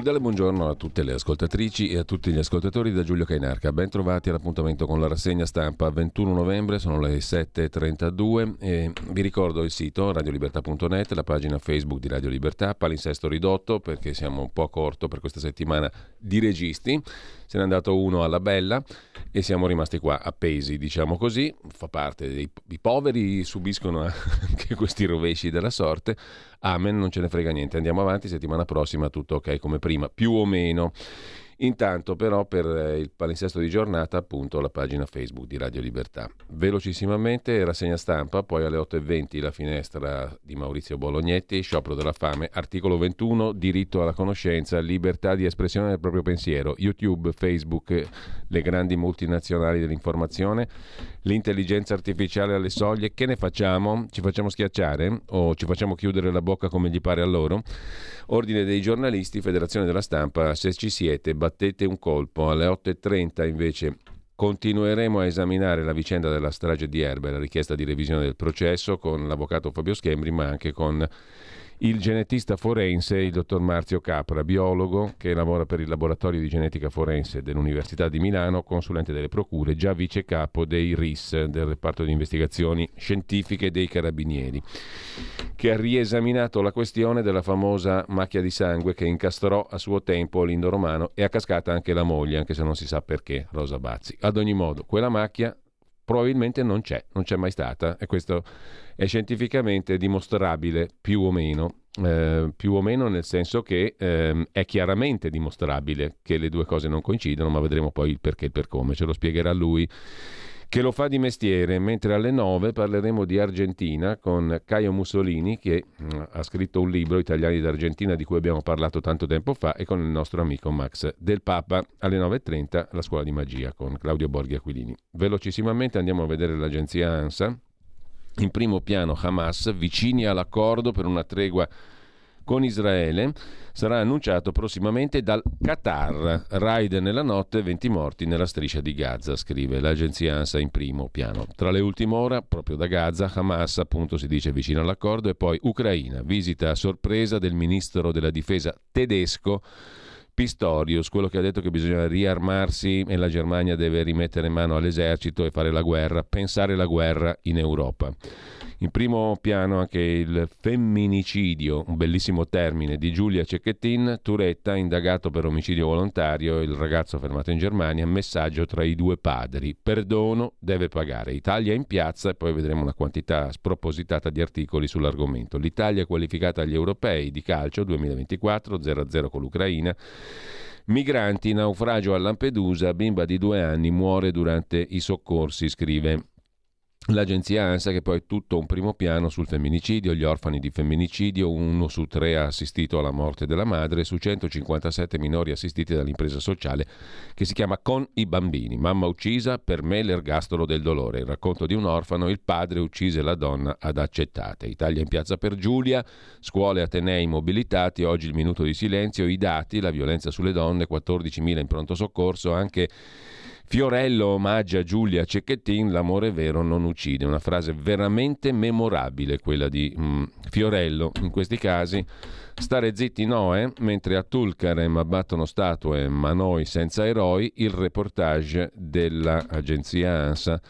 Cordiale buongiorno a tutte le ascoltatrici e a tutti gli ascoltatori da Giulio Cainarca. Ben trovati all'appuntamento con la rassegna stampa 21 novembre, sono le 7.32 e vi ricordo il sito radiolibertà.net, la pagina Facebook di Radio Libertà, palinsesto ridotto perché siamo un po' corto per questa settimana di registi. Se n'è andato uno alla bella e siamo rimasti qua appesi, diciamo così. Fa parte dei i poveri, subiscono anche questi rovesci della sorte. Amen, non ce ne frega niente. Andiamo avanti, settimana prossima tutto ok come prima, più o meno. Intanto però per eh, il palinsesto di giornata appunto la pagina Facebook di Radio Libertà. Velocissimamente rassegna stampa, poi alle 8.20 la finestra di Maurizio Bolognetti, sciopero della fame, articolo 21, diritto alla conoscenza, libertà di espressione del proprio pensiero, YouTube, Facebook, le grandi multinazionali dell'informazione, l'intelligenza artificiale alle soglie, che ne facciamo? Ci facciamo schiacciare o ci facciamo chiudere la bocca come gli pare a loro? Ordine dei giornalisti, Federazione della Stampa, se ci siete, battete un colpo. Alle 8.30 invece continueremo a esaminare la vicenda della strage di Erbe, la richiesta di revisione del processo con l'avvocato Fabio Schembri, ma anche con il genetista forense, il dottor Marzio Capra, biologo che lavora per il laboratorio di genetica forense dell'Università di Milano, consulente delle procure, già vice capo dei RIS, del reparto di investigazioni scientifiche dei carabinieri, che ha riesaminato la questione della famosa macchia di sangue che incastrò a suo tempo Lindo Romano e a cascata anche la moglie, anche se non si sa perché, Rosa Bazzi. Ad ogni modo, quella macchia probabilmente non c'è, non c'è mai stata e questo è scientificamente dimostrabile più o meno. Eh, più o meno nel senso che ehm, è chiaramente dimostrabile che le due cose non coincidono, ma vedremo poi il perché e il per come, ce lo spiegherà lui che lo fa di mestiere, mentre alle 9 parleremo di Argentina con Caio Mussolini che mm, ha scritto un libro Italiani d'Argentina di cui abbiamo parlato tanto tempo fa e con il nostro amico Max del Papa alle 9.30 la scuola di magia con Claudio Borghi Aquilini. Velocissimamente andiamo a vedere l'agenzia ANSA. In primo piano Hamas vicini all'accordo per una tregua con Israele sarà annunciato prossimamente dal Qatar. Raid nella notte, 20 morti nella striscia di Gaza, scrive l'agenzia ANSA in primo piano. Tra le ultime ore, proprio da Gaza, Hamas appunto si dice vicino all'accordo e poi Ucraina, visita a sorpresa del ministro della difesa tedesco Pistorius, quello che ha detto che bisogna riarmarsi e la Germania deve rimettere mano all'esercito e fare la guerra, pensare la guerra in Europa. In primo piano anche il femminicidio, un bellissimo termine, di Giulia Cecchettin, Turetta, indagato per omicidio volontario, il ragazzo fermato in Germania, messaggio tra i due padri, perdono, deve pagare. Italia in piazza e poi vedremo una quantità spropositata di articoli sull'argomento. L'Italia qualificata agli europei di calcio 2024, 0-0 con l'Ucraina. Migranti, naufragio a Lampedusa, bimba di due anni muore durante i soccorsi, scrive L'agenzia ANSA che poi è tutto un primo piano sul femminicidio, gli orfani di femminicidio, uno su tre ha assistito alla morte della madre, su 157 minori assistiti dall'impresa sociale che si chiama Con i bambini. Mamma uccisa, per me l'ergastolo del dolore. Il racconto di un orfano, il padre uccise la donna ad accettate. Italia in piazza per Giulia, scuole atenei mobilitati, oggi il minuto di silenzio, i dati, la violenza sulle donne, 14.000 in pronto soccorso, anche Fiorello omaggia Giulia Cecchettin, l'amore vero non uccide. Una frase veramente memorabile quella di mm, Fiorello. In questi casi stare zitti no, eh? mentre a Tulkarem abbattono statue ma noi senza eroi, il reportage dell'agenzia ANSA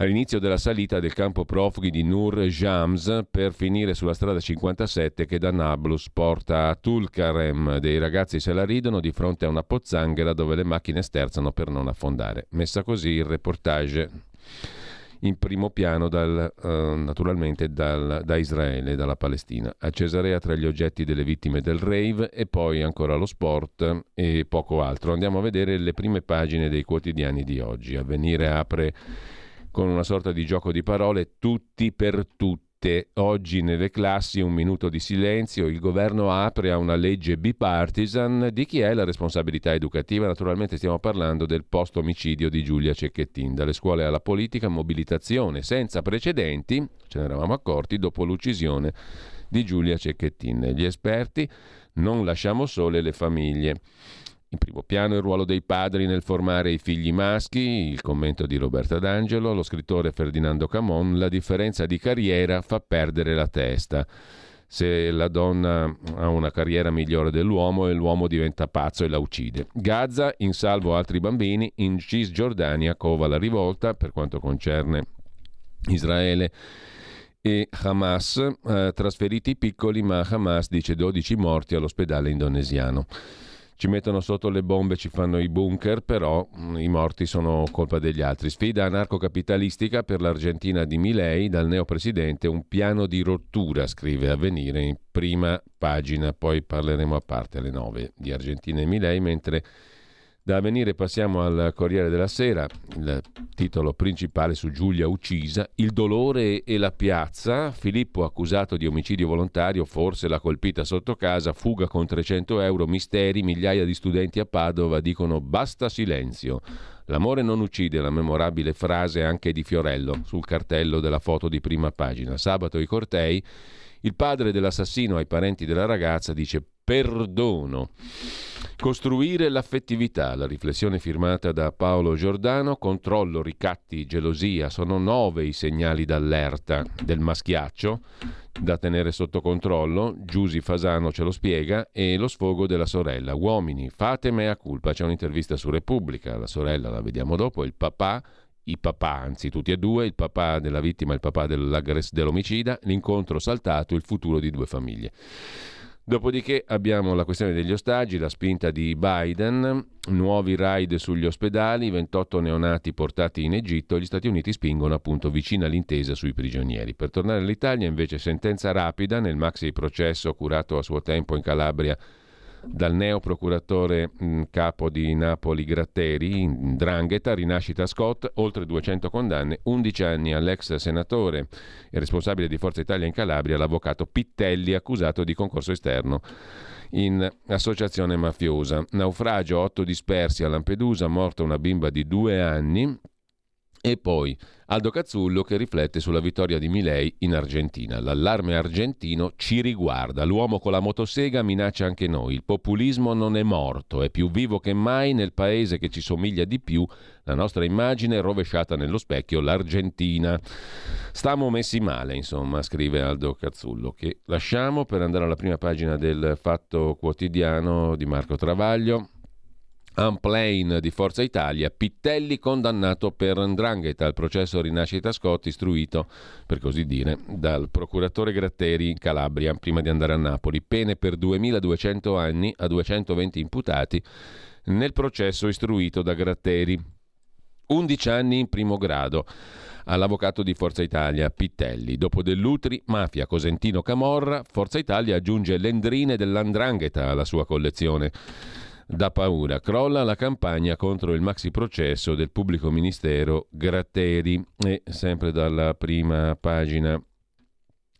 all'inizio della salita del campo profughi di Nur Jams per finire sulla strada 57 che da Nablus porta a Tulkarem. Dei ragazzi se la ridono di fronte a una pozzanghera dove le macchine sterzano per non affondare. Messa così il reportage in primo piano dal, uh, naturalmente dal, da Israele, dalla Palestina. A Cesarea tra gli oggetti delle vittime del rave e poi ancora lo sport e poco altro. Andiamo a vedere le prime pagine dei quotidiani di oggi. Avvenire apre con una sorta di gioco di parole, tutti per tutti. Oggi nelle classi un minuto di silenzio, il governo apre a una legge bipartisan di chi è la responsabilità educativa. Naturalmente stiamo parlando del post-omicidio di Giulia Cecchettin. Dalle scuole alla politica, mobilitazione senza precedenti, ce ne eravamo accorti, dopo l'uccisione di Giulia Cecchettin. Gli esperti non lasciamo sole le famiglie. In primo piano il ruolo dei padri nel formare i figli maschi, il commento di Roberta D'Angelo, lo scrittore Ferdinando Camon, la differenza di carriera fa perdere la testa. Se la donna ha una carriera migliore dell'uomo e l'uomo diventa pazzo e la uccide. Gaza, in salvo altri bambini, in Cisgiordania cova la rivolta per quanto concerne Israele e Hamas, eh, trasferiti piccoli, ma Hamas dice 12 morti all'ospedale indonesiano ci mettono sotto le bombe, ci fanno i bunker, però mm, i morti sono colpa degli altri. Sfida anarcocapitalistica per l'Argentina di Milei dal neopresidente, un piano di rottura, scrive Avvenire in prima pagina, poi parleremo a parte alle 9 di Argentina e Milei, mentre da avvenire passiamo al Corriere della Sera, il titolo principale su Giulia uccisa, Il dolore e la piazza, Filippo accusato di omicidio volontario, forse l'ha colpita sotto casa, fuga con 300 euro, misteri, migliaia di studenti a Padova dicono basta silenzio. L'amore non uccide, la memorabile frase anche di Fiorello sul cartello della foto di prima pagina. Sabato i cortei, il padre dell'assassino ai parenti della ragazza dice perdono. Costruire l'affettività, la riflessione firmata da Paolo Giordano, controllo, ricatti, gelosia, sono nove i segnali d'allerta del maschiaccio da tenere sotto controllo, Giusi Fasano ce lo spiega, e lo sfogo della sorella. Uomini, fate mea culpa, c'è un'intervista su Repubblica, la sorella la vediamo dopo, il papà i papà, anzi tutti e due, il papà della vittima e il papà dell'omicida, l'incontro saltato, il futuro di due famiglie. Dopodiché abbiamo la questione degli ostaggi, la spinta di Biden, nuovi raid sugli ospedali, 28 neonati portati in Egitto, gli Stati Uniti spingono appunto vicino all'intesa sui prigionieri. Per tornare all'Italia invece sentenza rapida nel maxi processo curato a suo tempo in Calabria dal neo procuratore mh, capo di Napoli Gratteri, Drangheta, rinascita Scott, oltre 200 condanne, 11 anni all'ex senatore e responsabile di Forza Italia in Calabria, l'avvocato Pittelli, accusato di concorso esterno in associazione mafiosa. Naufragio, 8 dispersi a Lampedusa, morta una bimba di due anni, e poi Aldo Cazzullo che riflette sulla vittoria di Milei in Argentina. L'allarme argentino ci riguarda. L'uomo con la motosega minaccia anche noi. Il populismo non è morto, è più vivo che mai nel paese che ci somiglia di più. La nostra immagine è rovesciata nello specchio, l'Argentina. Stiamo messi male, insomma, scrive Aldo Cazzullo, che lasciamo per andare alla prima pagina del Fatto Quotidiano di Marco Travaglio. Unplane di Forza Italia, Pittelli condannato per Ndrangheta al processo Rinascita Scott istruito, per così dire, dal procuratore Gratteri in Calabria prima di andare a Napoli. Pene per 2200 anni a 220 imputati nel processo istruito da Gratteri. 11 anni in primo grado all'avvocato di Forza Italia Pittelli. Dopo Dell'Utri, Mafia, Cosentino Camorra, Forza Italia aggiunge l'endrine dell'Andrangheta alla sua collezione da paura. Crolla la campagna contro il maxi processo del pubblico ministero Gratteri e sempre dalla prima pagina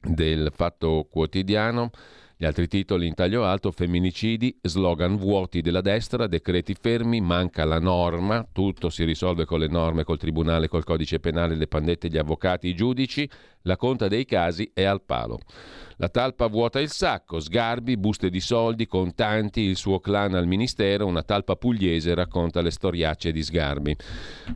del Fatto Quotidiano. Gli altri titoli in taglio alto, femminicidi, slogan vuoti della destra, decreti fermi, manca la norma, tutto si risolve con le norme, col tribunale, col codice penale, le pandette, gli avvocati, i giudici, La conta dei casi è al palo. La talpa vuota il sacco, sgarbi, buste di soldi, contanti, il suo clan al ministero, una talpa pugliese racconta le storiacce di sgarbi.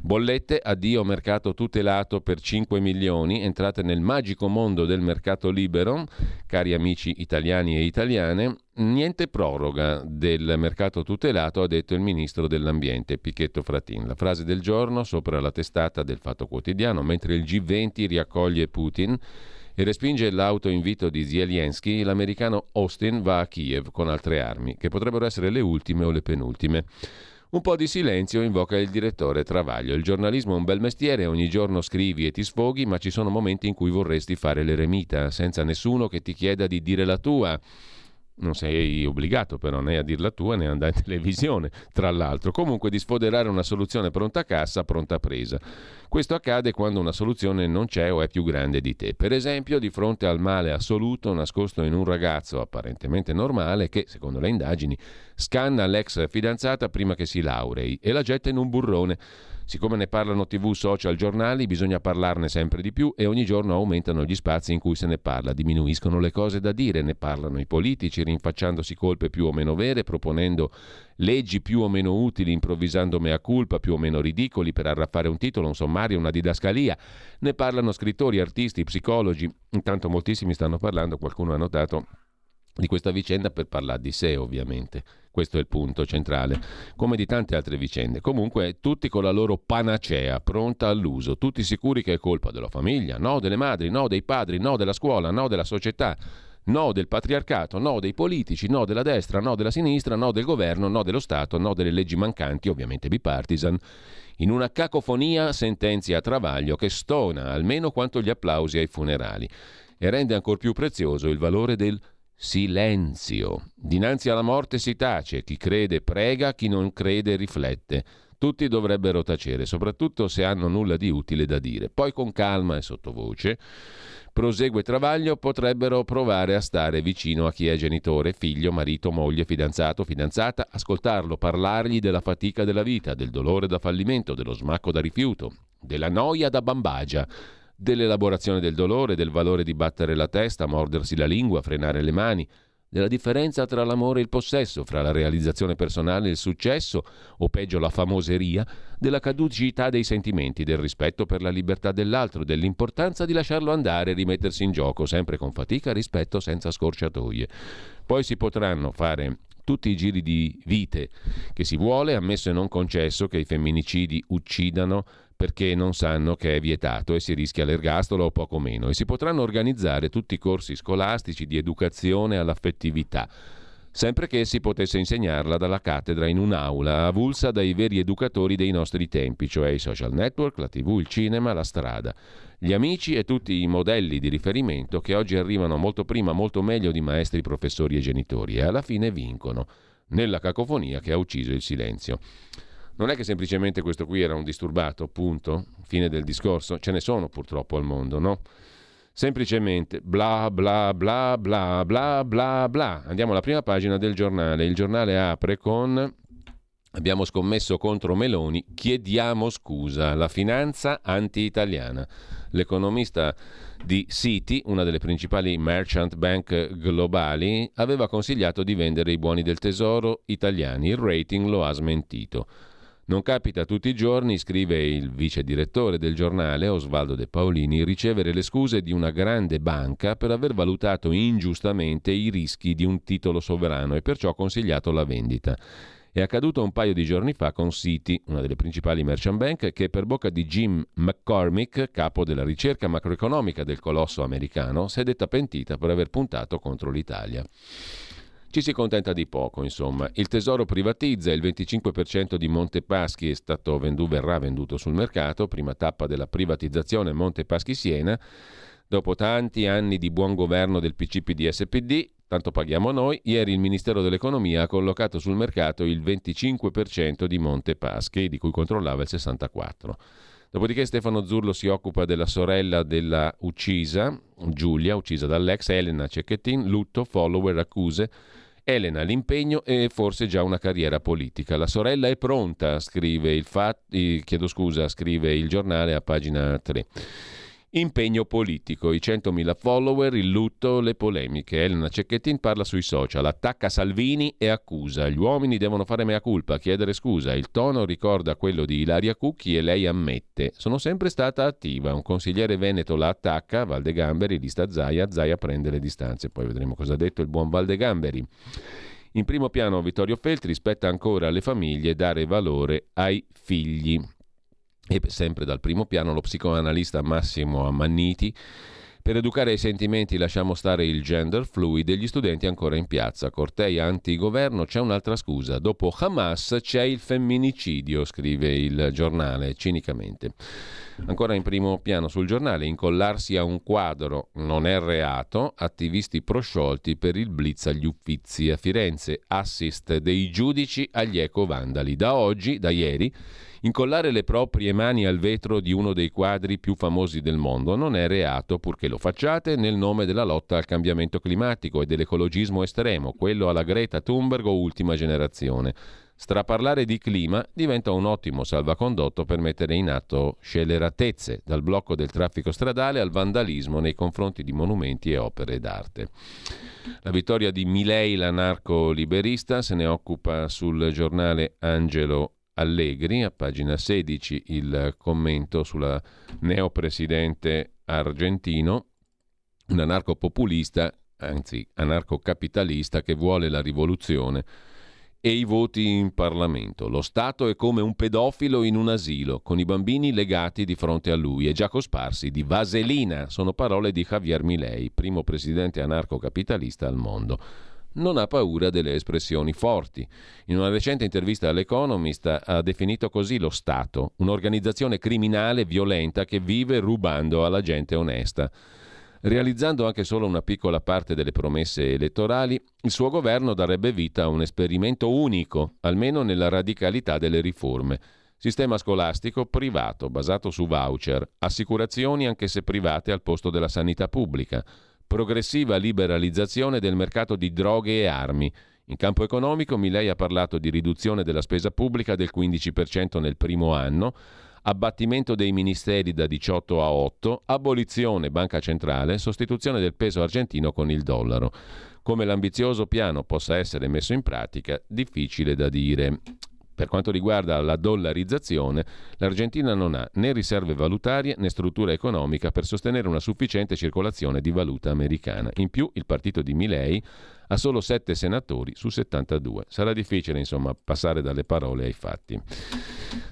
Bollette, addio mercato tutelato per 5 milioni, entrate nel magico mondo del mercato libero, cari amici italiani e italiane, Niente proroga del mercato tutelato, ha detto il ministro dell'Ambiente, Pichetto Fratin. La frase del giorno sopra la testata del Fatto Quotidiano, mentre il G20 riaccoglie Putin e respinge l'autoinvito di Zelensky, l'americano Austin va a Kiev con altre armi, che potrebbero essere le ultime o le penultime. Un po' di silenzio invoca il direttore Travaglio. Il giornalismo è un bel mestiere, ogni giorno scrivi e ti sfoghi, ma ci sono momenti in cui vorresti fare l'eremita, senza nessuno che ti chieda di dire la tua non sei obbligato però né a dirla tua né ad andare in televisione, tra l'altro. Comunque di sfoderare una soluzione pronta cassa, pronta presa. Questo accade quando una soluzione non c'è o è più grande di te. Per esempio, di fronte al male assoluto nascosto in un ragazzo apparentemente normale che, secondo le indagini, scanna l'ex fidanzata prima che si laurei e la getta in un burrone Siccome ne parlano tv, social, giornali, bisogna parlarne sempre di più e ogni giorno aumentano gli spazi in cui se ne parla, diminuiscono le cose da dire, ne parlano i politici, rinfacciandosi colpe più o meno vere, proponendo leggi più o meno utili, improvvisando mea culpa, più o meno ridicoli per arraffare un titolo, un sommario, una didascalia. Ne parlano scrittori, artisti, psicologi, intanto moltissimi stanno parlando, qualcuno ha notato di questa vicenda per parlare di sé ovviamente. Questo è il punto centrale, come di tante altre vicende. Comunque tutti con la loro panacea pronta all'uso, tutti sicuri che è colpa della famiglia, no delle madri, no dei padri, no della scuola, no della società, no del patriarcato, no dei politici, no della destra, no della sinistra, no del governo, no dello Stato, no delle leggi mancanti, ovviamente bipartisan. In una cacofonia sentenzia a travaglio che stona almeno quanto gli applausi ai funerali e rende ancora più prezioso il valore del Silenzio. Dinanzi alla morte si tace, chi crede prega, chi non crede riflette. Tutti dovrebbero tacere, soprattutto se hanno nulla di utile da dire. Poi con calma e sottovoce, prosegue Travaglio, potrebbero provare a stare vicino a chi è genitore, figlio, marito, moglie, fidanzato, fidanzata, ascoltarlo, parlargli della fatica della vita, del dolore da fallimento, dello smacco da rifiuto, della noia da bambagia dell'elaborazione del dolore, del valore di battere la testa, mordersi la lingua, frenare le mani, della differenza tra l'amore e il possesso, fra la realizzazione personale e il successo, o peggio la famoseria, della caducità dei sentimenti, del rispetto per la libertà dell'altro, dell'importanza di lasciarlo andare e rimettersi in gioco, sempre con fatica, rispetto, senza scorciatoie. Poi si potranno fare tutti i giri di vite che si vuole, ammesso e non concesso che i femminicidi uccidano perché non sanno che è vietato e si rischia l'ergastolo o poco meno e si potranno organizzare tutti i corsi scolastici di educazione all'affettività sempre che si potesse insegnarla dalla cattedra in un'aula avulsa dai veri educatori dei nostri tempi, cioè i social network, la tv, il cinema, la strada, gli amici e tutti i modelli di riferimento che oggi arrivano molto prima, molto meglio di maestri, professori e genitori e alla fine vincono nella cacofonia che ha ucciso il silenzio. Non è che semplicemente questo qui era un disturbato, punto, fine del discorso, ce ne sono purtroppo al mondo, no? Semplicemente bla bla bla bla bla bla bla. Andiamo alla prima pagina del giornale. Il giornale apre con Abbiamo scommesso contro Meloni, chiediamo scusa, la finanza anti-italiana. L'economista di Citi, una delle principali merchant bank globali, aveva consigliato di vendere i buoni del tesoro italiani. Il rating lo ha smentito. Non capita tutti i giorni, scrive il vice direttore del giornale Osvaldo De Paolini, ricevere le scuse di una grande banca per aver valutato ingiustamente i rischi di un titolo sovrano e perciò consigliato la vendita. È accaduto un paio di giorni fa con Citi, una delle principali merchant bank, che per bocca di Jim McCormick, capo della ricerca macroeconomica del colosso americano, si è detta pentita per aver puntato contro l'Italia. Ci si contenta di poco, insomma. Il Tesoro privatizza, il 25% di Montepaschi è stato venduto, verrà venduto sul mercato, prima tappa della privatizzazione Montepaschi-Siena. Dopo tanti anni di buon governo del PCPD-SPD, tanto paghiamo noi, ieri il Ministero dell'Economia ha collocato sul mercato il 25% di Montepaschi, di cui controllava il 64%. Dopodiché Stefano Zurlo si occupa della sorella della uccisa, Giulia, uccisa dall'ex Elena Cecchettin, lutto, follower, accuse Elena, l'impegno e forse già una carriera politica. La sorella è pronta, scrive il, fat- chiedo scusa, scrive il giornale a pagina 3. Impegno politico, i 100.000 follower, il lutto, le polemiche. Elena Cecchettin parla sui social, attacca Salvini e accusa. Gli uomini devono fare mea culpa, chiedere scusa. Il tono ricorda quello di Ilaria Cucchi e lei ammette. Sono sempre stata attiva. Un consigliere veneto la attacca, Valdegamberi, lista Zaia, Zaia prende le distanze. Poi vedremo cosa ha detto il buon Valdegamberi. In primo piano Vittorio Feltri spetta ancora alle famiglie dare valore ai figli. E sempre dal primo piano lo psicoanalista Massimo Ammanniti. Per educare ai sentimenti lasciamo stare il gender fluid e gli studenti ancora in piazza. Cortei anti-governo, c'è un'altra scusa. Dopo Hamas c'è il femminicidio, scrive il giornale cinicamente. Ancora in primo piano sul giornale, incollarsi a un quadro non è reato, attivisti prosciolti per il blitz agli uffizi. A Firenze, assist dei giudici agli eco-vandali. Da oggi, da ieri, Incollare le proprie mani al vetro di uno dei quadri più famosi del mondo non è reato purché lo facciate nel nome della lotta al cambiamento climatico e dell'ecologismo estremo, quello alla Greta Thunberg o ultima generazione. Straparlare di clima diventa un ottimo salvacondotto per mettere in atto scelleratezze, dal blocco del traffico stradale al vandalismo nei confronti di monumenti e opere d'arte. La vittoria di Milei, l'anarco-liberista, se ne occupa sul giornale Angelo Allegri, a pagina 16 il commento sulla neopresidente argentino, un anarco-populista, anzi anarco-capitalista che vuole la rivoluzione e i voti in Parlamento. Lo Stato è come un pedofilo in un asilo, con i bambini legati di fronte a lui e già cosparsi di vaselina. Sono parole di Javier Milei, primo presidente anarco-capitalista al mondo non ha paura delle espressioni forti. In una recente intervista all'Economist ha definito così lo Stato, un'organizzazione criminale violenta che vive rubando alla gente onesta. Realizzando anche solo una piccola parte delle promesse elettorali, il suo governo darebbe vita a un esperimento unico, almeno nella radicalità delle riforme. Sistema scolastico privato, basato su voucher, assicurazioni anche se private al posto della sanità pubblica, progressiva liberalizzazione del mercato di droghe e armi. In campo economico Milei ha parlato di riduzione della spesa pubblica del 15% nel primo anno, abbattimento dei ministeri da 18 a 8, abolizione banca centrale, sostituzione del peso argentino con il dollaro. Come l'ambizioso piano possa essere messo in pratica, difficile da dire. Per quanto riguarda la dollarizzazione, l'Argentina non ha né riserve valutarie né struttura economica per sostenere una sufficiente circolazione di valuta americana. In più, il partito di Milei ha solo 7 senatori su 72. Sarà difficile, insomma, passare dalle parole ai fatti.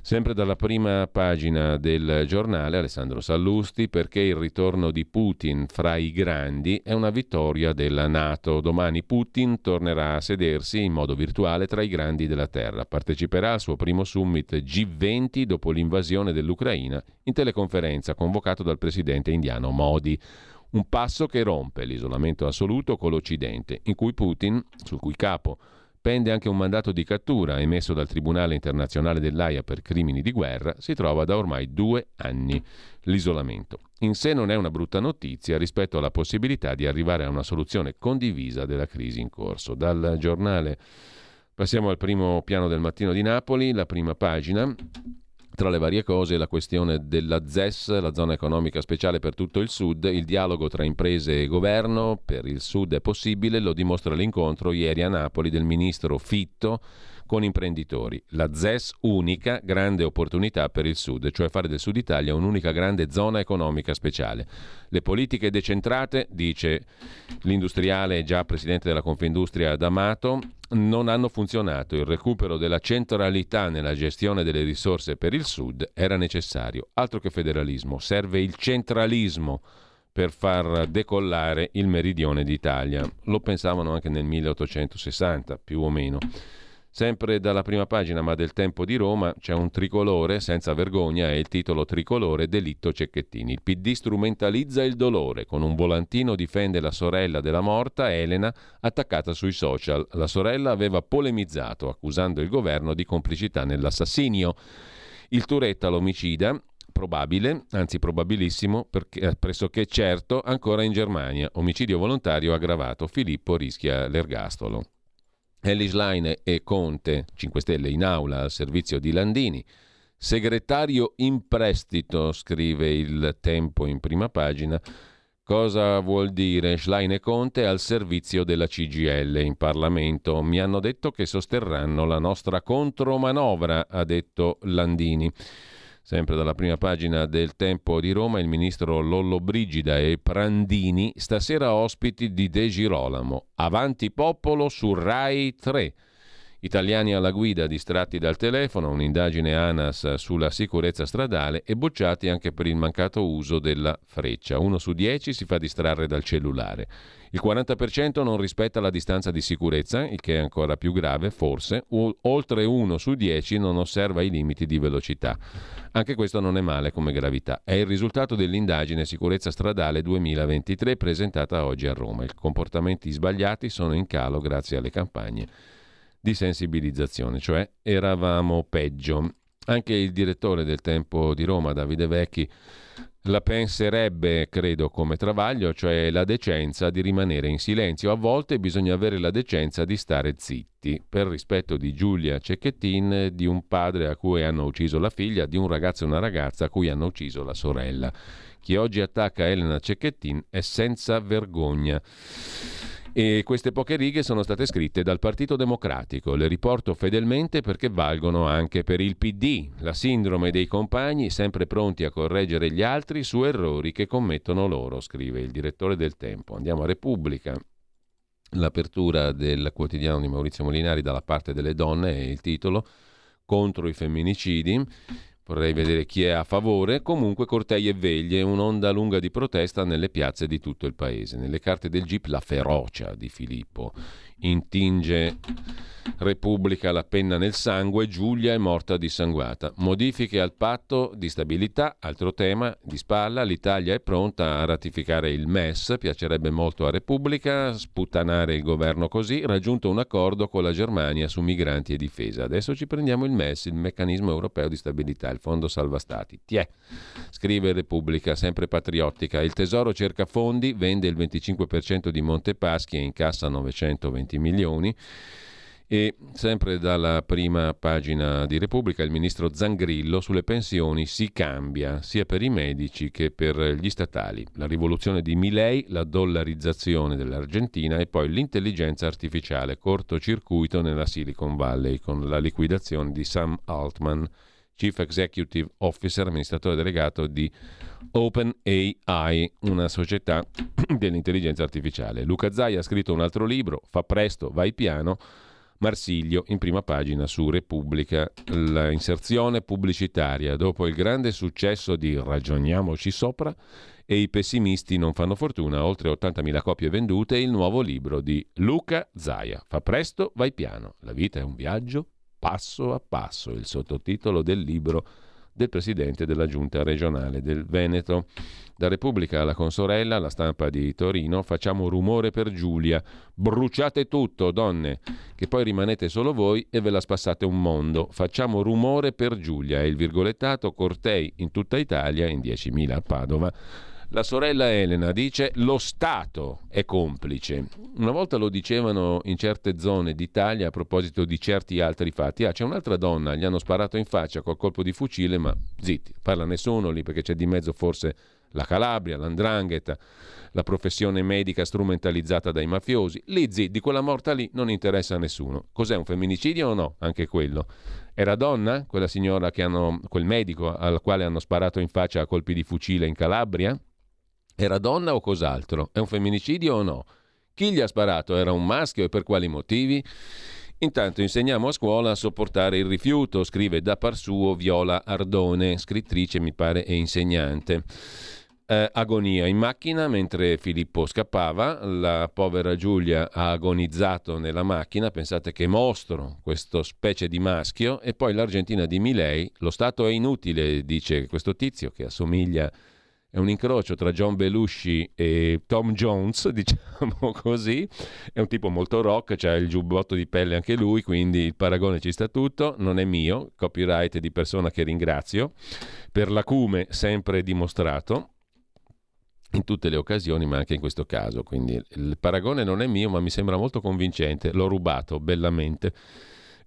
Sempre dalla prima pagina del giornale, Alessandro Sallusti, perché il ritorno di Putin fra i grandi è una vittoria della Nato. Domani Putin tornerà a sedersi in modo virtuale tra i grandi della Terra. Parteciperà al suo primo summit G20 dopo l'invasione dell'Ucraina in teleconferenza convocato dal presidente indiano Modi. Un passo che rompe l'isolamento assoluto con l'Occidente, in cui Putin, sul cui capo pende anche un mandato di cattura emesso dal Tribunale internazionale dell'AIA per crimini di guerra, si trova da ormai due anni l'isolamento. In sé non è una brutta notizia rispetto alla possibilità di arrivare a una soluzione condivisa della crisi in corso. Dal giornale passiamo al primo piano del mattino di Napoli, la prima pagina. Tra le varie cose la questione della ZES, la zona economica speciale per tutto il Sud, il dialogo tra imprese e governo per il Sud è possibile, lo dimostra l'incontro ieri a Napoli del ministro Fitto con imprenditori. La ZES unica, grande opportunità per il Sud, cioè fare del Sud Italia un'unica grande zona economica speciale. Le politiche decentrate, dice l'industriale già presidente della Confindustria D'Amato, non hanno funzionato. Il recupero della centralità nella gestione delle risorse per il Sud era necessario. Altro che federalismo, serve il centralismo per far decollare il meridione d'Italia. Lo pensavano anche nel 1860, più o meno. Sempre dalla prima pagina, ma del tempo di Roma, c'è un tricolore senza vergogna e il titolo tricolore Delitto Cecchettini. Il PD strumentalizza il dolore, con un volantino difende la sorella della morta, Elena, attaccata sui social. La sorella aveva polemizzato, accusando il governo di complicità nell'assassinio. Il Turetta, l'omicida, probabile, anzi probabilissimo, perché, eh, pressoché certo, ancora in Germania. Omicidio volontario aggravato. Filippo rischia l'ergastolo. Ellis Line e Conte, 5 Stelle in aula al servizio di Landini. Segretario in prestito, scrive il Tempo in prima pagina. Cosa vuol dire Schlein e Conte al servizio della CGL in Parlamento? Mi hanno detto che sosterranno la nostra contromanovra, ha detto Landini. Sempre dalla prima pagina del Tempo di Roma, il ministro Lollo Brigida e Prandini, stasera ospiti di De Girolamo. Avanti popolo su Rai 3. Italiani alla guida distratti dal telefono, un'indagine ANAS sulla sicurezza stradale e bocciati anche per il mancato uso della freccia. Uno su dieci si fa distrarre dal cellulare. Il 40% non rispetta la distanza di sicurezza, il che è ancora più grave, forse. oltre uno su dieci non osserva i limiti di velocità. Anche questo non è male come gravità. È il risultato dell'indagine Sicurezza Stradale 2023 presentata oggi a Roma. I comportamenti sbagliati sono in calo grazie alle campagne di sensibilizzazione, cioè eravamo peggio. Anche il direttore del Tempo di Roma, Davide Vecchi, la penserebbe, credo, come Travaglio, cioè la decenza di rimanere in silenzio. A volte bisogna avere la decenza di stare zitti, per rispetto di Giulia Cecchettin, di un padre a cui hanno ucciso la figlia, di un ragazzo e una ragazza a cui hanno ucciso la sorella. Chi oggi attacca Elena Cecchettin è senza vergogna. E queste poche righe sono state scritte dal Partito Democratico. Le riporto fedelmente perché valgono anche per il PD, la sindrome dei compagni sempre pronti a correggere gli altri su errori che commettono loro, scrive il direttore del Tempo. Andiamo a Repubblica. L'apertura del quotidiano di Maurizio Molinari dalla parte delle donne è il titolo contro i femminicidi Vorrei vedere chi è a favore. Comunque cortei e veglie, un'onda lunga di protesta nelle piazze di tutto il paese. Nelle carte del GIP la ferocia di Filippo intinge Repubblica la penna nel sangue, Giulia è morta dissanguata. Modifiche al patto di stabilità, altro tema di spalla, l'Italia è pronta a ratificare il MES, piacerebbe molto a Repubblica, sputtanare il governo così, raggiunto un accordo con la Germania su migranti e difesa. Adesso ci prendiamo il MES, il meccanismo europeo di stabilità, il fondo salva stati. Tiè, scrive Repubblica, sempre patriottica, il Tesoro cerca fondi, vende il 25% di Montepaschi e incassa 920 20 milioni. E sempre dalla prima pagina di Repubblica il ministro Zangrillo sulle pensioni si cambia sia per i medici che per gli statali. La rivoluzione di Milei, la dollarizzazione dell'Argentina e poi l'intelligenza artificiale, cortocircuito nella Silicon Valley con la liquidazione di Sam Altman, Chief Executive Officer, amministratore delegato di OpenAI, una società dell'intelligenza artificiale. Luca Zai ha scritto un altro libro, Fa presto, vai piano. Marsiglio in prima pagina su Repubblica, l'inserzione pubblicitaria dopo il grande successo di Ragioniamoci sopra e i pessimisti non fanno fortuna, oltre 80.000 copie vendute, il nuovo libro di Luca Zaia. Fa presto, vai piano. La vita è un viaggio passo a passo, il sottotitolo del libro del presidente della giunta regionale del Veneto. Da Repubblica alla consorella, la stampa di Torino, facciamo rumore per Giulia. Bruciate tutto, donne, che poi rimanete solo voi e ve la spassate un mondo. Facciamo rumore per Giulia. È il virgolettato cortei in tutta Italia, in 10.000 a Padova. La sorella Elena dice lo Stato è complice. Una volta lo dicevano in certe zone d'Italia a proposito di certi altri fatti. Ah, c'è un'altra donna, gli hanno sparato in faccia col colpo di fucile, ma zitti, parla nessuno lì perché c'è di mezzo forse la Calabria, l'andrangheta, la professione medica strumentalizzata dai mafiosi. Lì, zitti, di quella morta lì non interessa a nessuno. Cos'è un femminicidio o no? Anche quello. Era donna quella signora che hanno, quel medico al quale hanno sparato in faccia a colpi di fucile in Calabria? Era donna o cos'altro? È un femminicidio o no? Chi gli ha sparato? Era un maschio e per quali motivi? Intanto insegniamo a scuola a sopportare il rifiuto, scrive da par suo Viola Ardone, scrittrice mi pare e insegnante. Eh, agonia in macchina mentre Filippo scappava, la povera Giulia ha agonizzato nella macchina, pensate che mostro questo specie di maschio, e poi l'Argentina di Milei, lo Stato è inutile, dice questo tizio che assomiglia a è un incrocio tra John Belushi e Tom Jones, diciamo così. È un tipo molto rock, c'ha il giubbotto di pelle anche lui, quindi il paragone ci sta tutto. Non è mio, copyright di persona che ringrazio. Per l'acume sempre dimostrato in tutte le occasioni, ma anche in questo caso. Quindi il paragone non è mio, ma mi sembra molto convincente. L'ho rubato bellamente.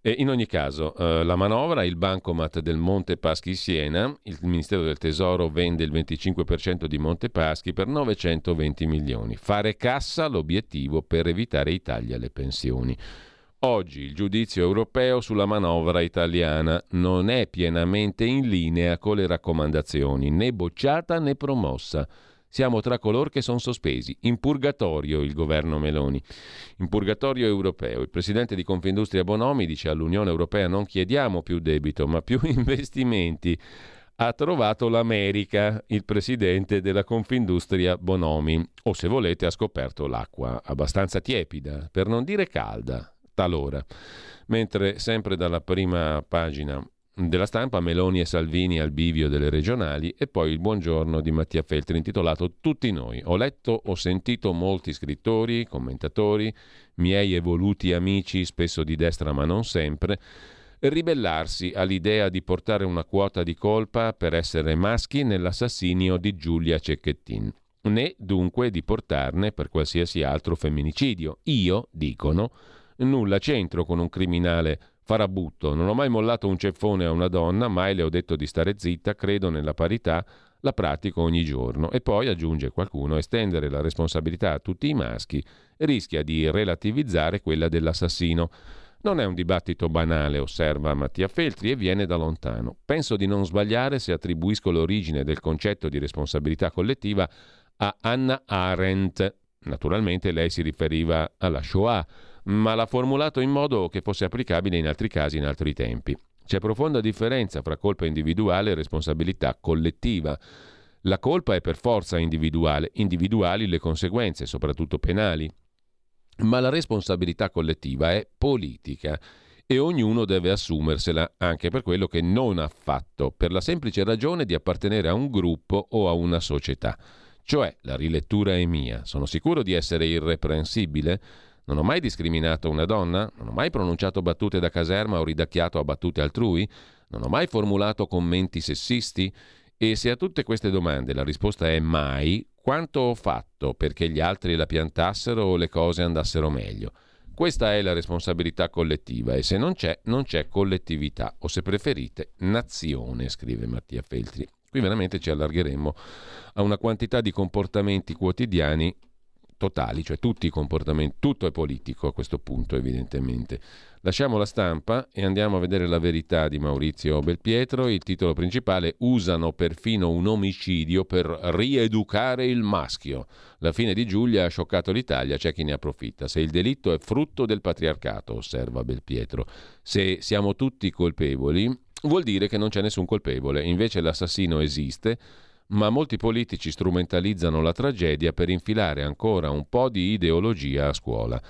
E in ogni caso, eh, la manovra, il bancomat del Monte Paschi Siena, il Ministero del Tesoro vende il 25% di Monte Paschi per 920 milioni. Fare cassa l'obiettivo per evitare i tagli alle pensioni. Oggi il giudizio europeo sulla manovra italiana non è pienamente in linea con le raccomandazioni, né bocciata né promossa. Siamo tra coloro che sono sospesi. In purgatorio il governo Meloni. In purgatorio europeo. Il presidente di Confindustria Bonomi dice all'Unione Europea non chiediamo più debito, ma più investimenti. Ha trovato l'America, il presidente della Confindustria Bonomi. O se volete ha scoperto l'acqua abbastanza tiepida, per non dire calda, talora. Mentre sempre dalla prima pagina della stampa, Meloni e Salvini al bivio delle regionali e poi il buongiorno di Mattia Feltri intitolato Tutti noi. Ho letto, ho sentito molti scrittori, commentatori, miei evoluti amici, spesso di destra ma non sempre, ribellarsi all'idea di portare una quota di colpa per essere maschi nell'assassinio di Giulia Cecchettin, né dunque di portarne per qualsiasi altro femminicidio. Io, dicono, nulla c'entro con un criminale Farabutto, non ho mai mollato un ceffone a una donna, mai le ho detto di stare zitta, credo nella parità, la pratico ogni giorno. E poi, aggiunge qualcuno, estendere la responsabilità a tutti i maschi rischia di relativizzare quella dell'assassino. Non è un dibattito banale, osserva Mattia Feltri, e viene da lontano. Penso di non sbagliare se attribuisco l'origine del concetto di responsabilità collettiva a Anna Arendt. Naturalmente lei si riferiva alla Shoah ma l'ha formulato in modo che fosse applicabile in altri casi in altri tempi. C'è profonda differenza fra colpa individuale e responsabilità collettiva. La colpa è per forza individuale, individuali le conseguenze, soprattutto penali. Ma la responsabilità collettiva è politica e ognuno deve assumersela anche per quello che non ha fatto, per la semplice ragione di appartenere a un gruppo o a una società. Cioè, la rilettura è mia. Sono sicuro di essere irreprensibile? Non ho mai discriminato una donna? Non ho mai pronunciato battute da caserma o ridacchiato a battute altrui? Non ho mai formulato commenti sessisti? E se a tutte queste domande la risposta è mai, quanto ho fatto perché gli altri la piantassero o le cose andassero meglio? Questa è la responsabilità collettiva e se non c'è, non c'è collettività o se preferite nazione, scrive Mattia Feltri. Qui veramente ci allargheremo a una quantità di comportamenti quotidiani totali, cioè tutti i comportamenti, tutto è politico a questo punto evidentemente. Lasciamo la stampa e andiamo a vedere la verità di Maurizio Belpietro, il titolo principale usano perfino un omicidio per rieducare il maschio. La fine di Giulia ha scioccato l'Italia, c'è chi ne approfitta. Se il delitto è frutto del patriarcato, osserva Belpietro, se siamo tutti colpevoli, vuol dire che non c'è nessun colpevole, invece l'assassino esiste ma molti politici strumentalizzano la tragedia per infilare ancora un po' di ideologia a scuola.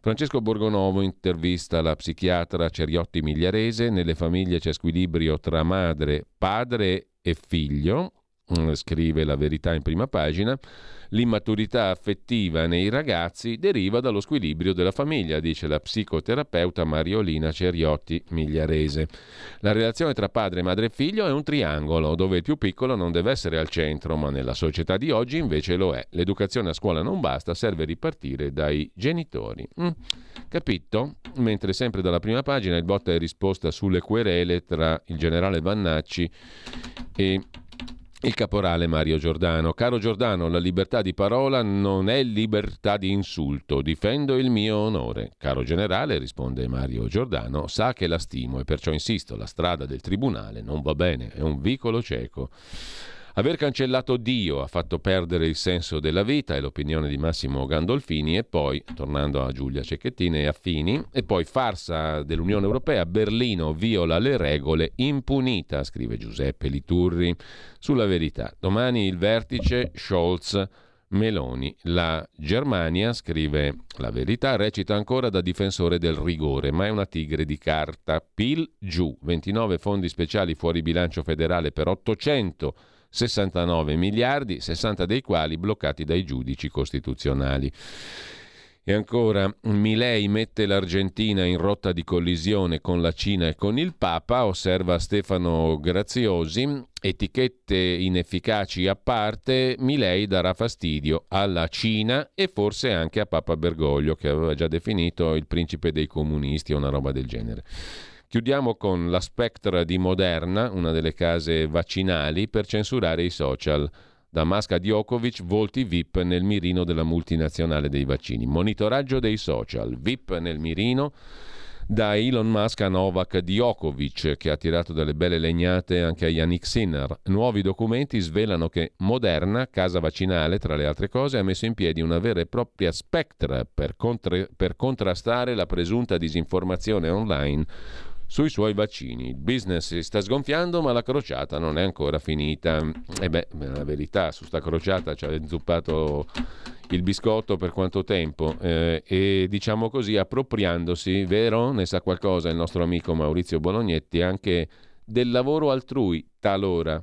Francesco Borgonovo intervista la psichiatra Ceriotti Migliarese, nelle famiglie c'è squilibrio tra madre, padre e figlio, scrive la verità in prima pagina, L'immaturità affettiva nei ragazzi deriva dallo squilibrio della famiglia, dice la psicoterapeuta Mariolina Ceriotti Migliarese. La relazione tra padre, madre e figlio è un triangolo dove il più piccolo non deve essere al centro, ma nella società di oggi invece lo è. L'educazione a scuola non basta, serve ripartire dai genitori. Mm. Capito? Mentre sempre dalla prima pagina il botta e risposta sulle querele tra il generale Vannacci e il caporale Mario Giordano. Caro Giordano, la libertà di parola non è libertà di insulto. Difendo il mio onore. Caro generale, risponde Mario Giordano, sa che la stimo e perciò insisto, la strada del tribunale non va bene, è un vicolo cieco. Aver cancellato Dio ha fatto perdere il senso della vita, è l'opinione di Massimo Gandolfini, e poi, tornando a Giulia Cecchettin e Affini, e poi farsa dell'Unione Europea, Berlino viola le regole impunita, scrive Giuseppe Liturri, sulla verità. Domani il vertice Scholz. Meloni. La Germania, scrive la verità, recita ancora da difensore del rigore, ma è una tigre di carta. PIL giù, 29 fondi speciali fuori bilancio federale per 800 69 miliardi, 60 dei quali bloccati dai giudici costituzionali. E ancora, Milei mette l'Argentina in rotta di collisione con la Cina e con il Papa, osserva Stefano Graziosi, etichette inefficaci a parte, Milei darà fastidio alla Cina e forse anche a Papa Bergoglio, che aveva già definito il principe dei comunisti o una roba del genere. Chiudiamo con la Spectra di Moderna, una delle case vaccinali, per censurare i social. Da Masca Djokovic, volti VIP nel mirino della multinazionale dei vaccini. Monitoraggio dei social, VIP nel mirino da Elon Musk a Novak Djokovic, che ha tirato delle belle legnate anche a Yannick Sinner. Nuovi documenti svelano che Moderna, casa vaccinale, tra le altre cose, ha messo in piedi una vera e propria spectra per, contra- per contrastare la presunta disinformazione online sui suoi vaccini. Il business si sta sgonfiando, ma la crociata non è ancora finita. E beh, la verità, su sta crociata ci ha inzuppato il biscotto per quanto tempo eh, e diciamo così appropriandosi, vero? Ne sa qualcosa il nostro amico Maurizio Bolognetti anche del lavoro altrui talora.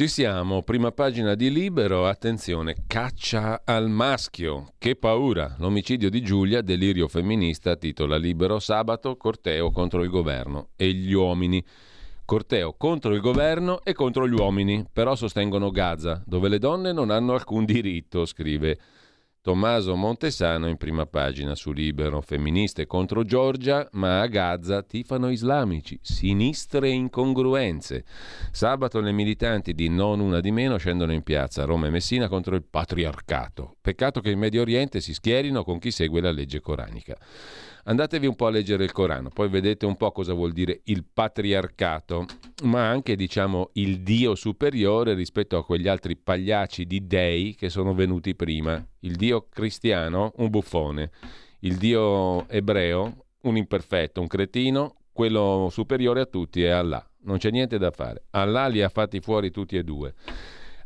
Ci siamo, prima pagina di Libero, attenzione, caccia al maschio, che paura, l'omicidio di Giulia, delirio femminista, titola Libero, sabato, corteo contro il governo e gli uomini. Corteo contro il governo e contro gli uomini, però sostengono Gaza, dove le donne non hanno alcun diritto, scrive Tommaso Montesano in prima pagina su Libero, femministe contro Giorgia, ma a Gaza tifano islamici, sinistre incongruenze. Sabato le militanti di Non Una di Meno scendono in piazza Roma e Messina contro il patriarcato. Peccato che in Medio Oriente si schierino con chi segue la legge coranica. Andatevi un po' a leggere il Corano, poi vedete un po' cosa vuol dire il patriarcato, ma anche diciamo il Dio superiore rispetto a quegli altri pagliacci di dei che sono venuti prima. Il Dio cristiano, un buffone, il Dio ebreo, un imperfetto, un cretino, quello superiore a tutti è Allah. Non c'è niente da fare. Allah li ha fatti fuori tutti e due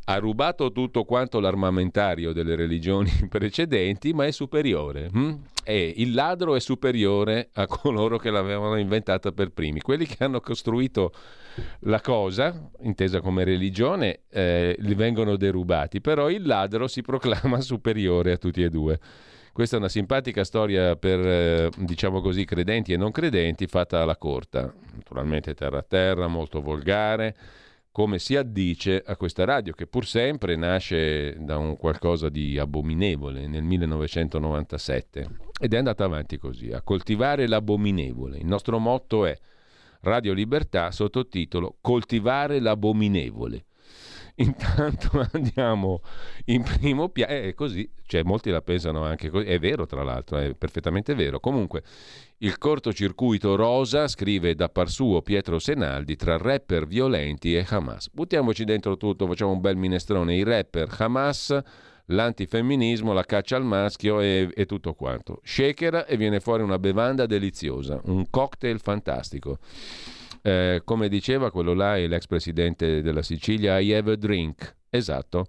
ha rubato tutto quanto l'armamentario delle religioni precedenti, ma è superiore. Hm? E il ladro è superiore a coloro che l'avevano inventata per primi. Quelli che hanno costruito la cosa, intesa come religione, eh, li vengono derubati, però il ladro si proclama superiore a tutti e due. Questa è una simpatica storia per, eh, diciamo così, credenti e non credenti, fatta alla corta. Naturalmente terra a terra, molto volgare come si addice a questa radio che pur sempre nasce da un qualcosa di abominevole nel 1997 ed è andata avanti così, a coltivare l'abominevole. Il nostro motto è Radio Libertà, sottotitolo Coltivare l'abominevole. Intanto andiamo in primo piano, è così, cioè molti la pensano anche così, è vero tra l'altro, è perfettamente vero. Comunque, il cortocircuito rosa, scrive da par suo Pietro Senaldi, tra rapper violenti e Hamas. Buttiamoci dentro tutto, facciamo un bel minestrone, i rapper, Hamas, l'antifemminismo, la caccia al maschio e, e tutto quanto. Shakera e viene fuori una bevanda deliziosa, un cocktail fantastico. Eh, come diceva quello là, l'ex presidente della Sicilia, I have a drink. Esatto,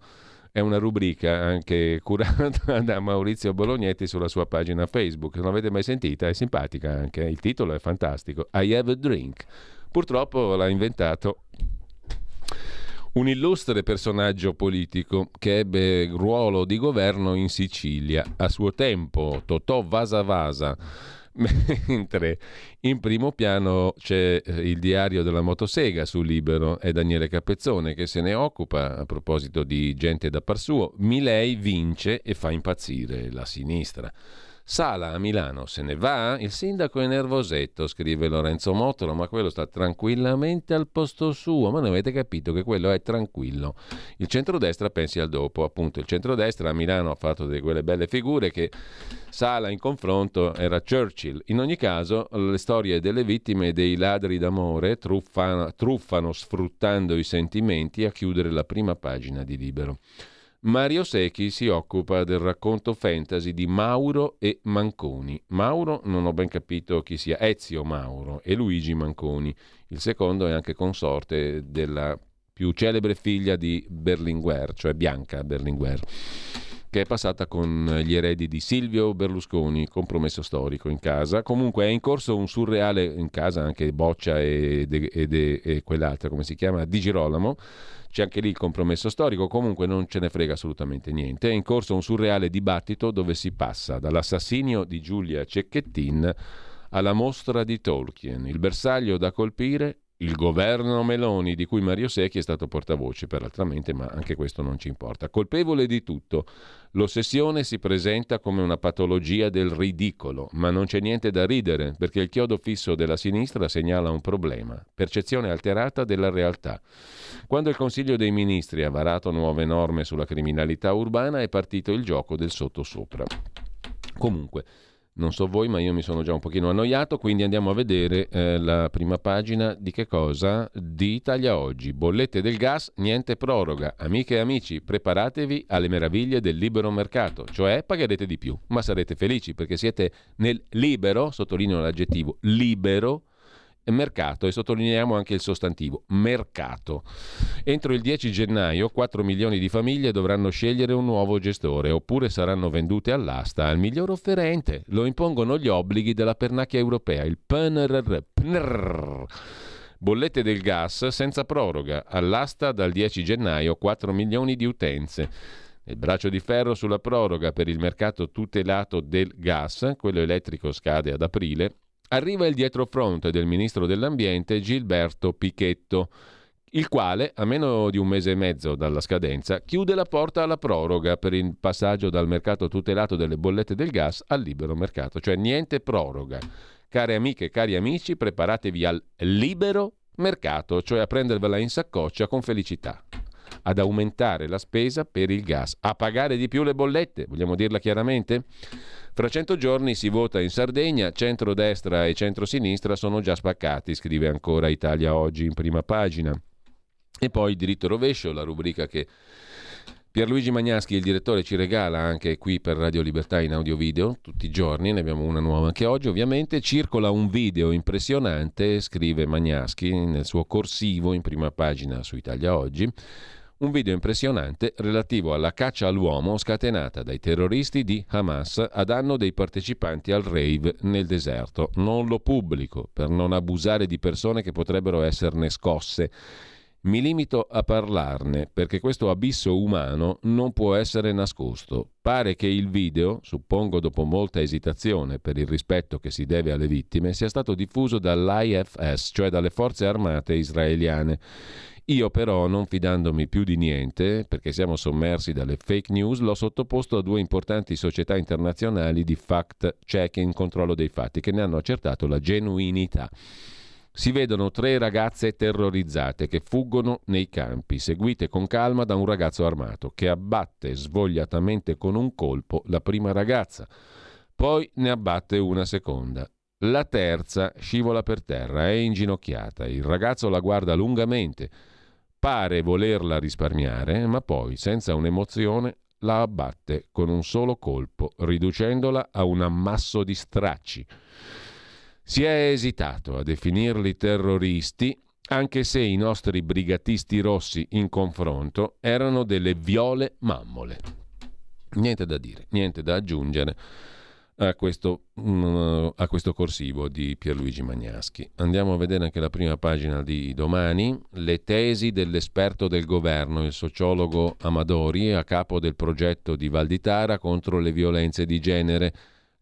è una rubrica anche curata da Maurizio Bolognetti sulla sua pagina Facebook. Se non l'avete mai sentita, è simpatica anche. Il titolo è fantastico. I have a drink. Purtroppo l'ha inventato un illustre personaggio politico che ebbe ruolo di governo in Sicilia. A suo tempo, Totò Vasa Vasa mentre in primo piano c'è eh, il diario della motosega su Libero, è Daniele Capezzone che se ne occupa a proposito di gente da par suo. Milei vince e fa impazzire la sinistra. Sala a Milano se ne va? Il sindaco è nervosetto, scrive Lorenzo Motolo, ma quello sta tranquillamente al posto suo. Ma non avete capito che quello è tranquillo. Il centrodestra pensi al dopo, appunto. Il centrodestra a Milano ha fatto di quelle belle figure che Sala in confronto era Churchill. In ogni caso, le storie delle vittime e dei ladri d'amore truffano, truffano sfruttando i sentimenti a chiudere la prima pagina di Libero. Mario Secchi si occupa del racconto fantasy di Mauro e Manconi. Mauro non ho ben capito chi sia, Ezio Mauro e Luigi Manconi. Il secondo è anche consorte della più celebre figlia di Berlinguer, cioè Bianca Berlinguer che è passata con gli eredi di Silvio Berlusconi, compromesso storico in casa. Comunque è in corso un surreale in casa, anche Boccia e, de, e, e quell'altra, come si chiama, Di Girolamo. C'è anche lì il compromesso storico, comunque non ce ne frega assolutamente niente. È in corso un surreale dibattito dove si passa dall'assassinio di Giulia Cecchettin alla mostra di Tolkien, il bersaglio da colpire il governo Meloni, di cui Mario Secchi è stato portavoce peraltramente, ma anche questo non ci importa. Colpevole di tutto, l'ossessione si presenta come una patologia del ridicolo, ma non c'è niente da ridere, perché il chiodo fisso della sinistra segnala un problema, percezione alterata della realtà. Quando il Consiglio dei Ministri ha varato nuove norme sulla criminalità urbana è partito il gioco del sottosopra. Comunque, non so voi, ma io mi sono già un pochino annoiato, quindi andiamo a vedere eh, la prima pagina di che cosa? Di Italia Oggi. Bollette del gas, niente proroga. Amiche e amici, preparatevi alle meraviglie del libero mercato, cioè pagherete di più, ma sarete felici perché siete nel libero, sottolineo l'aggettivo, libero mercato e sottolineiamo anche il sostantivo mercato. Entro il 10 gennaio 4 milioni di famiglie dovranno scegliere un nuovo gestore oppure saranno vendute all'asta al miglior offerente. Lo impongono gli obblighi della pernacchia europea, il PNRR. Bollette del gas senza proroga, all'asta dal 10 gennaio 4 milioni di utenze. Il braccio di ferro sulla proroga per il mercato tutelato del gas, quello elettrico scade ad aprile, arriva il dietrofront del ministro dell'Ambiente Gilberto Pichetto, il quale, a meno di un mese e mezzo dalla scadenza, chiude la porta alla proroga per il passaggio dal mercato tutelato delle bollette del gas al libero mercato, cioè niente proroga. Care amiche e cari amici, preparatevi al libero mercato, cioè a prendervela in saccoccia con felicità ad aumentare la spesa per il gas, a pagare di più le bollette, vogliamo dirla chiaramente? Fra cento giorni si vota in Sardegna, centro-destra e centro-sinistra sono già spaccati, scrive ancora Italia Oggi in prima pagina. E poi diritto rovescio, la rubrica che Pierluigi Magnaschi, il direttore, ci regala anche qui per Radio Libertà in audio video tutti i giorni, ne abbiamo una nuova anche oggi ovviamente, circola un video impressionante, scrive Magnaschi nel suo corsivo in prima pagina su Italia Oggi, un video impressionante relativo alla caccia all'uomo scatenata dai terroristi di Hamas a danno dei partecipanti al rave nel deserto. Non lo pubblico per non abusare di persone che potrebbero esserne scosse. Mi limito a parlarne perché questo abisso umano non può essere nascosto. Pare che il video, suppongo dopo molta esitazione per il rispetto che si deve alle vittime, sia stato diffuso dall'IFS, cioè dalle forze armate israeliane. Io però, non fidandomi più di niente, perché siamo sommersi dalle fake news, l'ho sottoposto a due importanti società internazionali di fact-checking, controllo dei fatti, che ne hanno accertato la genuinità. Si vedono tre ragazze terrorizzate che fuggono nei campi, seguite con calma da un ragazzo armato che abbatte svogliatamente con un colpo la prima ragazza. Poi ne abbatte una seconda. La terza scivola per terra, è inginocchiata. Il ragazzo la guarda lungamente. Pare volerla risparmiare, ma poi, senza un'emozione, la abbatte con un solo colpo, riducendola a un ammasso di stracci. Si è esitato a definirli terroristi, anche se i nostri brigatisti rossi in confronto erano delle viole mammole. Niente da dire, niente da aggiungere a questo, mm, a questo corsivo di Pierluigi Magnaschi. Andiamo a vedere anche la prima pagina di domani, le tesi dell'esperto del governo, il sociologo Amadori, a capo del progetto di Valditara contro le violenze di genere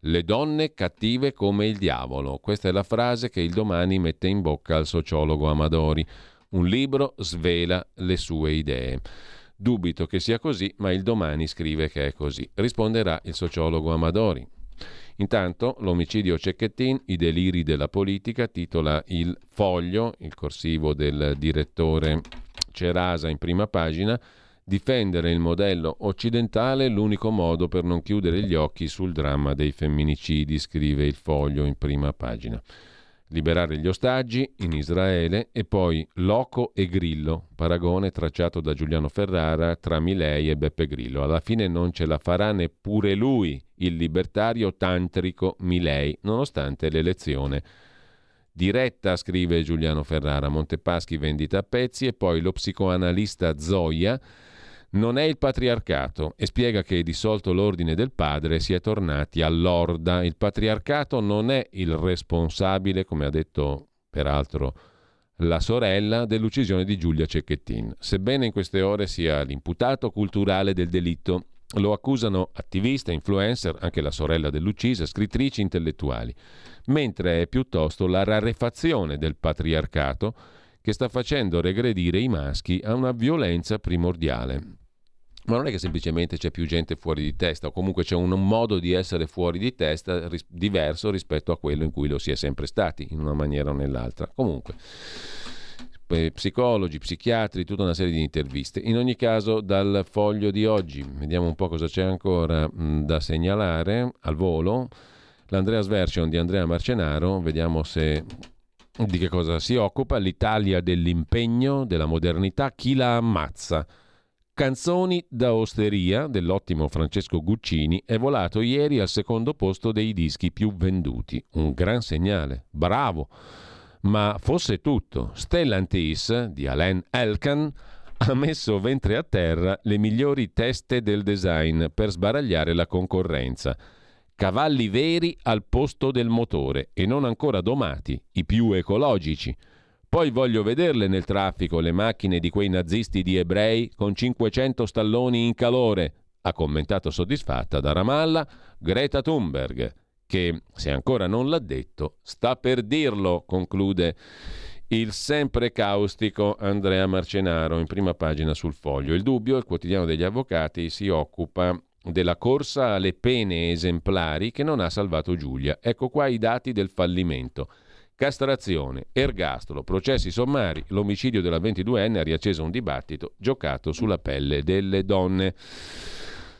le donne cattive come il diavolo. Questa è la frase che il domani mette in bocca al sociologo Amadori. Un libro svela le sue idee. Dubito che sia così, ma il domani scrive che è così. Risponderà il sociologo Amadori. Intanto l'omicidio Cecchettin, i deliri della politica, titola Il Foglio, il corsivo del direttore Cerasa in prima pagina, Difendere il modello occidentale è l'unico modo per non chiudere gli occhi sul dramma dei femminicidi, scrive il foglio in prima pagina. Liberare gli ostaggi in Israele e poi Loco e Grillo, paragone tracciato da Giuliano Ferrara tra Milei e Beppe Grillo. Alla fine non ce la farà neppure lui, il libertario tantrico Milei, nonostante l'elezione diretta, scrive Giuliano Ferrara, Montepaschi vendita a pezzi e poi lo psicoanalista Zoia non è il patriarcato e spiega che dissolto l'ordine del padre si è tornati all'orda. Il patriarcato non è il responsabile, come ha detto peraltro la sorella, dell'uccisione di Giulia Cecchettin, sebbene in queste ore sia l'imputato culturale del delitto. Lo accusano attivista, influencer, anche la sorella dell'uccisa, scrittrici intellettuali, mentre è piuttosto la rarefazione del patriarcato che sta facendo regredire i maschi a una violenza primordiale. Ma non è che semplicemente c'è più gente fuori di testa, o comunque c'è un modo di essere fuori di testa ris- diverso rispetto a quello in cui lo si è sempre stati, in una maniera o nell'altra. Comunque, psicologi, psichiatri, tutta una serie di interviste. In ogni caso, dal foglio di oggi, vediamo un po' cosa c'è ancora mh, da segnalare al volo. L'Andreas Version di Andrea Marcenaro, vediamo se di che cosa si occupa. L'Italia dell'impegno, della modernità, chi la ammazza? Canzoni da osteria dell'ottimo Francesco Guccini è volato ieri al secondo posto dei dischi più venduti. Un gran segnale. Bravo! Ma fosse tutto, Stellantis di Alain Elkan ha messo ventre a terra le migliori teste del design per sbaragliare la concorrenza. Cavalli veri al posto del motore e non ancora domati, i più ecologici. Poi voglio vederle nel traffico le macchine di quei nazisti di ebrei con 500 stalloni in calore, ha commentato soddisfatta da Ramallah Greta Thunberg, che, se ancora non l'ha detto, sta per dirlo, conclude il sempre caustico Andrea Marcenaro in prima pagina sul foglio. Il dubbio, il quotidiano degli avvocati, si occupa della corsa alle pene esemplari che non ha salvato Giulia. Ecco qua i dati del fallimento. Castrazione, ergastolo, processi sommari, l'omicidio della 22enne ha riacceso un dibattito giocato sulla pelle delle donne.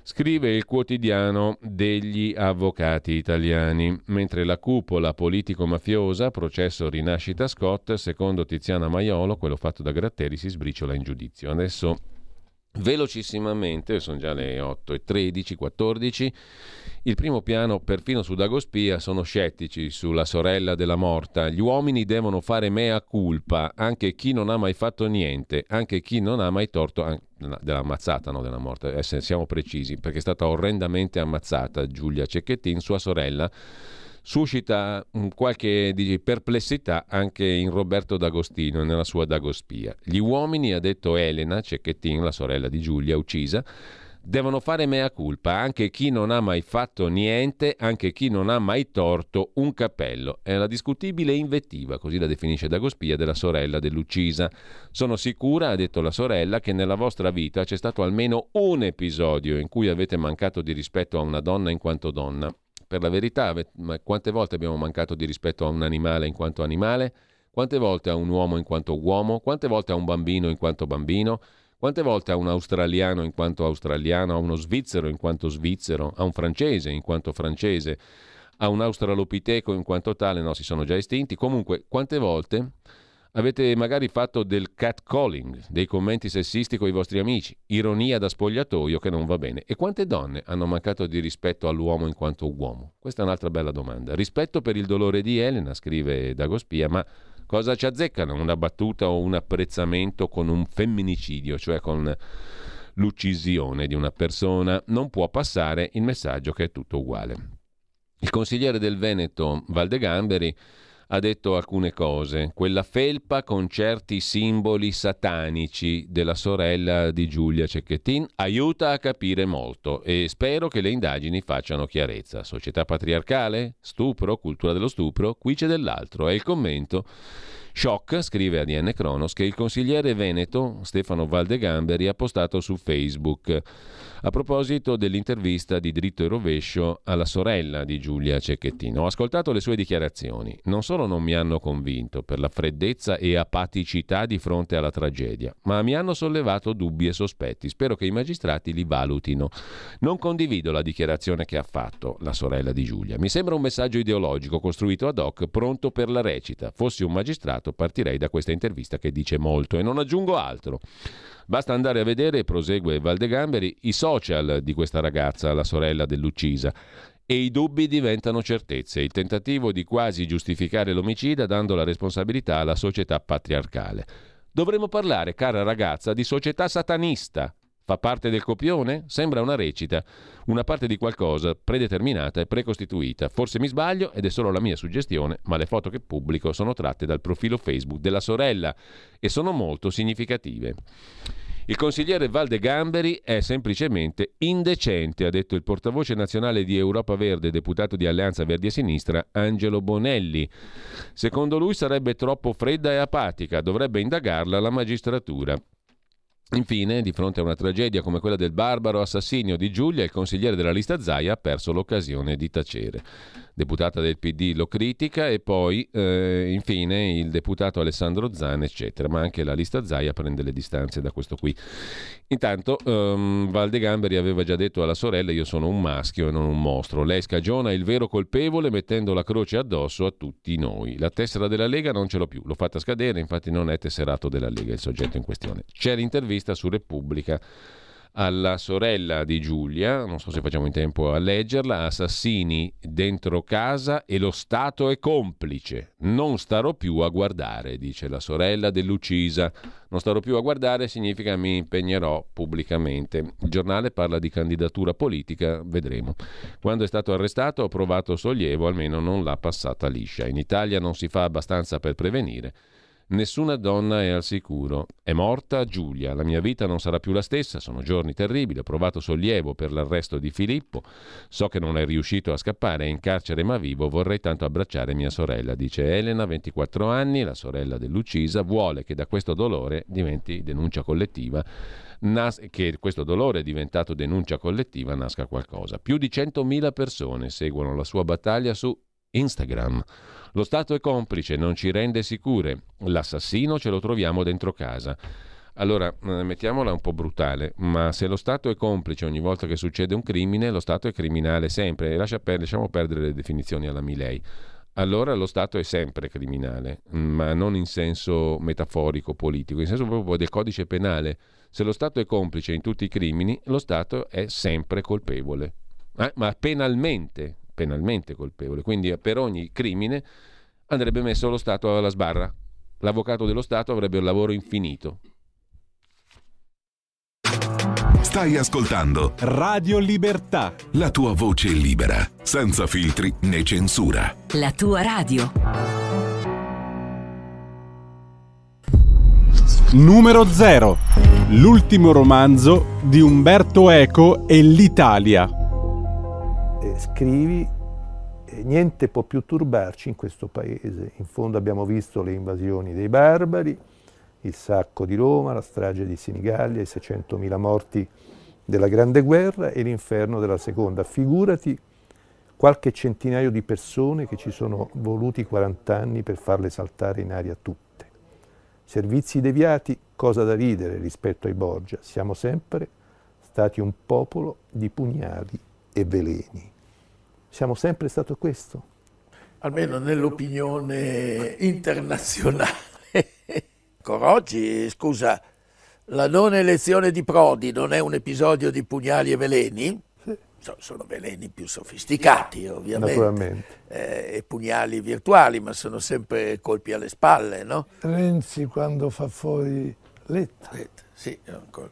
Scrive il quotidiano degli avvocati italiani. Mentre la cupola politico-mafiosa, processo rinascita Scott, secondo Tiziana Maiolo, quello fatto da Gratteri, si sbriciola in giudizio. Adesso Velocissimamente, sono già le 8 e 13, 14, il primo piano, perfino su Dagospia, sono scettici sulla sorella della morta. Gli uomini devono fare mea culpa, anche chi non ha mai fatto niente, anche chi non ha mai torto, della ammazzata, no della morta, eh, siamo precisi, perché è stata orrendamente ammazzata Giulia Cecchettin, sua sorella, suscita qualche dici, perplessità anche in Roberto D'Agostino e nella sua Dagospia. Gli uomini, ha detto Elena Cecchettin, la sorella di Giulia uccisa, devono fare mea culpa, anche chi non ha mai fatto niente, anche chi non ha mai torto un cappello. È la discutibile invettiva, così la definisce Dagospia, della sorella dell'uccisa. Sono sicura, ha detto la sorella, che nella vostra vita c'è stato almeno un episodio in cui avete mancato di rispetto a una donna in quanto donna. Per la verità, quante volte abbiamo mancato di rispetto a un animale in quanto animale? Quante volte a un uomo in quanto uomo? Quante volte a un bambino in quanto bambino? Quante volte a un australiano in quanto australiano, a uno svizzero in quanto svizzero, a un francese in quanto francese, a un australopiteco in quanto tale? No, si sono già estinti. Comunque, quante volte Avete magari fatto del catcalling, dei commenti sessisti con i vostri amici, ironia da spogliatoio che non va bene. E quante donne hanno mancato di rispetto all'uomo in quanto uomo? Questa è un'altra bella domanda. Rispetto per il dolore di Elena, scrive Dagospia, ma cosa ci azzeccano? Una battuta o un apprezzamento con un femminicidio, cioè con l'uccisione di una persona? Non può passare il messaggio che è tutto uguale. Il consigliere del Veneto Valdegamberi ha detto alcune cose. Quella felpa con certi simboli satanici della sorella di Giulia Cecchettin aiuta a capire molto e spero che le indagini facciano chiarezza. Società patriarcale? Stupro? Cultura dello stupro? Qui c'è dell'altro. È il commento Shock, scrive ADN Cronos, che il consigliere veneto Stefano Valdegamberi ha postato su Facebook a proposito dell'intervista di dritto e rovescio alla sorella di Giulia Cecchettino. Ho ascoltato le sue dichiarazioni. Non solo non mi hanno convinto per la freddezza e apaticità di fronte alla tragedia, ma mi hanno sollevato dubbi e sospetti. Spero che i magistrati li valutino. Non condivido la dichiarazione che ha fatto la sorella di Giulia. Mi sembra un messaggio ideologico costruito ad hoc, pronto per la recita. Fossi un magistrato partirei da questa intervista che dice molto e non aggiungo altro. Basta andare a vedere, prosegue Valdegamberi, i social di questa ragazza, la sorella dell'uccisa. E i dubbi diventano certezze, il tentativo di quasi giustificare l'omicida dando la responsabilità alla società patriarcale. Dovremmo parlare, cara ragazza, di società satanista, Fa parte del copione? Sembra una recita, una parte di qualcosa predeterminata e precostituita. Forse mi sbaglio ed è solo la mia suggestione, ma le foto che pubblico sono tratte dal profilo Facebook della sorella e sono molto significative. Il consigliere Valde Gamberi è semplicemente indecente, ha detto il portavoce nazionale di Europa Verde, deputato di Alleanza Verdi e Sinistra, Angelo Bonelli. Secondo lui sarebbe troppo fredda e apatica, dovrebbe indagarla la magistratura. Infine, di fronte a una tragedia come quella del barbaro assassinio di Giulia, il consigliere della lista Zaia ha perso l'occasione di tacere deputata del PD lo critica e poi eh, infine il deputato Alessandro Zan eccetera, ma anche la lista Zaia prende le distanze da questo qui. Intanto um, Valdegamberi aveva già detto alla sorella io sono un maschio e non un mostro, lei scagiona il vero colpevole mettendo la croce addosso a tutti noi. La tessera della Lega non ce l'ho più, l'ho fatta scadere, infatti non è tesserato della Lega il soggetto in questione. C'è l'intervista su Repubblica alla sorella di Giulia, non so se facciamo in tempo a leggerla, assassini dentro casa e lo Stato è complice. Non starò più a guardare, dice la sorella dell'uccisa. Non starò più a guardare significa mi impegnerò pubblicamente. Il giornale parla di candidatura politica, vedremo. Quando è stato arrestato ho provato sollievo, almeno non l'ha passata liscia. In Italia non si fa abbastanza per prevenire. Nessuna donna è al sicuro. È morta Giulia. La mia vita non sarà più la stessa. Sono giorni terribili. Ho provato sollievo per l'arresto di Filippo. So che non è riuscito a scappare. È in carcere ma vivo. Vorrei tanto abbracciare mia sorella. Dice Elena, 24 anni, la sorella dell'uccisa. Vuole che da questo dolore diventi denuncia collettiva. Nas- che questo dolore diventato denuncia collettiva nasca qualcosa. Più di 100.000 persone seguono la sua battaglia su Instagram. Lo Stato è complice, non ci rende sicure. L'assassino ce lo troviamo dentro casa. Allora, eh, mettiamola un po' brutale, ma se lo Stato è complice ogni volta che succede un crimine, lo Stato è criminale sempre. E lascia per, lasciamo perdere le definizioni alla Milei. Allora lo Stato è sempre criminale, ma non in senso metaforico politico, in senso proprio del codice penale. Se lo Stato è complice in tutti i crimini, lo Stato è sempre colpevole, eh? ma penalmente, penalmente colpevole. Quindi per ogni crimine andrebbe messo lo Stato alla sbarra. L'avvocato dello Stato avrebbe un lavoro infinito. Stai ascoltando Radio Libertà. La tua voce libera, senza filtri né censura. La tua radio. Numero 0. L'ultimo romanzo di Umberto Eco e l'Italia scrivi niente può più turbarci in questo paese. In fondo abbiamo visto le invasioni dei barbari, il sacco di Roma, la strage di Senigallia, i 600.000 morti della Grande Guerra e l'inferno della Seconda. Figurati qualche centinaio di persone che ci sono voluti 40 anni per farle saltare in aria tutte. Servizi deviati, cosa da ridere rispetto ai Borgia, siamo sempre stati un popolo di pugnali e veleni. Siamo sempre stato questo. Almeno nell'opinione internazionale. Oggi, scusa, la non elezione di Prodi non è un episodio di pugnali e veleni? sono veleni più sofisticati ovviamente, eh, e pugnali virtuali, ma sono sempre colpi alle spalle, no? Renzi quando fa fuori Letta. Letta sì, ancora.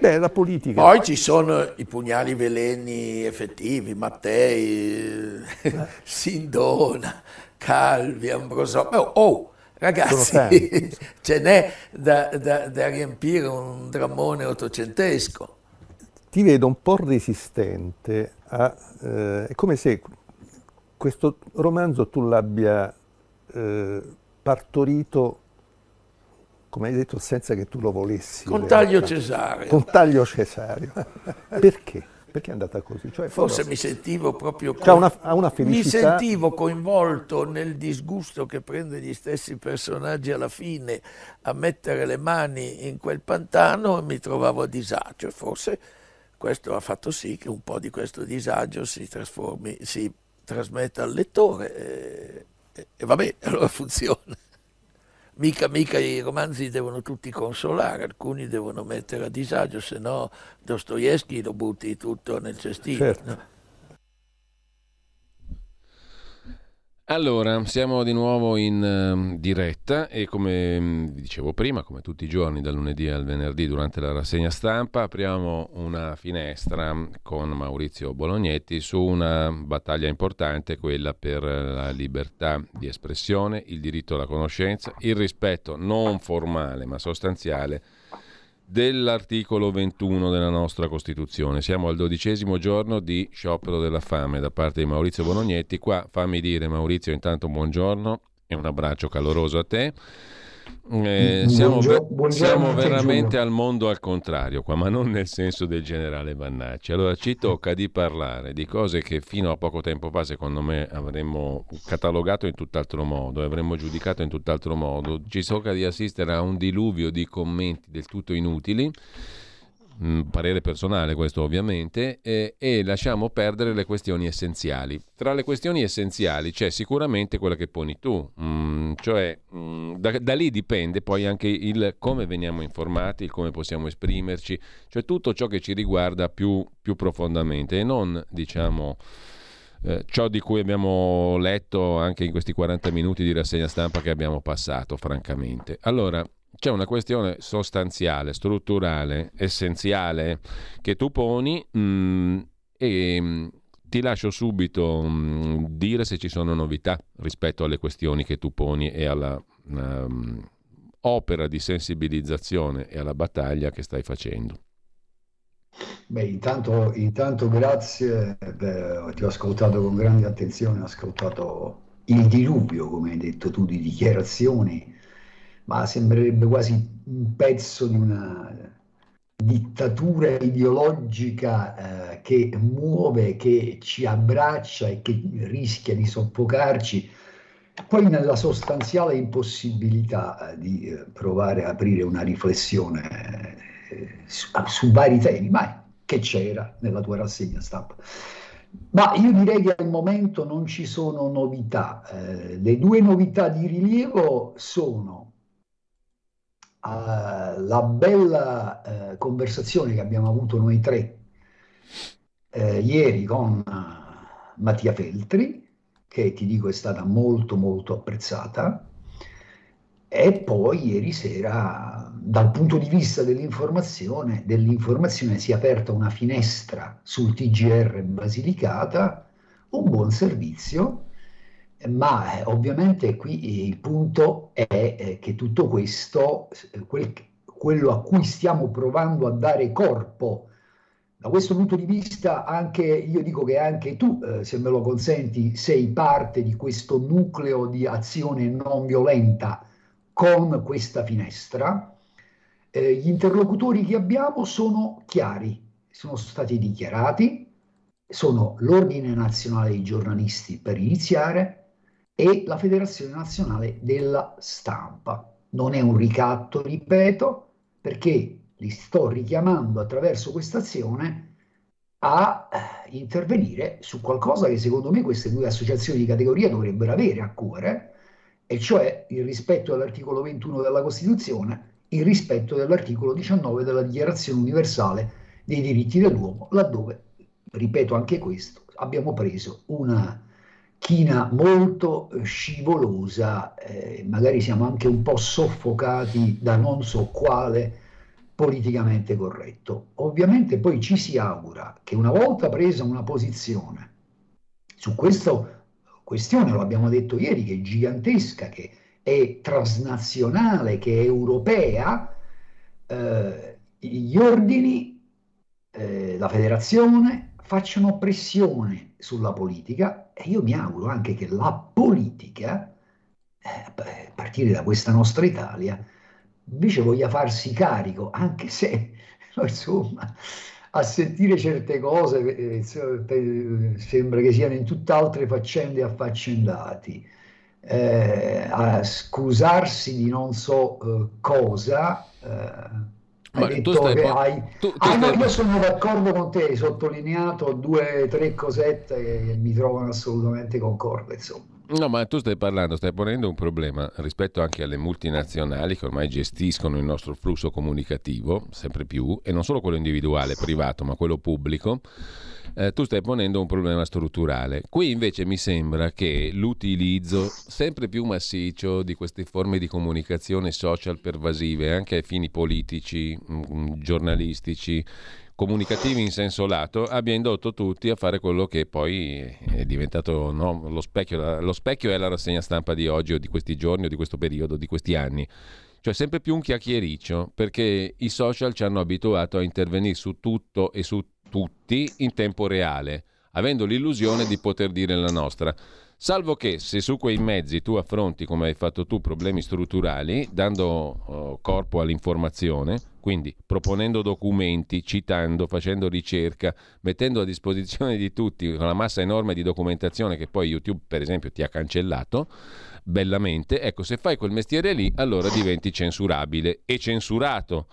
Beh, la politica. Poi ci sono i pugnali veleni effettivi, Mattei, Sindona, Calvi, Ambrosò. Oh, oh ragazzi, ce n'è da, da, da riempire un drammone ottocentesco ti vedo un po' resistente a... Eh, è come se questo romanzo tu l'abbia eh, partorito, come hai detto, senza che tu lo volessi. Con taglio cesareo. Con taglio cesareo. Perché? Perché è andata così? Cioè, Forse mi sentivo proprio cioè una, una mi sentivo coinvolto nel disgusto che prende gli stessi personaggi alla fine a mettere le mani in quel pantano e mi trovavo a disagio. Forse questo ha fatto sì che un po' di questo disagio si, si trasmetta al lettore e, e, e va bene, allora funziona. Mica, mica i romanzi devono tutti consolare, alcuni devono mettere a disagio, se no Dostoevsky lo butti tutto nel cestino. Certo. No? Allora, siamo di nuovo in uh, diretta e come mm, vi dicevo prima, come tutti i giorni, dal lunedì al venerdì durante la rassegna stampa, apriamo una finestra con Maurizio Bolognetti su una battaglia importante, quella per la libertà di espressione, il diritto alla conoscenza, il rispetto non formale ma sostanziale dell'articolo 21 della nostra Costituzione. Siamo al dodicesimo giorno di sciopero della fame da parte di Maurizio Bonognetti. Qua fammi dire Maurizio intanto buongiorno e un abbraccio caloroso a te. Eh, siamo, buongiorno, siamo veramente al mondo al contrario qua, ma non nel senso del generale Vannacci. Allora ci tocca di parlare di cose che fino a poco tempo fa secondo me avremmo catalogato in tutt'altro modo, avremmo giudicato in tutt'altro modo. Ci tocca di assistere a un diluvio di commenti del tutto inutili Mm, parere personale questo ovviamente, eh, e lasciamo perdere le questioni essenziali. Tra le questioni essenziali c'è sicuramente quella che poni tu, mm, cioè mm, da, da, lì dipende poi anche il come veniamo informati, il come possiamo esprimerci, cioè tutto ciò che ci riguarda più, più profondamente e non diciamo... Eh, ciò di cui abbiamo letto anche in questi 40 minuti di rassegna stampa che abbiamo passato, francamente. Allora, c'è una questione sostanziale, strutturale, essenziale che tu poni mh, mm, e mh, mm, ti lascio subito mh, mm, dire se ci sono novità rispetto alle questioni che tu poni e alla um, opera di sensibilizzazione e alla battaglia che stai facendo. Beh, intanto, intanto grazie, Beh, ti ho ascoltato con grande attenzione, ho ascoltato il diluvio, come hai detto tu, di dichiarazioni ma sembrerebbe quasi un pezzo di una dittatura ideologica eh, che muove, che ci abbraccia e che rischia di soffocarci, poi nella sostanziale impossibilità eh, di eh, provare a aprire una riflessione eh, su, su, vari temi, ma che c'era nella tua rassegna stampa. Ma io direi che al momento non ci sono novità. Eh, le due novità di rilievo sono alla bella eh, conversazione che abbiamo avuto noi tre eh, ieri con uh, Mattia Feltri, che ti dico è stata molto molto apprezzata, e poi ieri sera dal punto di vista dell'informazione, dell'informazione si è aperta una finestra sul TGR Basilicata, un buon servizio ma eh, ovviamente qui il punto è eh, che tutto questo, eh, quel, quello a cui stiamo provando a dare corpo, da questo punto di vista anche io dico che anche tu, eh, se me lo consenti, sei parte di questo nucleo di azione non violenta con questa finestra. Eh, gli interlocutori che abbiamo sono chiari, sono stati dichiarati, sono l'Ordine Nazionale dei Giornalisti per iniziare e la Federazione Nazionale della Stampa. Non è un ricatto, ripeto, perché li sto richiamando attraverso questa azione a eh, intervenire su qualcosa che secondo me queste due associazioni di categoria dovrebbero avere a cuore, e cioè il rispetto dell'articolo 21 della Costituzione, il rispetto dell'articolo 19 della Dichiarazione Universale dei diritti dell'uomo, laddove, ripeto anche questo, abbiamo preso una china molto scivolosa, eh, magari siamo anche un po' soffocati da non so quale politicamente corretto. Ovviamente poi ci si augura che una volta presa una posizione su questa questione, lo abbiamo detto ieri, che è gigantesca, che è transnazionale, che è europea, eh, gli ordini, eh, la federazione facciano pressione sulla politica e io mi auguro anche che la politica, eh, a partire da questa nostra Italia, invece voglia farsi carico, anche se, insomma, a sentire certe cose eh, sembra che siano in tutt'altre faccende affaccendati. Eh, a scusarsi di non so eh, cosa. Eh, ma tu stai, hai, tu, tu ah, stai... no, io sono d'accordo con te, hai sottolineato due o tre cosette che mi trovano assolutamente concorde, insomma. No, ma tu stai parlando, stai ponendo un problema rispetto anche alle multinazionali che ormai gestiscono il nostro flusso comunicativo, sempre più, e non solo quello individuale, privato, ma quello pubblico. Eh, tu stai ponendo un problema strutturale. Qui invece mi sembra che l'utilizzo sempre più massiccio di queste forme di comunicazione social pervasive, anche ai fini politici, mh, mm, giornalistici, comunicativi in senso lato abbia indotto tutti a fare quello che poi è diventato no, lo, specchio, lo specchio è la rassegna stampa di oggi o di questi giorni o di questo periodo, di questi anni. Cioè sempre più un chiacchiericcio, perché i social ci hanno abituato a intervenire su tutto e su tutti in tempo reale, avendo l'illusione di poter dire la nostra. Salvo che se su quei mezzi tu affronti, come hai fatto tu, problemi strutturali, dando uh, corpo all'informazione, quindi proponendo documenti, citando, facendo ricerca, mettendo a disposizione di tutti una massa enorme di documentazione che poi YouTube, per esempio, ti ha cancellato, bellamente, ecco, se fai quel mestiere lì, allora diventi censurabile e censurato.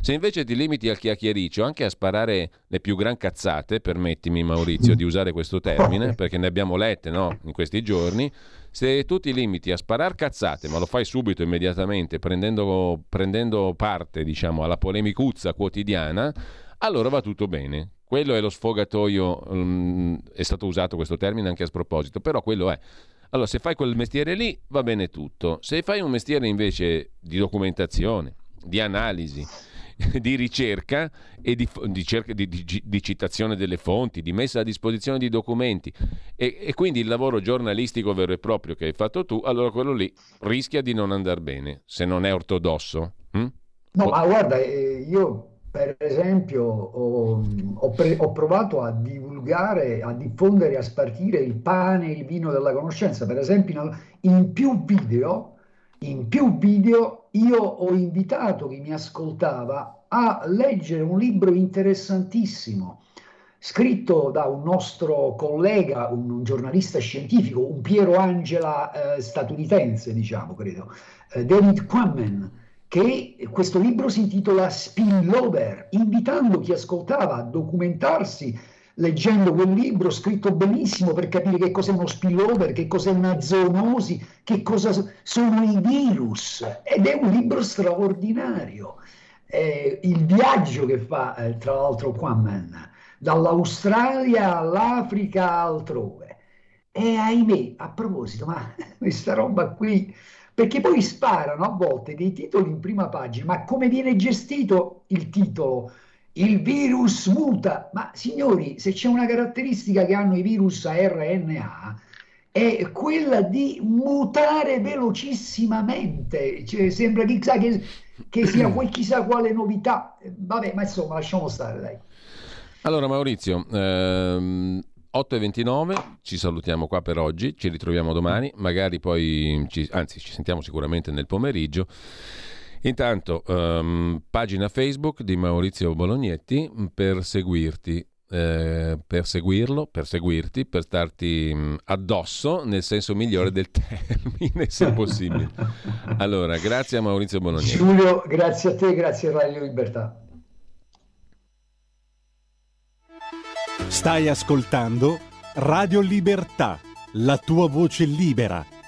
Se invece ti limiti al chiacchiericcio, anche a sparare le più gran cazzate, permettimi Maurizio di usare questo termine, perché ne abbiamo lette no? in questi giorni, se tu ti limiti a sparare cazzate, ma lo fai subito, immediatamente, prendendo, prendendo parte diciamo, alla polemicuzza quotidiana, allora va tutto bene. Quello è lo sfogatoio, um, è stato usato questo termine anche a sproposito, però quello è. Allora, se fai quel mestiere lì, va bene tutto. Se fai un mestiere invece di documentazione, di analisi, di ricerca e di, di, cerca, di, di, citazione delle fonti, di messa a disposizione di documenti e, e, quindi il lavoro giornalistico vero e proprio che hai fatto tu, allora quello lì rischia di non andare bene se non è ortodosso. Hm? No, ma guarda, eh, io per esempio ho, ho, pre, ho, provato a divulgare, a diffondere, a spartire il pane e il vino della conoscenza, per esempio in più video in più video io ho invitato chi mi ascoltava a leggere un libro interessantissimo scritto da un nostro collega, un, giornalista scientifico, un Piero Angela eh, statunitense, diciamo, credo, eh, David Quammen, che questo libro si intitola Spillover, invitando chi ascoltava a documentarsi leggendo quel libro scritto benissimo per capire che cos'è uno spillover, che cos'è una zoonosi, che cosa sono i virus. Ed è un libro straordinario. Eh, il viaggio che fa, eh, tra l'altro, Quammen, dall'Australia all'Africa altrove. E ahimè, a proposito, ma questa roba qui, perché poi sparano a volte dei titoli in prima pagina, ma come viene gestito il titolo? Il virus muta, ma signori, se c'è una caratteristica che hanno i virus a RNA è quella di mutare velocissimamente, cioè, sembra chissà che, che sia chissà quale novità, vabbè, ma insomma lasciamo stare dai. Allora Maurizio, ehm, 8.29, ci salutiamo qua per oggi, ci ritroviamo domani, magari poi, ci, anzi ci sentiamo sicuramente nel pomeriggio. Intanto, um, pagina Facebook di Maurizio Bolognetti per seguirti. eh, per seguirlo, per seguirti, per starti mh, addosso nel senso migliore del termine, se possibile. Allora, grazie a Maurizio Bononieri. Giulio, grazie a te, grazie a Radio Libertà. Stai ascoltando Radio Libertà, la tua voce libera,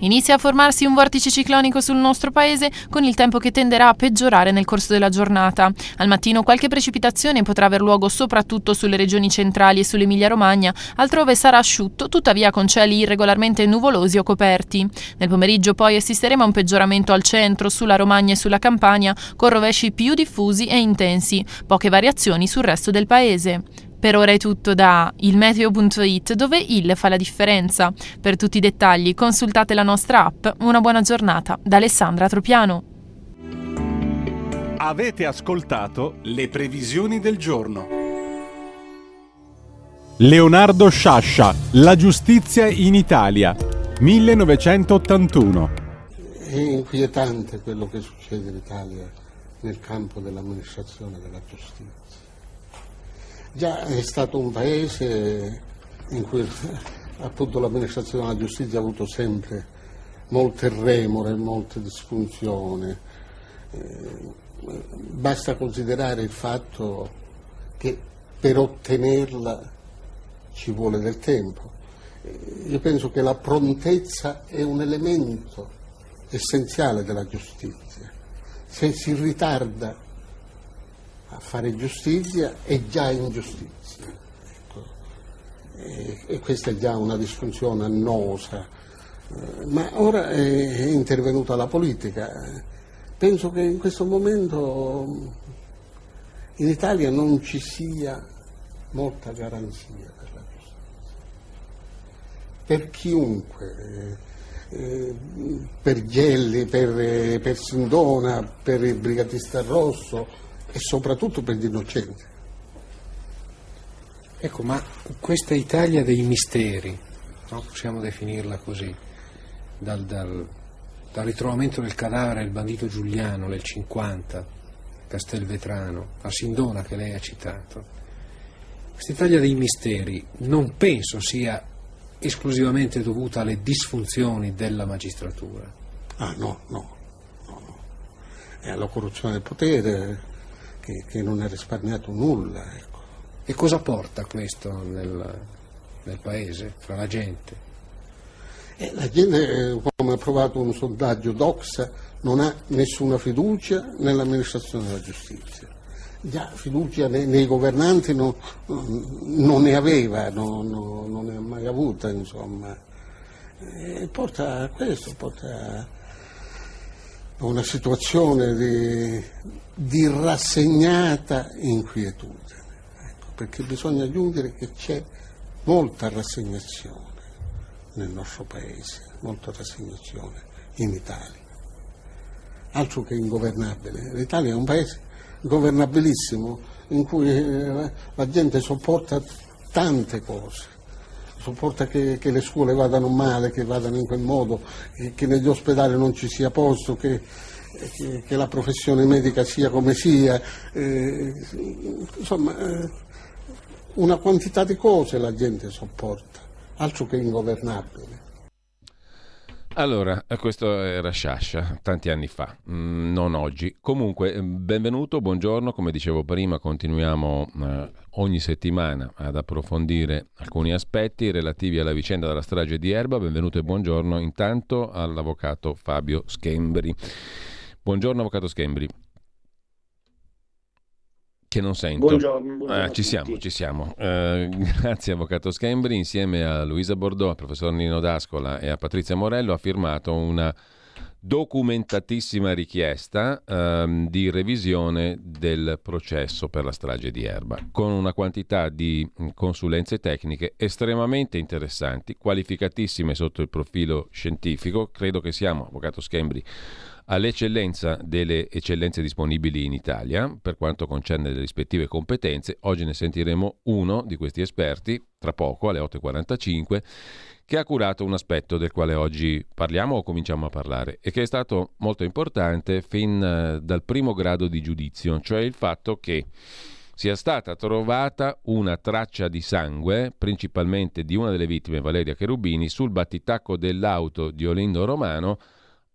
Inizia a formarsi un vortice ciclonico sul nostro paese con il tempo che tenderà a peggiorare nel corso della giornata. Al mattino qualche precipitazione potrà aver luogo soprattutto sulle regioni centrali e sull'Emilia-Romagna, altrove sarà asciutto, tuttavia con cieli irregolarmente nuvolosi o coperti. Nel pomeriggio poi assisteremo a un peggioramento al centro, sulla Romagna e sulla Campania, con rovesci più diffusi e intensi, poche variazioni sul resto del paese. Per ora è tutto da ilmeteo.it dove il fa la differenza. Per tutti i dettagli consultate la nostra app. Una buona giornata da Alessandra Tropiano. Avete ascoltato le previsioni del giorno. Leonardo Sciascia, La giustizia in Italia, 1981. È inquietante quello che succede in Italia nel campo dell'amministrazione della giustizia. Già è stato un paese in cui appunto l'amministrazione della giustizia ha avuto sempre molte remore, molte disfunzioni. Eh, basta considerare il fatto che per ottenerla ci vuole del tempo. Eh, io penso che la prontezza è un elemento essenziale della giustizia. Se si ritarda a fare giustizia è già ingiustizia. Ecco. E, e, questa è già una disfunzione annosa. Eh, ma ora è intervenuta la politica. Penso che in questo momento in Italia non ci sia molta garanzia per la giustizia. Per chiunque, eh, per Gelli, per, per Sindona, per il brigatista Rosso, e soprattutto per gli innocenti. Ecco, ma questa Italia dei misteri, no? possiamo definirla così, dal, dal, dal, ritrovamento del cadavere del bandito Giuliano nel 50, Castelvetrano, a Sindona che lei ha citato, questa Italia dei misteri non penso sia esclusivamente dovuta alle disfunzioni della magistratura. Ah no, no, no, no. È alla corruzione del potere, che, che non ha risparmiato nulla. Ecco. E cosa porta questo nel, nel paese, fra la gente? Eh, la gente, eh, come ha provato un sondaggio Doxa, non ha nessuna fiducia nell'amministrazione della giustizia. Già fiducia nei, nei governanti non, non, ne aveva, non, non, ne ha mai avuta, insomma. E porta a questo, porta a una situazione di, di rassegnata inquietudine, ecco, perché bisogna aggiungere che c'è molta rassegnazione nel nostro paese, molta rassegnazione in Italia, altro che ingovernabile. L'Italia è un paese governabilissimo in cui eh, la gente sopporta tante cose, sopporta che, che, le scuole vadano male, che vadano in quel modo, che, che negli ospedali non ci sia posto, che che, la professione medica sia come sia, eh, insomma eh, una quantità di cose la gente sopporta, altro che ingovernabile. Allora, questo era Sciascia, tanti anni fa, mm, non oggi. Comunque, eh, benvenuto, buongiorno, come dicevo prima, continuiamo eh, ogni settimana ad approfondire alcuni aspetti relativi alla vicenda della strage di Erba. Benvenuto e buongiorno intanto all'avvocato Fabio Schembri. Buongiorno Avvocato Schembri. Che non sento. Buongiorno. buongiorno ah, ci siamo, ci siamo. Uh, grazie Avvocato Schembri. Insieme a Luisa Bordeaux, al professor Nino D'Ascola e a Patrizia Morello ha firmato una documentatissima richiesta um, di revisione del processo per la strage di Erba, con una quantità di consulenze tecniche estremamente interessanti, qualificatissime sotto il profilo scientifico. Credo che siamo, Avvocato Schembri, all'eccellenza delle eccellenze disponibili in Italia per quanto concerne le rispettive competenze. Oggi ne sentiremo uno di questi esperti, tra poco alle 8.45, che ha curato un aspetto del quale oggi parliamo o cominciamo a parlare e che è stato molto importante fin eh, dal primo grado di giudizio, cioè il fatto che sia stata trovata una traccia di sangue, principalmente di una delle vittime, Valeria Cherubini, sul battitacco dell'auto di Olindo Romano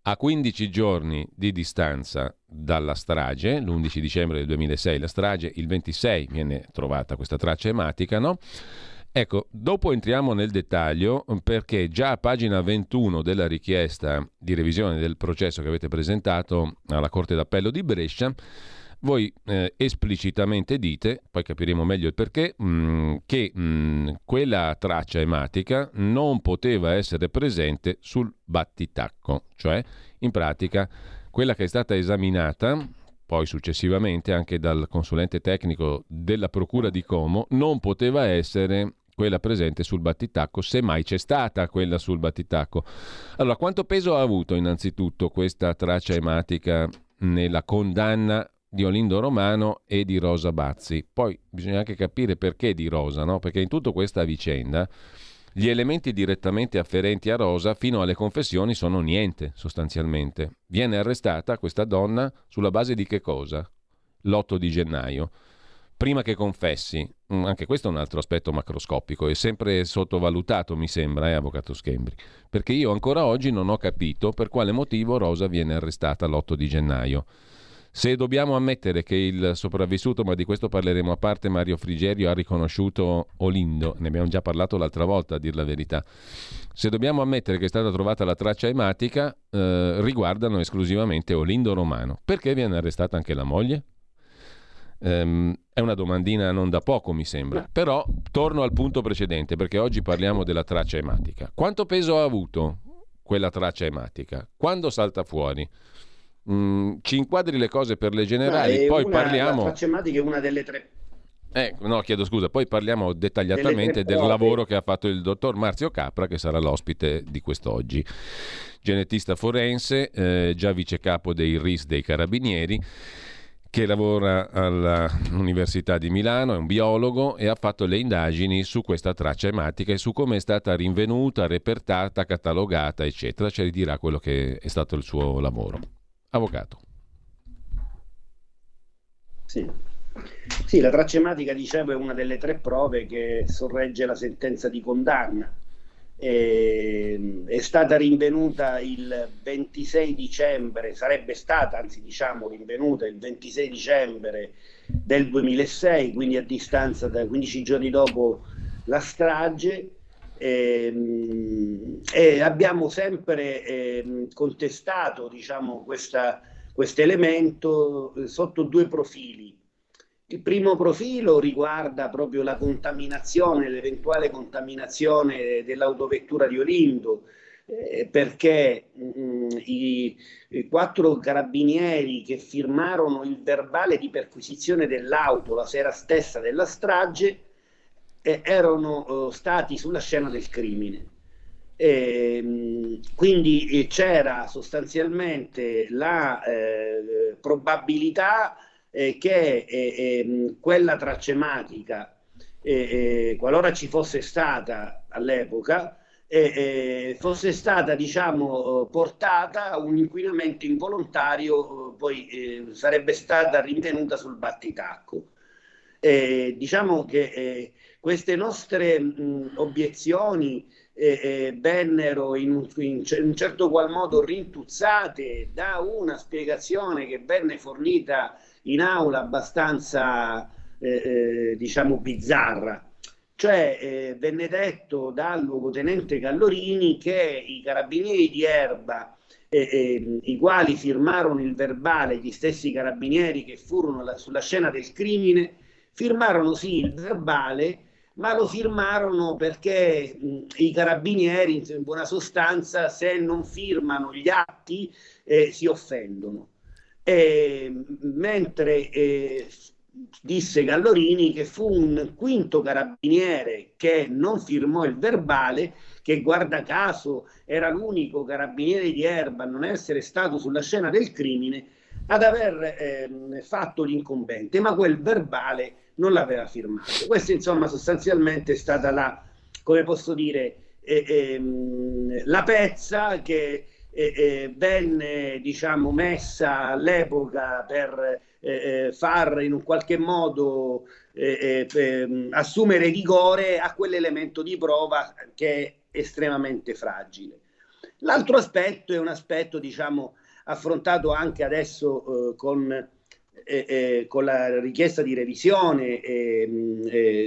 a 15 giorni di distanza dalla strage, l'11 dicembre del 2006 la strage, il 26 viene trovata questa traccia ematica, no? Ecco, dopo entriamo nel dettaglio perché già a pagina 21 della richiesta di revisione del processo che avete presentato alla Corte d'Appello di Brescia, voi eh, esplicitamente dite, poi capiremo meglio il perché, mh, mm, che mh, mm, quella traccia ematica non poteva essere presente sul battitacco, cioè in pratica quella che è stata esaminata poi successivamente anche dal consulente tecnico della Procura di Como, non poteva essere quella presente sul battitacco, se mai c'è stata quella sul battitacco. Allora, quanto peso ha avuto innanzitutto questa traccia ematica nella condanna di Olindo Romano e di Rosa Bazzi. Poi bisogna anche capire perché di Rosa, no? perché in tutta questa vicenda gli elementi direttamente afferenti a Rosa fino alle confessioni sono niente sostanzialmente. Viene arrestata questa donna sulla base di che cosa? L'8 di gennaio. Prima che confessi, mm, anche questo è un altro aspetto macroscopico, è sempre sottovalutato mi sembra, eh, avvocato Schembri, perché io ancora oggi non ho capito per quale motivo Rosa viene arrestata l'8 di gennaio. Se dobbiamo ammettere che il sopravvissuto, ma di questo parleremo a parte, Mario Frigerio ha riconosciuto Olindo, ne abbiamo già parlato l'altra volta a dir la verità, se dobbiamo ammettere che è stata trovata la traccia ematica, eh, riguardano esclusivamente Olindo Romano. Perché viene arrestata anche la moglie? Um, è una domandina non da poco, mi sembra. Però torno al punto precedente, perché oggi parliamo della traccia ematica. Quanto peso ha avuto quella traccia ematica? Quando salta fuori? Mm, ci inquadri le cose per le generali, no, poi una, parliamo. La tracematica è una delle tre. Eh, no, chiedo scusa, poi parliamo dettagliatamente del lavoro che ha fatto il dottor Marzio Capra, che sarà l'ospite di quest'oggi. Genetista forense, eh, già vice capo dei RIS dei Carabinieri, che lavora all'Università di Milano, è un biologo e ha fatto le indagini su questa traccia ematica e su come è stata rinvenuta, repertata, catalogata, eccetera. Ci dirà quello che è stato il suo lavoro. Avvocato. Sì. sì, la tracematica, dicevo, è una delle tre prove che sorregge la sentenza di condanna. E, è stata rinvenuta il 26 dicembre, sarebbe stata, anzi diciamo, rinvenuta il 26 dicembre del 2006, quindi a distanza da 15 giorni dopo la strage, e, ehm, e abbiamo sempre eh, contestato diciamo, questo elemento eh, sotto due profili. Il primo profilo riguarda proprio la contaminazione, l'eventuale contaminazione dell'autovettura di Olindo, eh, perché mh, mm, i, i, quattro carabinieri che firmarono il verbale di perquisizione dell'auto la sera stessa della strage eh, erano eh, stati sulla scena del crimine. E, quindi eh, c'era sostanzialmente la eh, probabilità eh, che eh, quella tracematica, qualora ci fosse stata all'epoca, fosse stata diciamo portata un inquinamento involontario poi sarebbe stata rintenuta sul battitacco diciamo che queste nostre mh, obiezioni eh, eh, vennero in un, in un, certo qual modo rintuzzate da una spiegazione che venne fornita in aula abbastanza eh, eh diciamo bizzarra. Cioè eh, venne detto dal luogotenente Callorini che i carabinieri di Erba eh, i quali firmarono il verbale, gli stessi carabinieri che furono la, sulla scena del crimine, firmarono sì il verbale, ma lo firmarono perché i carabinieri, in buona sostanza, se non firmano gli atti eh, si offendono. E, mentre eh, disse Gallorini che fu un quinto carabiniere che non firmò il verbale che guarda caso era l'unico carabiniere di Erba a non essere stato sulla scena del crimine, ad aver ehm, fatto l'incombente, ma quel verbale non l'aveva firmato. Questa insomma sostanzialmente è stata la, come posso dire, eh, ehm, la pezza che eh, eh, venne diciamo, messa all'epoca per eh, far in un qualche modo ehm, assumere rigore a quell'elemento di prova che è estremamente fragile. L'altro aspetto è un aspetto diciamo, affrontato anche adesso eh, con, eh, eh, con, la richiesta di revisione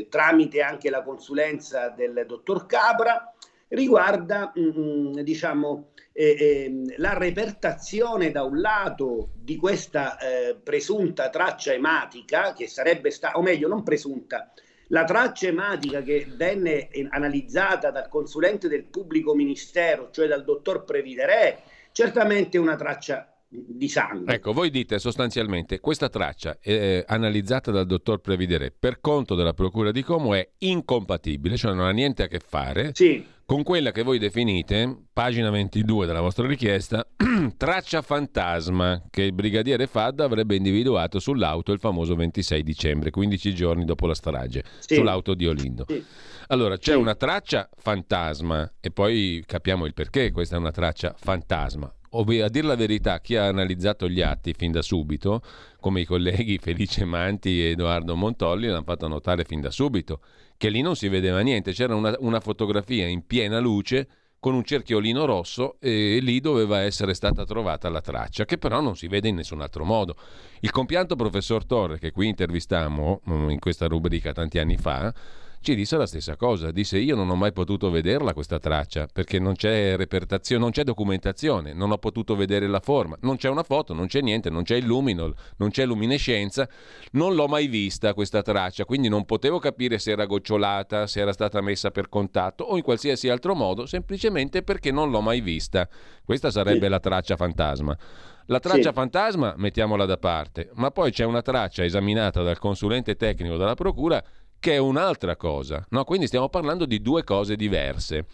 tramite anche la consulenza del dottor Capra, riguarda mh, diciamo, eh, eh, la repertazione da un lato di questa eh, presunta traccia ematica, che sarebbe stata, o meglio, non presunta, la traccia ematica che venne analizzata dal consulente del pubblico ministero, cioè dal dottor Previdere, certamente una traccia di sangue. Ecco, voi dite sostanzialmente questa traccia eh, analizzata dal dottor Previdere per conto della Procura di Como è incompatibile, cioè non ha niente a che fare sì. con quella che voi definite, pagina 22 della vostra richiesta, traccia fantasma che il brigadiere Fadda avrebbe individuato sull'auto il famoso 26 dicembre, 15 giorni dopo la strage, sì. sull'auto di Olindo. Sì. Allora, c'è una traccia fantasma e poi capiamo il perché questa è una traccia fantasma a dire la verità, chi ha analizzato gli atti fin da subito, come i colleghi Felice Manti e Edoardo Montolli, l'hanno fatto notare fin da subito, che lì non si vedeva niente, c'era una, una fotografia in piena luce con un cerchiolino rosso e lì doveva essere stata trovata la traccia, che però non si vede in nessun altro modo. Il compianto professor Torre, che qui intervistammo mm, in questa rubrica tanti anni fa, ci disse la stessa cosa. Disse: Io non ho mai potuto vederla questa traccia perché non c'è repertazione, non c'è documentazione, non ho potuto vedere la forma, non c'è una foto, non c'è niente, non c'è il luminol, non c'è luminescenza. Non l'ho mai vista questa traccia, quindi non potevo capire se era gocciolata, se era stata messa per contatto o in qualsiasi altro modo, semplicemente perché non l'ho mai vista. Questa sarebbe sì. la traccia fantasma. La traccia sì. fantasma mettiamola da parte, ma poi c'è una traccia esaminata dal consulente tecnico della Procura che è un'altra cosa. No? Quindi stiamo parlando di due cose diverse.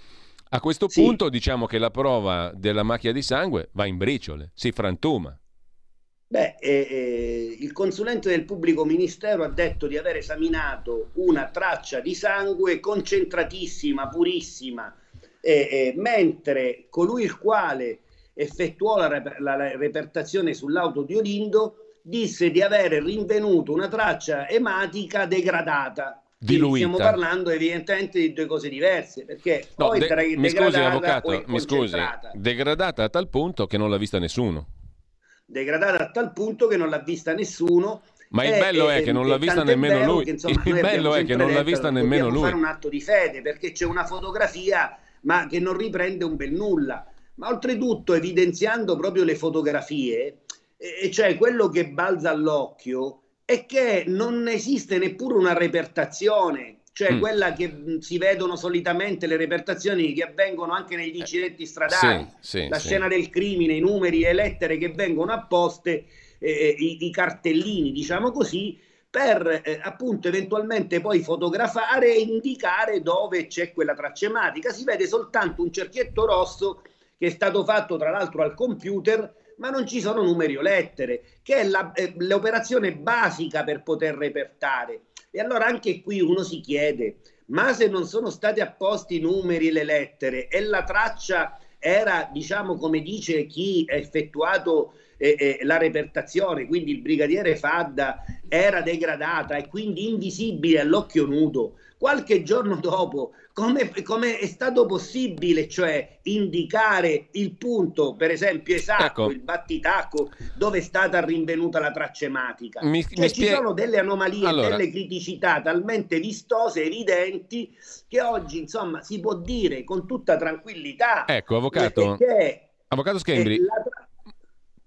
A questo sì. punto diciamo che la prova della macchia di sangue va in briciole, si frantuma. Beh, eh, eh, il consulente del pubblico ministero ha detto di aver esaminato una traccia di sangue concentratissima, purissima, eh, mentre colui il quale effettuò la, la, la repertazione sull'auto di Olindo disse di aver rinvenuto una traccia ematica degradata. Diluita. Stiamo parlando evidentemente di due cose diverse, perché no, poi de- tra mi scusi avvocato, mi scusi, degradata a tal punto che non l'ha vista nessuno. Degradata a tal punto che non l'ha vista nessuno. Ma il bello è, è che non l'ha vista nemmeno lui. Che, insomma, il bello è che non l'ha vista nemmeno lui. fare un atto di fede perché c'è una fotografia ma che non riprende un bel nulla. Ma oltretutto evidenziando proprio le fotografie, e cioè quello che balza all'occhio è che non esiste neppure una repertazione, cioè mm. quella che si vedono solitamente le repertazioni che avvengono anche negli incidenti stradali, sì, sì, la sì. scena del crimine, i numeri, le lettere che vengono apposte, eh, i, i, cartellini, diciamo così, per eh, appunto eventualmente poi fotografare e indicare dove c'è quella tracematica. Si vede soltanto un cerchietto rosso che è stato fatto tra l'altro al computer ma non ci sono numeri o lettere, che è la, eh, l'operazione basica per poter repertare. E allora anche qui uno si chiede, ma se non sono stati apposti i numeri e le lettere e la traccia era, diciamo, come dice chi ha effettuato eh, eh, la repertazione, quindi il brigadiere Fadda era degradata e quindi invisibile all'occhio nudo, qualche giorno dopo come, come, è stato possibile, cioè indicare il punto, per esempio, esatto, ecco. il battitacco dove è stata rinvenuta la traccia ematica. Mi, cioè, mi spie... Ci sono delle anomalie, allora. delle criticità talmente vistose, evidenti, che oggi, insomma, si può dire con tutta tranquillità. Ecco, avvocato. Che, avvocato Schembri. La...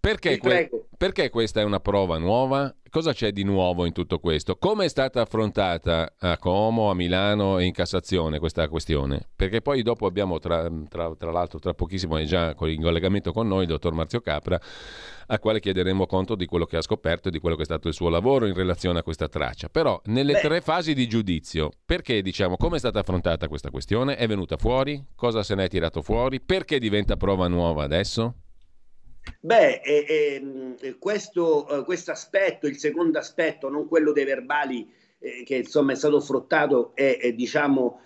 Perché, que- perché, questa è una prova nuova cosa c'è di nuovo in tutto questo? Come è stata affrontata a Como, a Milano e in Cassazione questa questione? Perché poi dopo abbiamo, tra, tra, tra l'altro, tra pochissimo è già in collegamento con noi il dottor Marzio Capra, a quale chiederemo conto di quello che ha scoperto e di quello che è stato il suo lavoro in relazione a questa traccia. Però nelle Beh. tre fasi di giudizio, perché diciamo come è stata affrontata questa questione? È venuta fuori? Cosa se ne è tirato fuori? Perché diventa prova nuova adesso? Beh, eh, eh, questo aspetto, il secondo aspetto, non quello dei verbali eh, che insomma è stato fruttato, è, è diciamo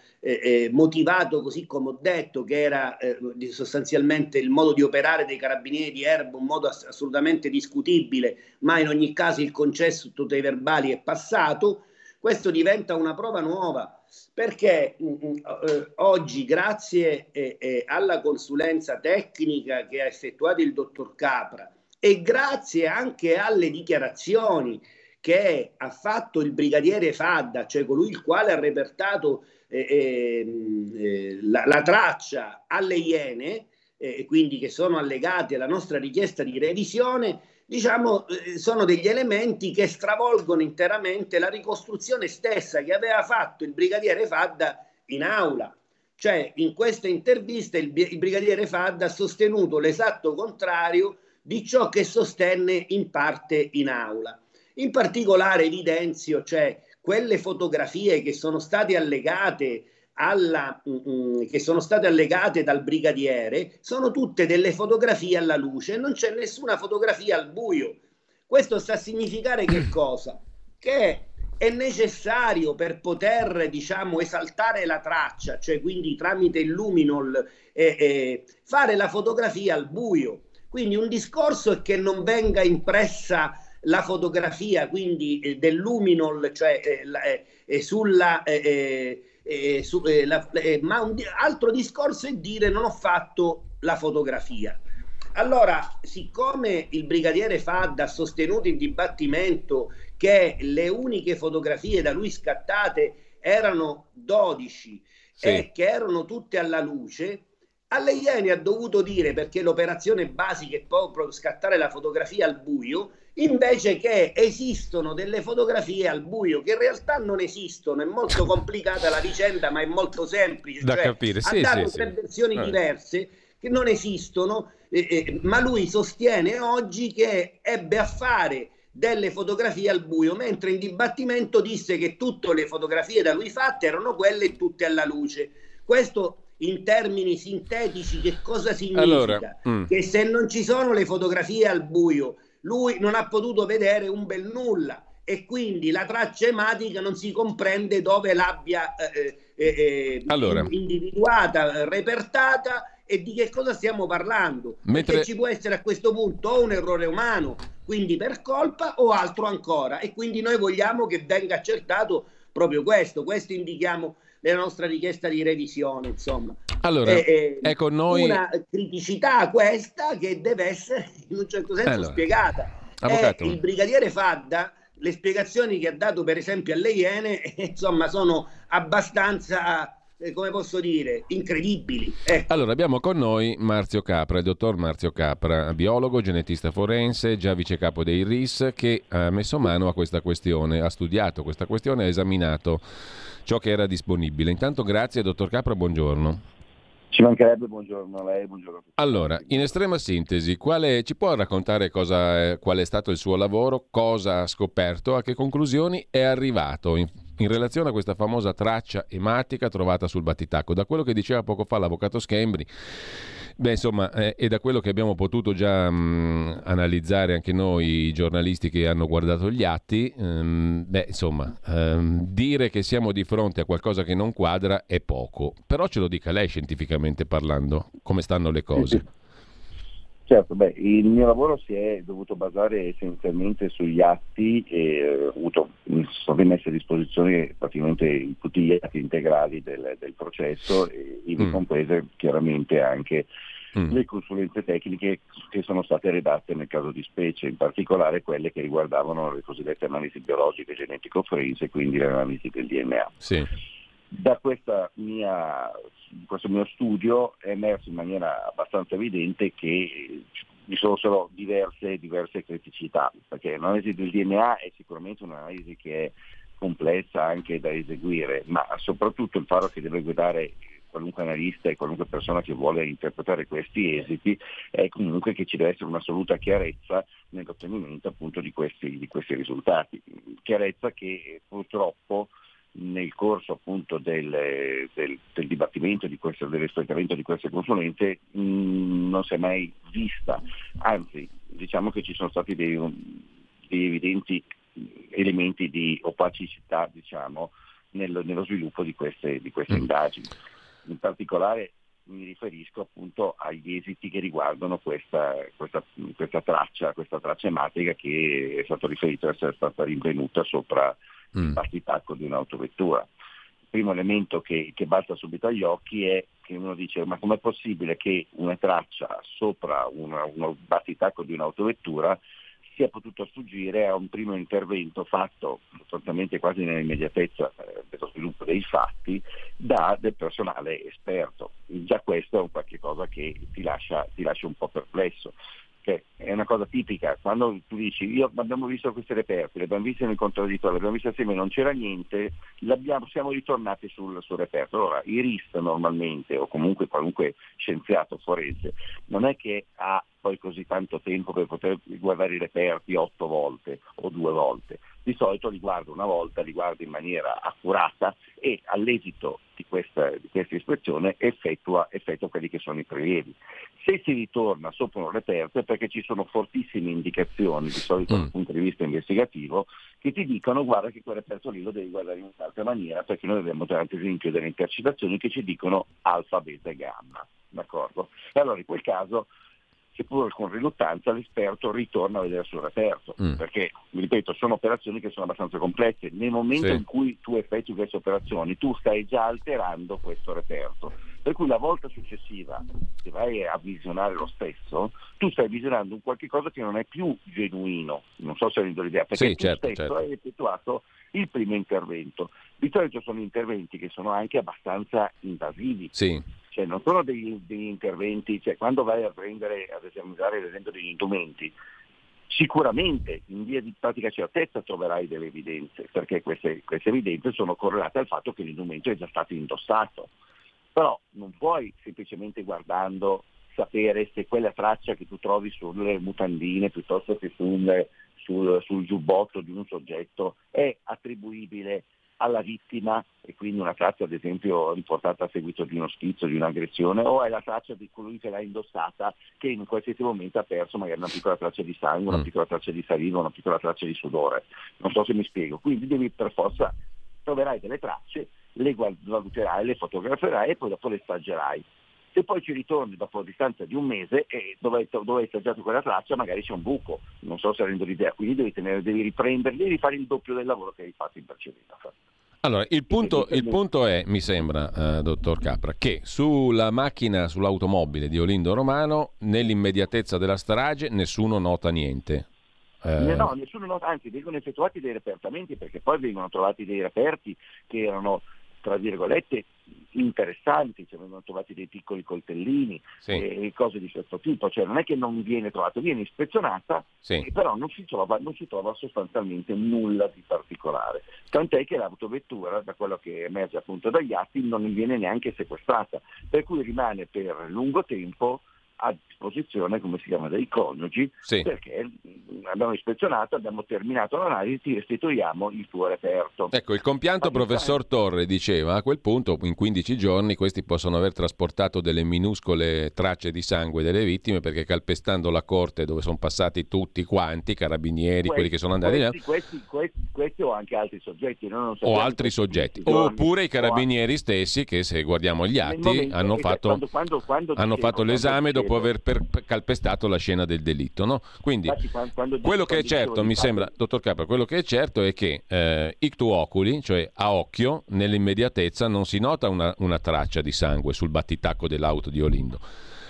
motivato così come ho detto, che era eh, sostanzialmente il modo di operare dei carabinieri di Erbo, un modo ass- assolutamente discutibile, ma in ogni caso il concesso dei verbali è passato, questo diventa una prova nuova perché mh, mm, mm, eh, oggi grazie eh, eh, alla consulenza tecnica che ha effettuato il dottor Capra e grazie anche alle dichiarazioni che ha fatto il brigadiere Fadda, cioè colui il quale ha repertato eh, eh, la, la, traccia alle Iene, eh, quindi che sono allegati alla nostra richiesta di revisione, diciamo, eh, sono degli elementi che stravolgono interamente la ricostruzione stessa che aveva fatto il brigadiere Fadda in aula. Cioè, in questa intervista il, il brigadiere Fadda ha sostenuto l'esatto contrario di ciò che sostenne in parte in aula. In particolare evidenzio, cioè, quelle fotografie che sono state allegate alla, mh, mm, mm, che sono state allegate dal brigadiere sono tutte delle fotografie alla luce, non c'è nessuna fotografia al buio. Questo sta a significare che cosa? Che è necessario per poter, diciamo, esaltare la traccia, cioè quindi tramite il luminol, eh, eh, fare la fotografia al buio. Quindi un discorso è che non venga impressa la fotografia quindi eh, del luminol, cioè eh, eh, eh sulla... Eh, eh, su, la, ma un altro discorso è dire non ho fatto la fotografia. Allora, siccome il brigadiere Fadda ha sostenuto in dibattimento che le uniche fotografie da lui scattate erano 12 sì. e che erano tutte alla luce, alle Iene ha dovuto dire, perché l'operazione basica è proprio scattare la fotografia al buio, invece che esistono delle fotografie al buio che in realtà non esistono, è molto complicata la vicenda ma è molto semplice, da cioè, capire, sì, ha dato sì, tre sì. versioni eh. diverse che non esistono, eh, eh, ma lui sostiene oggi che ebbe a fare delle fotografie al buio, mentre in dibattimento disse che tutte le fotografie da lui fatte erano quelle tutte alla luce. Questo in termini sintetici che cosa significa? Allora, mm. Che se non ci sono le fotografie al buio lui non ha potuto vedere un bel nulla e quindi la traccia ematica non si comprende dove l'abbia eh, eh, eh allora. individuata, repertata e di che cosa stiamo parlando. Mentre... Perché ci può essere a questo punto o un errore umano, quindi per colpa, o altro ancora. E quindi noi vogliamo che venga accertato proprio questo. Questo indichiamo nella nostra richiesta di revisione, insomma. Allora, eh, ecco noi... Una criticità questa che deve essere in un certo senso allora. spiegata. Avvocato. Eh, il brigadiere Fadda, le spiegazioni che ha dato per esempio alle Iene, insomma, sono abbastanza eh, come posso dire, incredibili. Eh. Allora, abbiamo con noi Marzio Capra, il dottor Marzio Capra, biologo, genetista forense, già vice capo dei RIS, che ha messo mano a questa questione, ha studiato questa questione, ha esaminato ciò che era disponibile. Intanto grazie, dottor Capra, buongiorno. Ci mancherebbe, buongiorno a lei, buongiorno a tutti. Allora, in estrema sintesi, quale, ci può raccontare cosa, qual è stato il suo lavoro, cosa ha scoperto, a che conclusioni è arrivato in, in relazione a questa famosa traccia ematica trovata sul battitacco? Da quello che diceva poco fa l'avvocato Schembri, Beh, insomma, eh, e da quello che abbiamo potuto già mh, mm, analizzare anche noi, i giornalisti che hanno guardato gli atti, ehm, beh, insomma, ehm, dire che siamo di fronte a qualcosa che non quadra è poco. Però ce lo dica lei scientificamente parlando, come stanno le cose. Certo, beh, il mio lavoro si è dovuto basare essenzialmente sugli atti e ho avuto, mi sono rimessi a disposizione praticamente tutti gli atti integrali del, del processo, e, ivi mm. comprese chiaramente anche mm. le consulenze tecniche che sono state redatte nel caso di specie, in particolare quelle che riguardavano le cosiddette analisi biologiche genetico-forense, quindi le analisi del DNA. Sì. Da mia, questo mio studio è emerso in maniera abbastanza evidente che vi sono solo diverse, diverse criticità, perché l'analisi del DNA è sicuramente un'analisi che è complessa anche da eseguire, ma soprattutto il faro che deve guidare qualunque analista e qualunque persona che vuole interpretare questi esiti è comunque che ci deve essere un'assoluta chiarezza nell'ottenimento appunto di questi, di questi risultati. Chiarezza che purtroppo nel corso appunto del, del, del dibattimento, di questo, dell'espletamento di queste consulenze mh, non si è mai vista, anzi diciamo che ci sono stati dei, dei evidenti elementi di opacità diciamo, nel, nello sviluppo di queste, di queste mm. indagini. In particolare mi riferisco appunto agli esiti che riguardano questa, questa, questa traccia, questa traccia ematica che è stato riferito essere stata rinvenuta sopra mm. il battitacco di un'autovettura. Il primo elemento che, che balza subito agli occhi è che uno dice ma com'è possibile che una traccia sopra una, uno battitacco di un'autovettura sia potuto sfuggire a un primo intervento fatto sostanzialmente quasi nell'immediatezza eh, dello sviluppo dei fatti da del personale esperto. Già questo è un qualche cosa che ti lascia, ti lascia un po' perplesso che è una cosa tipica, quando tu dici io abbiamo visto queste reperti, le abbiamo viste nel contraddittorio, le abbiamo viste assieme, non c'era niente, siamo ritornati sul, sul reperto. Allora i RIS normalmente, o comunque qualunque scienziato forense, non è che ha poi così tanto tempo per poter guardare i reperti otto volte o due volte. Di solito li guarda una volta, li guarda in maniera accurata e all'esito di questa, di questa ispezione effettua, effettua, quelli che sono i prelievi. Se si ritorna sopra un reperto è perché ci sono fortissime indicazioni, di solito mm. dal punto di vista investigativo, che ti dicono guarda che quel reperto lì lo devi guardare in un'altra maniera perché noi abbiamo per esempio delle intercettazioni che ci dicono alfa, beta e gamma. D'accordo? E allora in quel caso seppur con riluttanza, l'esperto ritorna a vedere sul reperto, mm. perché, ripeto, sono operazioni che sono abbastanza complesse. Nel momento sì. in cui tu effettui queste operazioni, tu stai già alterando questo reperto. Per cui la volta successiva che vai a visionare lo stesso, tu stai visionando un qualche cosa che non è più genuino, non so se avete l'idea, perché sì, tu certo, stesso certo. hai effettuato il primo intervento. Di solito sono interventi che sono anche abbastanza invasivi. Sì cioè non sono degli, degli interventi, cioè quando vai a prendere, ad esaminare l'esempio degli indumenti, sicuramente in via di pratica certezza troverai delle evidenze, perché queste, queste evidenze sono correlate al fatto che l'indumento è già stato indossato. Però non puoi semplicemente guardando sapere se quella traccia che tu trovi sulle mutandine piuttosto che sul, sul, sul giubbotto di un soggetto è attribuibile alla vittima e quindi una traccia ad esempio riportata a seguito di uno schizzo, di un'aggressione o è la traccia di colui che l'ha indossata che in qualsiasi momento ha perso magari una piccola traccia di sangue, una mm. piccola traccia di saliva, una piccola traccia di sudore. Non so se mi spiego. Quindi devi per forza troverai delle tracce, le valuterai, le fotograferai e poi dopo le staggerai. Se poi ci ritorni dopo a distanza di un mese e dove, dove hai staggiato quella traccia magari c'è un buco, non so se rendo l'idea, quindi devi, tenere, devi riprenderli, devi fare il doppio del lavoro che hai fatto in precedenza. Allora, il punto, il punto è, mi sembra, eh, dottor Capra, che sulla macchina, sull'automobile di Olindo Romano, nell'immediatezza della strage, nessuno nota niente. Eh... No, nessuno nota, anzi vengono effettuati dei repertamenti perché poi vengono trovati dei reperti che erano tra virgolette interessanti, cioè vengono trovati dei piccoli coltellini sì. e cose di questo tipo, cioè non è che non viene trovato, viene ispezionata, sì. però non si, trova, non si, trova, sostanzialmente nulla di particolare. Tant'è che l'autovettura, da quello che emerge appunto dagli atti, non viene neanche sequestrata, per cui rimane per lungo tempo a disposizione, come si chiama, dei coniugi, sì. perché abbiamo ispezionato, abbiamo terminato l'analisi, ti restituiamo il tuo reperto. Ecco, il compianto Fatti professor Torre diceva a quel punto, in 15 giorni, questi possono aver trasportato delle minuscole tracce di sangue delle vittime perché calpestando la corte dove sono passati tutti quanti, carabinieri, questi, quelli che sono andati questi, là. Questi, questi, questi, o anche altri soggetti. o altri soggetti, oppure i carabinieri stessi che se guardiamo gli atti hanno fatto, quando, quando, quando hanno fatto l'esame dopo dopo aver per, per calpestato la scena del delitto. No? Quindi quando, quello che è certo, mi sembra, dottor Capra, quello che è certo è che eh, ictu oculi, cioè a occhio, nell'immediatezza non si nota una, una traccia di sangue sul battitacco dell'auto di Olindo,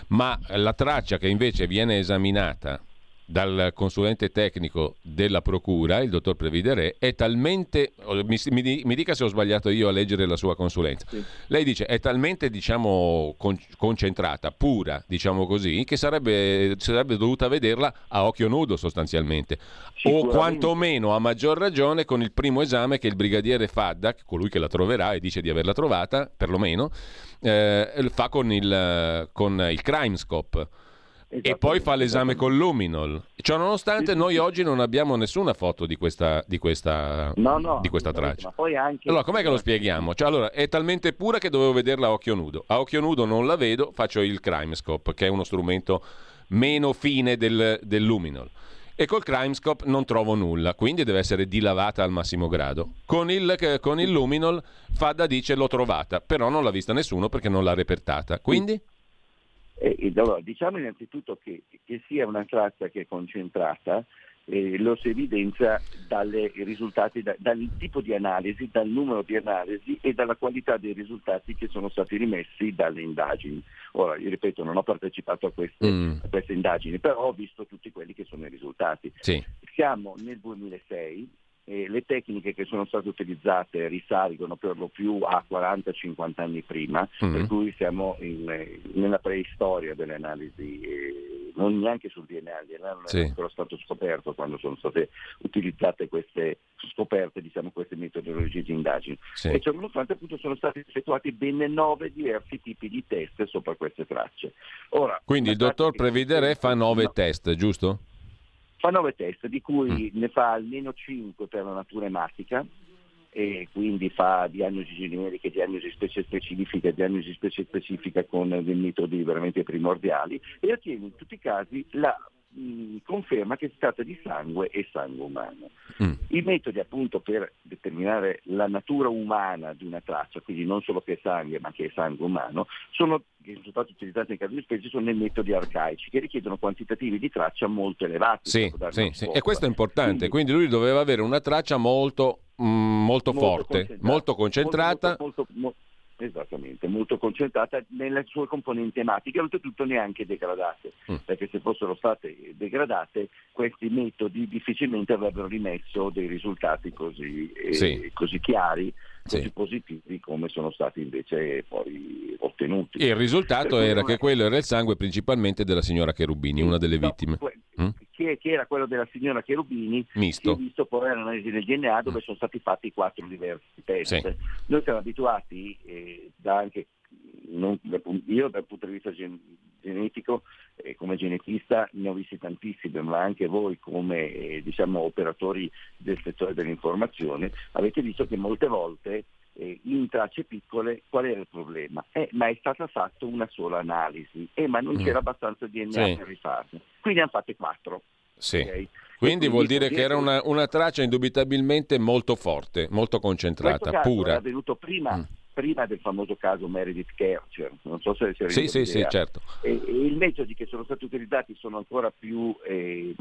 ma la traccia che invece viene esaminata dal consulente tecnico della Procura, il dottor Previdere, è talmente, mi, mi, mi, dica se ho sbagliato io a leggere la sua consulenza, sì. lei dice è talmente diciamo, con, concentrata, pura, diciamo così, che sarebbe, sarebbe, dovuta vederla a occhio nudo sostanzialmente, o quantomeno a maggior ragione con il primo esame che il brigadiere Fadda, colui che la troverà e dice di averla trovata, perlomeno, eh, fa con il, con il Crime Scope e poi fa l'esame con Luminol. Ciò nonostante, noi oggi non abbiamo nessuna foto di questa, di questa, no, no, di questa traccia. Anche... Allora, com'è che lo spieghiamo? Cioè, allora, è talmente pura che dovevo vederla a occhio nudo. A occhio nudo non la vedo, faccio il Crimescope, che è uno strumento meno fine del, del Luminol. E col Crimescope non trovo nulla, quindi deve essere dilavata al massimo grado. Con il, con il Luminol, Fadda dice l'ho trovata, però non l'ha vista nessuno perché non l'ha repertata. Quindi? Eh, allora, diciamo innanzitutto che, che, sia una traccia che è concentrata eh, lo si evidenzia dalle risultati, da, dal tipo di analisi, dal numero di analisi e dalla qualità dei risultati che sono stati rimessi dalle indagini. Ora, io ripeto, non ho partecipato a queste, mm. a queste indagini, però ho visto tutti quelli che sono i risultati. Sì. Siamo nel 2006, eh, le tecniche che sono state utilizzate risalgono per lo più a 40-50 anni prima, mm-hmm. per cui siamo in, nella preistoria delle analisi, eh, non neanche sul DNA, il DNA non sì. è ancora stato scoperto quando sono state utilizzate queste scoperte, diciamo, queste metodologie di indagine. Sì. E cioè, nonostante appunto sono stati effettuati ben nove diversi tipi di test sopra queste tracce. Ora, Quindi il dottor Previdere fa nove no. test, giusto? Fa nove test, di cui mm. ne fa almeno cinque per la natura ematica, e quindi fa diagnosi generiche, diagnosi specie specifica, diagnosi specie specifica con dei metodi veramente primordiali e ottiene in tutti i casi la mh, conferma che si tratta di sangue e sangue umano. Mm. I metodi appunto per determinare la natura umana di una traccia, quindi non solo che è sangue ma che è sangue umano, sono, che sono stati utilizzati in caso di specie sono dei metodi arcaici che richiedono quantitativi di traccia molto elevati. Sì, sì, sì. e questo è importante, quindi, quindi, lui doveva avere una traccia molto, mh, molto, molto forte, molto concentrata. Molto, Esattamente, molto concentrata nelle sue componenti ematiche, oltretutto neanche degradate, mm. perché se fossero state degradate questi metodi difficilmente avrebbero rimesso dei risultati così, eh, sì. così chiari così sì. positivi come sono stati invece poi ottenuti. E il risultato era che quello era il sangue principalmente della signora Cherubini, una delle no, vittime. Que- mm? che, che, era quello della signora Cherubini, Misto. visto poi l'analisi del DNA dove mm. sono stati fatti quattro diversi test. Sì. Noi siamo abituati eh, da anche non, io dal punto di vista gen- genetico, eh, come genetista, ne ho visti tantissimi, ma anche voi come eh, diciamo, operatori del settore dell'informazione avete visto che molte volte eh, in tracce piccole qual era il problema? Eh, ma è stata fatta una sola analisi, eh, ma non mm. c'era abbastanza DNA sì. per rifarne. Quindi hanno fatte quattro. Sì. Okay? Quindi, vuol dire che era una, una, traccia indubitabilmente molto forte, molto concentrata, pura. È avvenuto prima mm prima del famoso caso Meredith Kercher, non so se si sì, sì, sì, certo. e, e i metodi che sono stati utilizzati sono ancora più eh,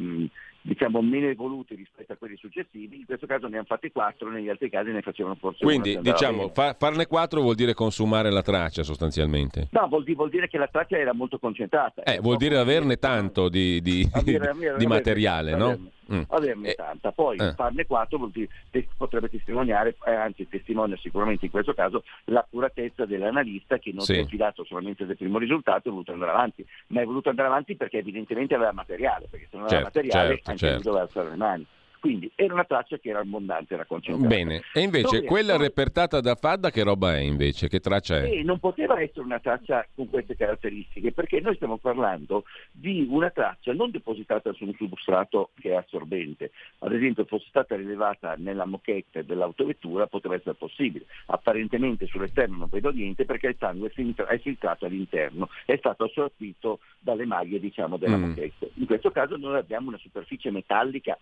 diciamo meno evoluti rispetto a quelli successivi, in questo caso ne hanno fatti quattro, negli altri casi ne facevano forse Quindi diciamo, fa, farne quattro vuol dire consumare la traccia sostanzialmente? No, vuol, vuol dire che la traccia era molto concentrata. Eh, vuol dire averne tanto di, di, avere, avere, di materiale, avere, no? Mm. averne eh, tanta, poi eh. farne quattro vuol dire, potrebbe testimoniare, eh, anzi testimonia sicuramente in questo caso, l'accuratezza dell'analista che non sì. si è fidato solamente del primo risultato, è voluto andare avanti, ma è voluto andare avanti perché evidentemente aveva materiale, perché se non aveva certo, materiale certo, anche certo. doveva alzare le mani. Quindi era una traccia che era abbondante, era concentrata. Bene, e invece Dove quella dove... repertata da Fadda che roba è invece? Che traccia è? Eh, non poteva essere una traccia con queste caratteristiche, perché noi stiamo parlando di una traccia non depositata su un substrato che è assorbente. Ad esempio fosse stata rilevata nella moquette dell'autovettura poteva essere possibile. Apparentemente sull'esterno non vedo niente perché il sangue è filtrato all'interno, è stato assorbito dalle maglie diciamo, della mm. moquette. In questo caso noi abbiamo una superficie metallica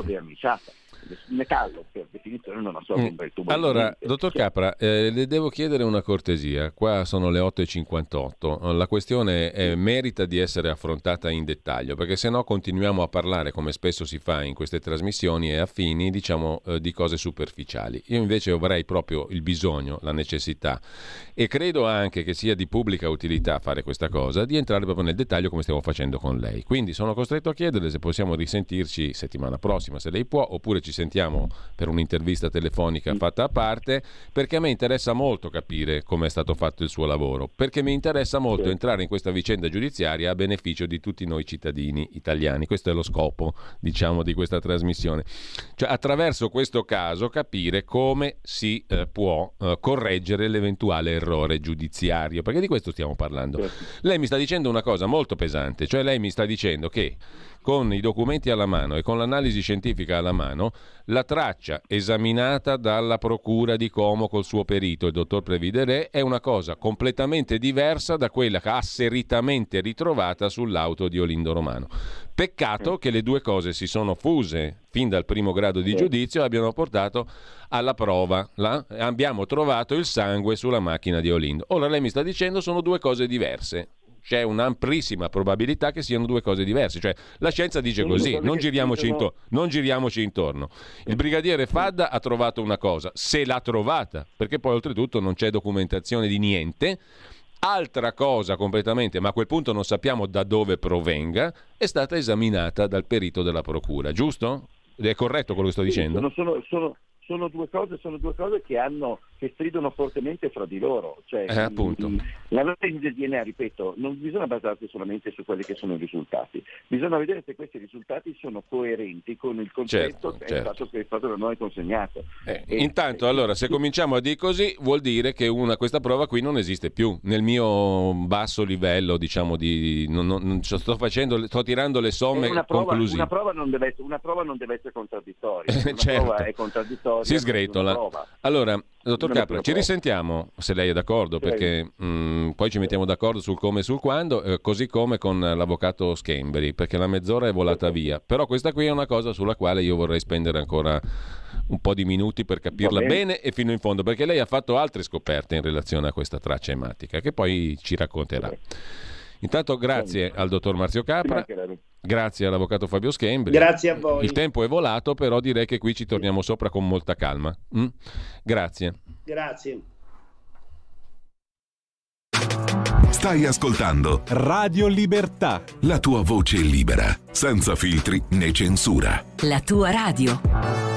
oltrettutto verniciata. metallo per definizione non assorbe un bel tubo. Allora, dottor Capra, eh, le devo chiedere una cortesia. Qua sono le 8.58. La questione eh, merita di essere affrontata in dettaglio, perché se no continuiamo a parlare, come spesso si fa in queste trasmissioni e affini, diciamo, eh, di cose superficiali. Io invece avrei proprio il bisogno, la necessità, e credo anche che sia di pubblica utilità fare questa cosa, di entrare proprio nel dettaglio come stiamo facendo con lei. Quindi sono costretto a chiederle se possiamo risentirci settimana prossima, se lei può, oppure ci sentiamo per un'intervista telefonica fatta a parte, perché a me interessa molto capire come è stato fatto il suo lavoro, perché mi interessa molto entrare in questa vicenda giudiziaria a beneficio di tutti noi cittadini italiani. Questo è lo scopo, diciamo, di questa trasmissione. Cioè, attraverso questo caso capire come si eh, può eh, correggere l'eventuale errore giudiziario, perché di questo stiamo parlando. Lei mi sta dicendo una cosa molto pesante, cioè lei mi sta dicendo che con i documenti alla mano e con l'analisi scientifica alla mano, la traccia esaminata dalla Procura di Como col suo perito, il dottor Previdere, è una cosa completamente diversa da quella asseritamente ritrovata sull'auto di Olindo Romano. Peccato che le due cose si sono fuse fin dal primo grado di giudizio e abbiano portato alla prova. La, abbiamo trovato il sangue sulla macchina di Olindo. Ora lei mi sta dicendo sono due cose diverse c'è un'amplissima probabilità che siano due cose diverse. Cioè, la scienza dice così, non giriamoci, intorno, non giriamoci intorno. Il brigadiere Fadda ha trovato una cosa, se l'ha trovata, perché poi oltretutto non c'è documentazione di niente. Altra cosa completamente, ma a quel punto non sappiamo da dove provenga, è stata esaminata dal perito della procura, giusto? È corretto quello che sto dicendo? Sono, sono, sono, sono due cose, sono due cose che, hanno, che stridono fortemente fra di loro. Cioè, eh, appunto. L'analisi del DNA, ripeto, non bisogna basarsi solamente su quelli che sono i risultati, bisogna vedere se questi risultati sono coerenti con il concetto Certo, che, certo. È stato, che è stato da noi consegnato. Eh, E- Intanto, allora, se cominciamo a dire così, vuol dire che una- questa prova qui non esiste più. Nel mio basso livello, diciamo, di. non- non- non- sto, facendo, sto tirando le somme una, prova, conclusive. una, prova non deve essere, una prova non deve essere contraddittoria. Una Certo. prova è contraddittoria. Si sgretola. Allora, dottor Capra, ci risentiamo se lei è d'accordo, Prego. perché mh, poi ci mettiamo d'accordo sul come e sul quando, eh, così come con l'avvocato Schembri, perché la mezz'ora è volata via. Però questa qui è una cosa sulla quale io vorrei spendere ancora un po' di minuti per capirla bene. bene e fino in fondo, perché lei ha fatto altre scoperte in relazione a questa traccia ematica, che poi ci racconterà. Intanto grazie al dottor Marzio Capra, grazie all'avvocato Fabio Schembri. Grazie a voi. Il tempo è volato, però direi che qui ci torniamo sopra con molta calma. Mm? Grazie. Grazie. Stai ascoltando Radio Libertà. la tua voce libera, senza filtri né censura. La tua radio.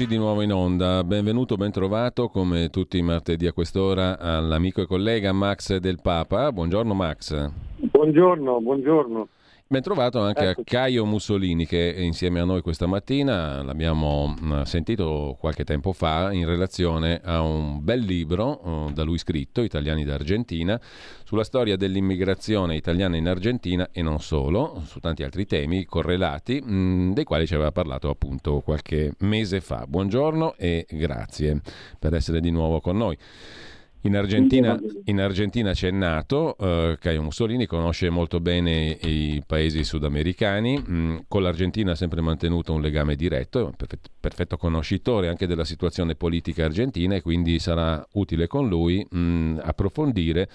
Eccoci di nuovo in onda, benvenuto, ben trovato come tutti i martedì a quest'ora all'amico e collega Max del Papa. Buongiorno Max. Buongiorno, buongiorno. Ben trovato anche Ecco. a Caio Mussolini che è insieme a noi questa mattina, l'abbiamo mh, sentito qualche tempo fa in relazione a un bel libro eh, da lui scritto, Italiani d'Argentina, sulla storia dell'immigrazione italiana in Argentina e non solo, su tanti altri temi correlati, mh, dei quali ci aveva parlato appunto qualche mese fa. Buongiorno e grazie per essere di nuovo con noi. In Argentina, in Argentina c'è nato, eh, Caio Mussolini conosce molto bene i paesi sudamericani, mh, con l'Argentina ha sempre mantenuto un legame diretto, è un perfetto, perfetto conoscitore anche della situazione politica argentina e quindi sarà utile con lui mh, approfondire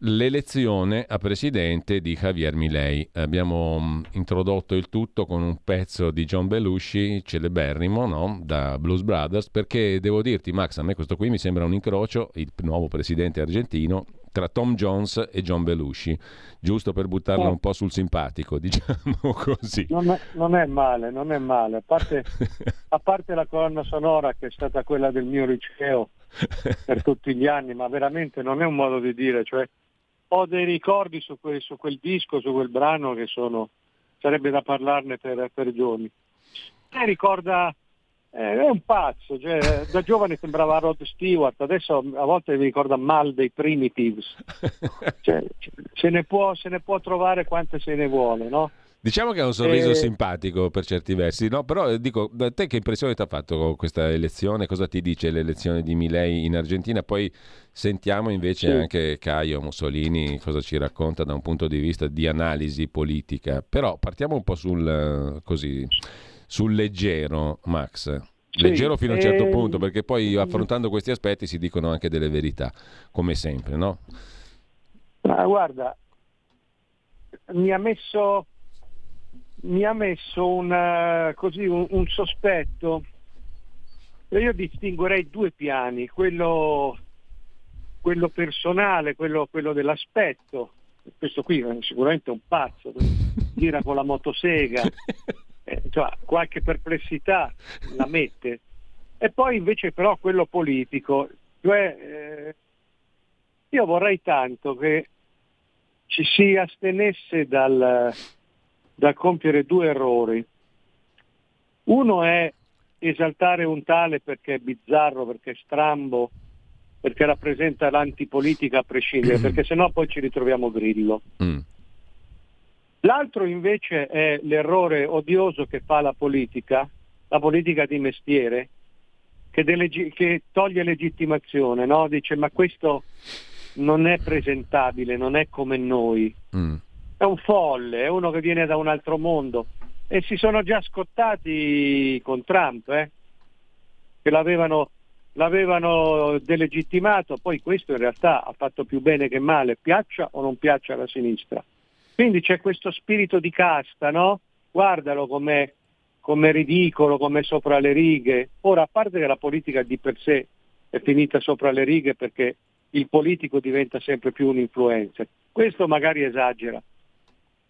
l'elezione a presidente di Javier Milei. Abbiamo mh, introdotto il tutto con un pezzo di John Belushi, celeberrimo, no? da Blues Brothers, perché devo dirti, Max, a me questo qui mi sembra un incrocio, il nuovo presidente argentino, tra Tom Jones e John Belushi, giusto per buttarlo Oh. un po' sul simpatico, diciamo così. Non è, non è male, non è male. A parte, a parte la colonna sonora che è stata quella del mio liceo per tutti gli anni, ma veramente non è un modo di dire, cioè ho dei ricordi su quel, su quel disco, su quel brano che sono, sarebbe da parlarne per, per giorni. E ricorda, eh, è un pazzo, cioè, da giovane sembrava Rod Stewart, adesso a volte mi ricorda mal dei Primitives. Cioè, se, ne può, se ne può trovare quante se ne vuole, no? Diciamo che ha un sorriso Eh, simpatico per certi versi, no? Però eh, dico, da te che impressione ti ha fatto questa elezione? Cosa ti dice l'elezione di Milei in Argentina? Poi sentiamo invece Sì. anche Caio Mussolini cosa ci racconta da un punto di vista di analisi politica. Però partiamo un po' sul, eh, così, sul leggero, Max. Leggero fino a un certo ehm, punto, perché poi affrontando questi aspetti si dicono anche delle verità, come sempre, no? Ma guarda, mi ha messo, mi ha messo un, eh, così, un, un sospetto. Io distinguerei due piani, quello, quello personale, quello, quello dell'aspetto. Questo qui è sicuramente un pazzo, gira con la motosega, eh, cioè, qualche perplessità la mette. E poi invece però quello politico, cioè eh, io vorrei tanto che ci si astenesse dal, dal compiere due errori. Uno è esaltare un tale perché è bizzarro, perché è strambo, perché rappresenta l'antipolitica a prescindere, perché sennò poi ci ritroviamo Grillo. Mm. L'altro invece è l'errore odioso che fa la politica, la politica di mestiere, che, delegi- che toglie legittimazione, no? dice ma questo non è presentabile, non è come noi, Mm. È un folle, è uno che viene da un altro mondo. E si sono già scottati con Trump, eh? che l'avevano, l'avevano delegittimato, poi questo in realtà ha fatto più bene che male, piaccia o non piaccia alla sinistra. Quindi c'è questo spirito di casta, no? Guardalo com'è, com'è ridicolo, com'è sopra le righe. Ora, a parte che la politica di per sé è finita sopra le righe perché il politico diventa sempre più un influencer. Questo magari esagera.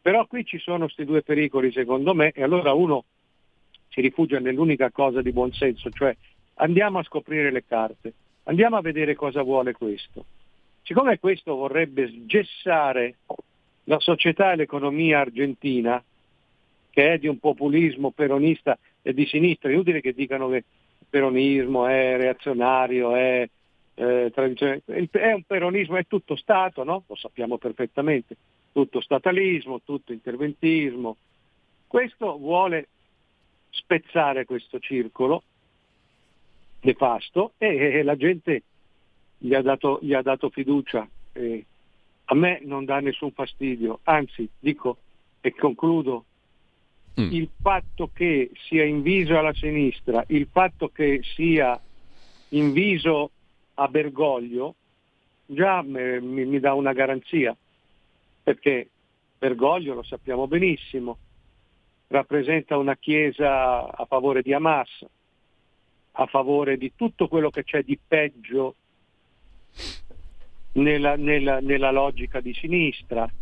Però qui ci sono questi due pericoli secondo me e allora uno si rifugia nell'unica cosa di buonsenso, cioè andiamo a scoprire le carte, andiamo a vedere cosa vuole questo. Siccome questo vorrebbe gessare la società e l'economia argentina, che è di un populismo peronista e di sinistra, è inutile che dicano che il peronismo è reazionario, è eh, è un peronismo, è tutto Stato, no? lo sappiamo perfettamente, tutto statalismo, tutto interventismo. Questo vuole spezzare questo circolo nefasto e, e la gente gli ha dato, gli ha dato fiducia. e a me non dà nessun fastidio, anzi dico e concludo, il fatto che sia inviso alla sinistra, il fatto che sia inviso a Bergoglio, già me- mi, mi dà una garanzia, perché Bergoglio, lo sappiamo benissimo, rappresenta una chiesa a favore di Hamas, a favore di tutto quello che c'è di peggio nella, nella- nella logica di sinistra.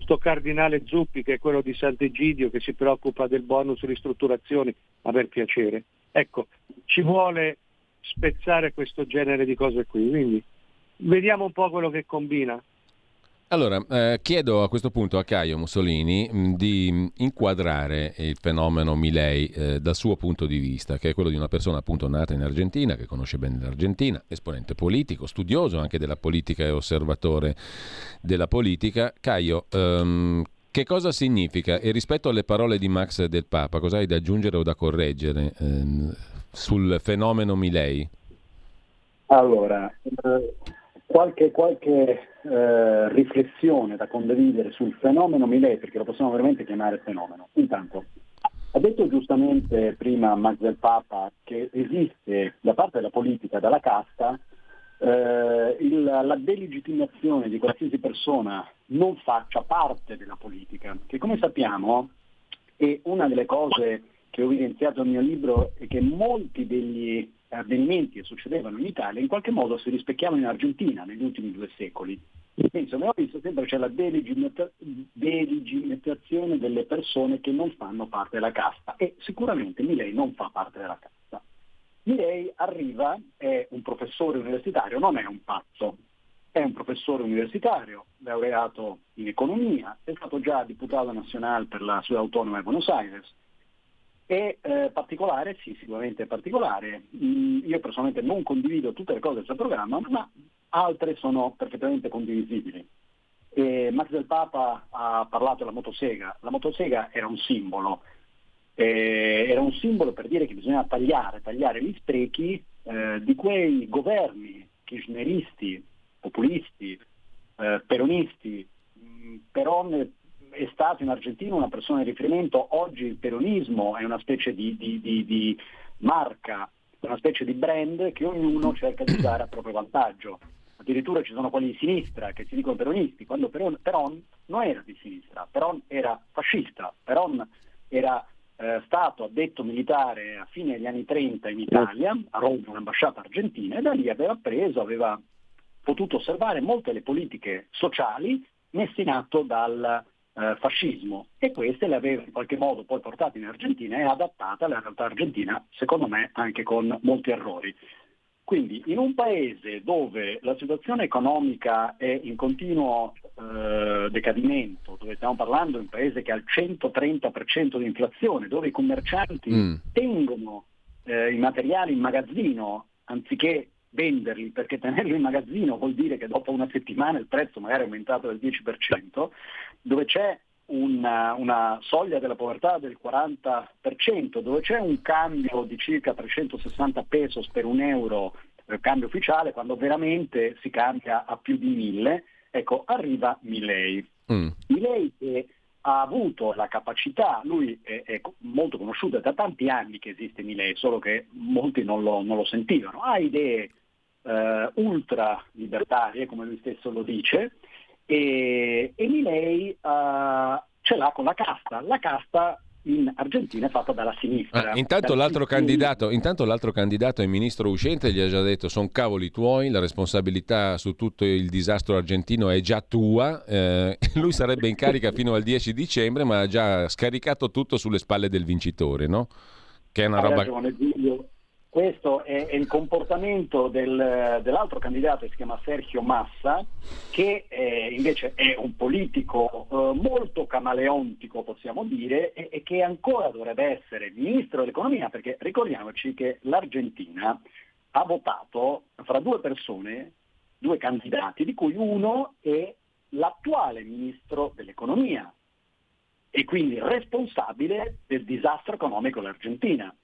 Sto cardinale Zuppi, che è quello di Sant'Egidio, che si preoccupa del bonus ristrutturazioni, a per piacere. Ecco, ci vuole spezzare questo genere di cose qui, quindi vediamo un po' quello che combina. Allora, eh, chiedo a questo punto a Caio Mussolini mh, di mh, inquadrare il fenomeno Milei eh, dal suo punto di vista, che è quello di una persona appunto nata in Argentina, che conosce bene l'Argentina, esponente politico, studioso anche della politica e osservatore della politica. Caio, ehm, che cosa significa? E rispetto alle parole di Max del Papa, cosa hai da aggiungere o da correggere ehm, sul fenomeno Milei? Allora, eh, qualche, qualche eh, riflessione da condividere sul fenomeno Milei, perché lo possiamo veramente chiamare fenomeno. Intanto, ha detto giustamente prima Max del Papa che esiste da parte della politica, dalla casta, eh, il- la delegittimazione di qualsiasi persona non faccia parte della politica, che come sappiamo è una delle cose che ho evidenziato nel mio libro è che molti degli avvenimenti che succedevano in Italia in qualche modo si rispecchiavano in Argentina negli ultimi due secoli. Insomma, ho visto sempre c'è la delegittimazione delle persone che non fanno parte della casta e sicuramente Milei non fa parte della casta. Milei arriva, è un professore universitario, non è un pazzo, è un professore universitario, laureato in economia, è stato già diputato nazionale per la sua autonoma di Buenos Aires, è eh, particolare, sì, sicuramente è particolare. Mm, io personalmente non condivido tutte le cose del suo programma, ma altre sono perfettamente condivisibili. E Max del Papa ha parlato della motosega. La motosega era un simbolo, eh, era un simbolo per dire che bisogna tagliare, tagliare gli sprechi eh, di quei governi kirchneristi, populisti, eh, peronisti. Mm, Peron è stato in Argentina una persona di riferimento, oggi il peronismo è una specie di, di- di- di marca, una specie di brand che ognuno cerca di usare a proprio vantaggio. Addirittura ci sono quelli di sinistra che si dicono peronisti, quando Peron, Peron non era di sinistra, Peron era fascista, Peron era eh, stato addetto militare a fine degli anni 30 in Italia, a Roma, un'ambasciata argentina, e da lì aveva preso, aveva potuto osservare molte delle politiche sociali messe in atto dal eh, fascismo e queste le aveva in qualche modo poi portate in Argentina e adattate alla realtà argentina, secondo me anche con molti errori. Quindi in un paese dove la situazione economica è in continuo eh, decadimento, dove stiamo parlando di un paese che ha il 130% di inflazione, dove i commercianti Mm. tengono eh, i materiali in magazzino anziché venderli, perché tenerli in magazzino vuol dire che dopo una settimana il prezzo magari è aumentato del 10%, dove c'è una, una soglia della povertà del 40%, dove c'è un cambio di circa 360 pesos per un euro, eh, cambio ufficiale, quando veramente si cambia a più di 1000, ecco, arriva Milei. Mm. Milei che ha avuto la capacità, lui è, è molto conosciuto è da tanti anni che esiste Milei, solo che molti non lo, non lo sentivano, ha idee eh, ultra libertarie, come lui stesso lo dice, e, e Milei eh, ce l'ha con la casta. La casta in Argentina è fatta dalla sinistra. Ah, intanto, Dal l'altro candidato, intanto l'altro candidato è il ministro uscente, gli ha già detto sono cavoli tuoi, la responsabilità su tutto il disastro argentino è già tua, eh, lui sarebbe in carica fino al 10 dicembre ma ha già scaricato tutto sulle spalle del vincitore, no? Che è una Hai roba... ragione, Giulio. Questo è, è il comportamento del- dell'altro candidato che si chiama Sergio Massa, che eh, invece è un politico eh, molto camaleontico, possiamo dire, e, e che ancora dovrebbe essere ministro dell'economia, perché ricordiamoci che l'Argentina ha votato fra due persone, due candidati, di cui uno è l'attuale ministro dell'economia e quindi responsabile del disastro economico dell'Argentina.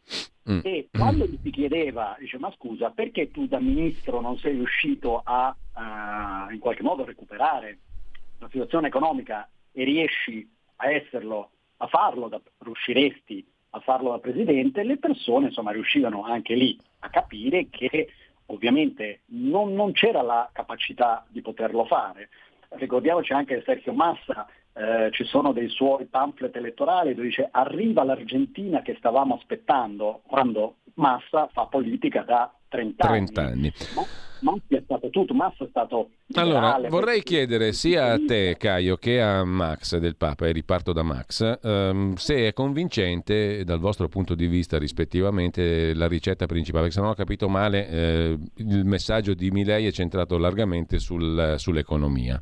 Mm. E quando gli si chiedeva, dice ma scusa, perché tu da ministro non sei riuscito a eh, in qualche modo recuperare la situazione economica e riesci a esserlo, a farlo, da, riusciresti a farlo da presidente, le persone insomma riuscivano anche lì a capire che ovviamente non, non c'era la capacità di poterlo fare. Ricordiamoci anche che Sergio Massa eh, ci sono dei suoi pamphlet elettorali dove dice arriva l'Argentina che stavamo aspettando quando Massa fa politica da 30 anni. 30 anni. Ma, Massa è stato tutto, Massa è stato Allora, liberale, vorrei perché- chiedere sia a te, Caio, che a Max del Papa, e riparto da Max, ehm, se è convincente dal vostro punto di vista rispettivamente la ricetta principale, perché se non ho capito male eh, il messaggio di Milei è centrato largamente sul- sull'economia.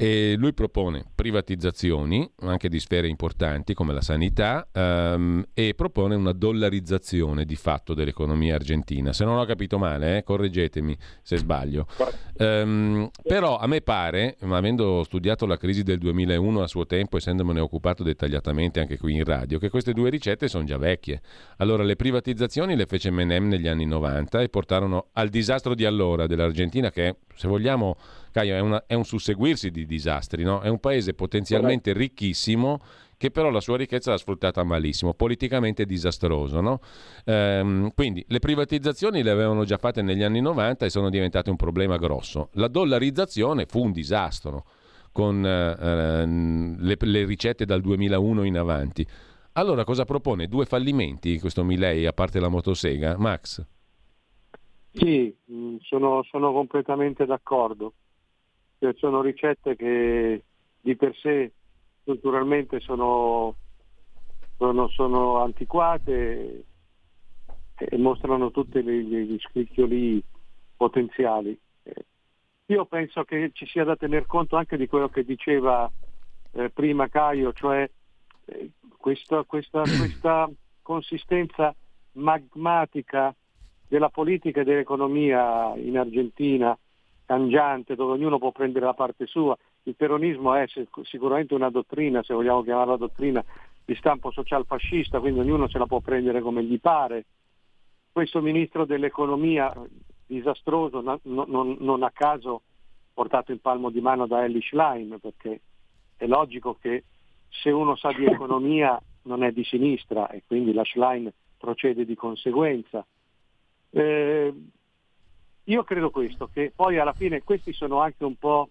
E lui propone privatizzazioni, anche di sfere importanti come la sanità, ehm, e propone una dollarizzazione di fatto dell'economia argentina. Se non ho capito male, eh, correggetemi se sbaglio. Ehm, però a me pare, avendo studiato la crisi del 2001 a suo tempo, essendomene occupato dettagliatamente anche qui in radio, che queste due ricette sono già vecchie. Allora, le privatizzazioni le fece Menem negli anni 90 e portarono al disastro di allora dell'Argentina, che se vogliamo, Caio, è, una- è un susseguirsi di disastri, no? È un paese potenzialmente ricchissimo che però la sua ricchezza l'ha sfruttata malissimo, politicamente disastroso. no? Ehm, quindi le privatizzazioni le avevano già fatte negli anni 90 e sono diventate un problema grosso. La dollarizzazione fu un disastro con eh, ehm, le, le ricette dal 2001 in avanti. Allora cosa propone? Due fallimenti questo Milei a parte la motosega? Max? Sì, mh, sono, sono completamente d'accordo. Cioè, sono ricette che di per sé culturalmente sono, sono, sono antiquate e mostrano tutti gli, scricchioli potenziali. Io penso che ci sia da tener conto anche di quello che diceva eh, prima Caio, cioè eh, questa, questa, questa consistenza magmatica della politica e dell'economia in Argentina, cangiante, dove ognuno può prendere la parte sua. Il peronismo è sic- sicuramente una dottrina, se vogliamo chiamarla dottrina, di stampo social fascista, quindi ognuno se la può prendere come gli pare. Questo ministro dell'economia disastroso, no- no- non, non a caso portato in palmo di mano da Ellie Schlein, perché è logico che se uno sa di economia non è di sinistra e quindi la Schlein procede di conseguenza. Eh, io credo questo, che poi alla fine questi sono anche un po'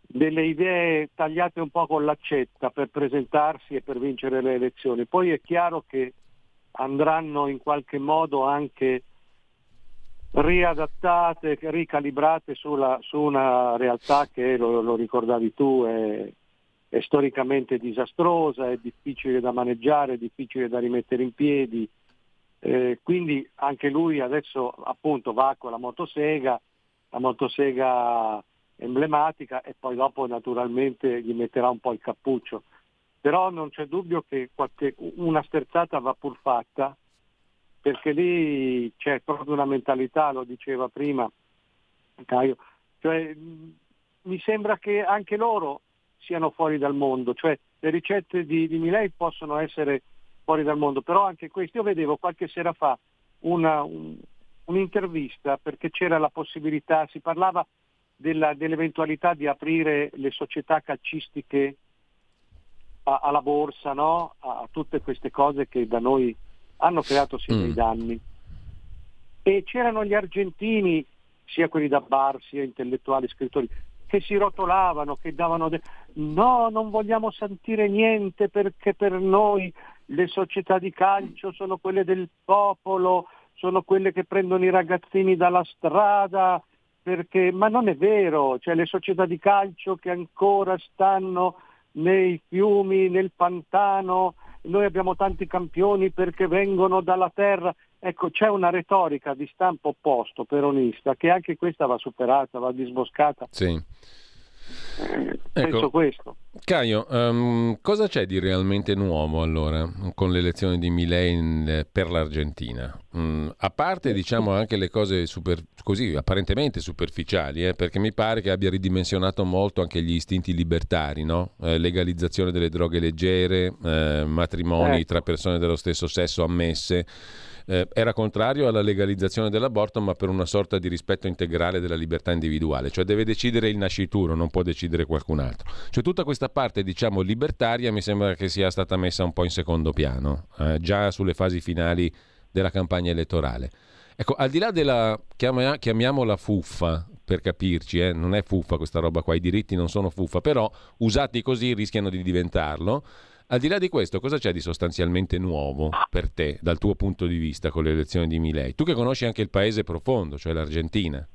delle idee tagliate un po' con l'accetta per presentarsi e per vincere le elezioni. Poi è chiaro che andranno in qualche modo anche riadattate, ricalibrate sulla- su una realtà che, lo, lo ricordavi tu, è, è storicamente disastrosa, è difficile da maneggiare, è difficile da rimettere in piedi. Eh, quindi anche lui adesso appunto va con la motosega, la motosega emblematica e poi dopo naturalmente gli metterà un po' il cappuccio. Però non c'è dubbio che qualche- una sterzata va pur fatta perché lì c'è proprio una mentalità, lo diceva prima Caio, cioè, mi sembra che anche loro siano fuori dal mondo, cioè le ricette di, di Milei possono essere fuori dal mondo, però anche questi, io vedevo qualche sera fa una- un- un'intervista perché c'era la possibilità, si parlava della- dell'eventualità di aprire le società calcistiche a- alla borsa, no? a, a tutte queste cose che da noi hanno creato sì dei danni. E c'erano gli argentini, sia quelli da bar, sia intellettuali, scrittori, che si rotolavano, che davano... de- no, non vogliamo sentire niente perché per noi le società di calcio sono quelle del popolo, sono quelle che prendono i ragazzini dalla strada, perché... ma non è vero, cioè le società di calcio che ancora stanno nei fiumi, nel pantano, noi abbiamo tanti campioni perché vengono dalla terra. Ecco, c'è una retorica di stampo opposto, peronista, che anche questa va superata, va disboscata. Sì. Penso Ecco. questo. Caio, ehm, cosa c'è di realmente nuovo allora con l'elezione di Milei in- per l'Argentina? Mm, a parte diciamo anche le cose super- così apparentemente superficiali, eh, perché mi pare che abbia ridimensionato molto anche gli istinti libertari, no? Eh, legalizzazione delle droghe leggere, eh, matrimoni Ecco. tra persone dello stesso sesso ammesse. Eh, era contrario alla legalizzazione dell'aborto, ma per una sorta di rispetto integrale della libertà individuale, cioè deve decidere il nascituro, non può decidere qualcun altro. Cioè tutta questa parte, diciamo, libertaria mi sembra che sia stata messa un po' in secondo piano, eh, già sulle fasi finali della campagna elettorale. Ecco, al di là della, chiamiamola fuffa, per capirci, eh, non è fuffa questa roba qua, i diritti non sono fuffa, però usati così rischiano di diventarlo. Al di là di questo, cosa c'è di sostanzialmente nuovo per te, dal tuo punto di vista, con le elezioni di Milei? Tu che conosci anche il paese profondo, cioè l'Argentina.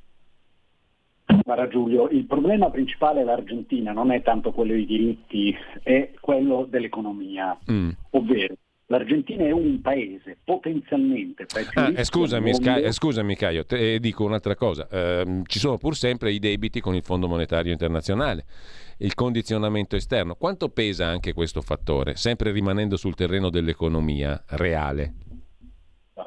Guarda Giulio, il problema principale dell'Argentina non è tanto quello dei diritti, è quello dell'economia, Mm. ovvero l'Argentina è un paese potenzialmente tra i più Ah, eh, scusami, Sca- eh, scusami Caio, te- eh, dico un'altra cosa. Ehm, ci sono pur sempre i debiti con il Fondo Monetario Internazionale, il condizionamento esterno. Quanto pesa anche questo fattore, sempre rimanendo sul terreno dell'economia reale?